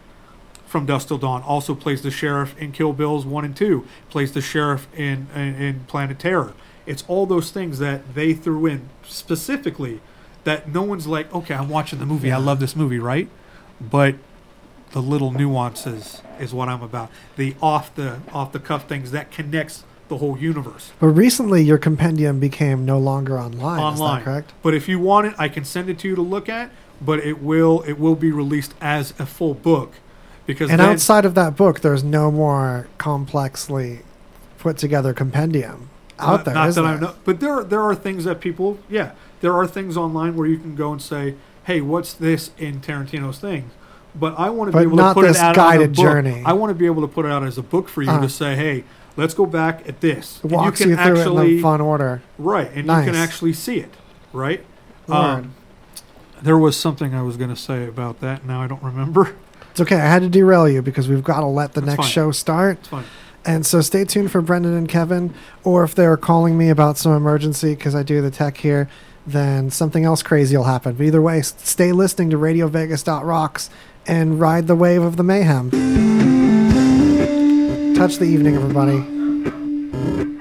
From Dusk Till Dawn, also plays the sheriff in Kill Bills one and two. Plays the sheriff in in, in Planet Terror. It's all those things that they threw in specifically that no one's like, okay, I'm watching the movie. I love this movie, right? But the little nuances is what I'm about. The off the off the cuff things that connects the whole universe. But recently, your compendium became no longer online. online. Is that correct? But if you want it, I can send it to you to look at. But it will it will be released as a full book because And then, outside of that book, there's no more complexly put together compendium out not, there. Not that there? I know, but there there are things that people yeah there are things online where you can go and say hey what's this in Tarantino's things. But I want to be able to put it out guided as a book. journey. I want to be able to put it out as a book for you Uh. to say, hey, let's go back at this. It walks you, through it in fun order. Right, and you can actually see it, right? Um, there was something I was going to say about that. Now I don't remember. It's okay. I had to derail you because we've got to let the That's next fine. show start. It's fine. And so stay tuned for Brendan and Kevin, or if they're calling me about some emergency because I do the tech here, then something else crazy will happen. But either way, stay listening to RadioVegas.rocks and ride the wave of the mayhem. Touch the evening, everybody.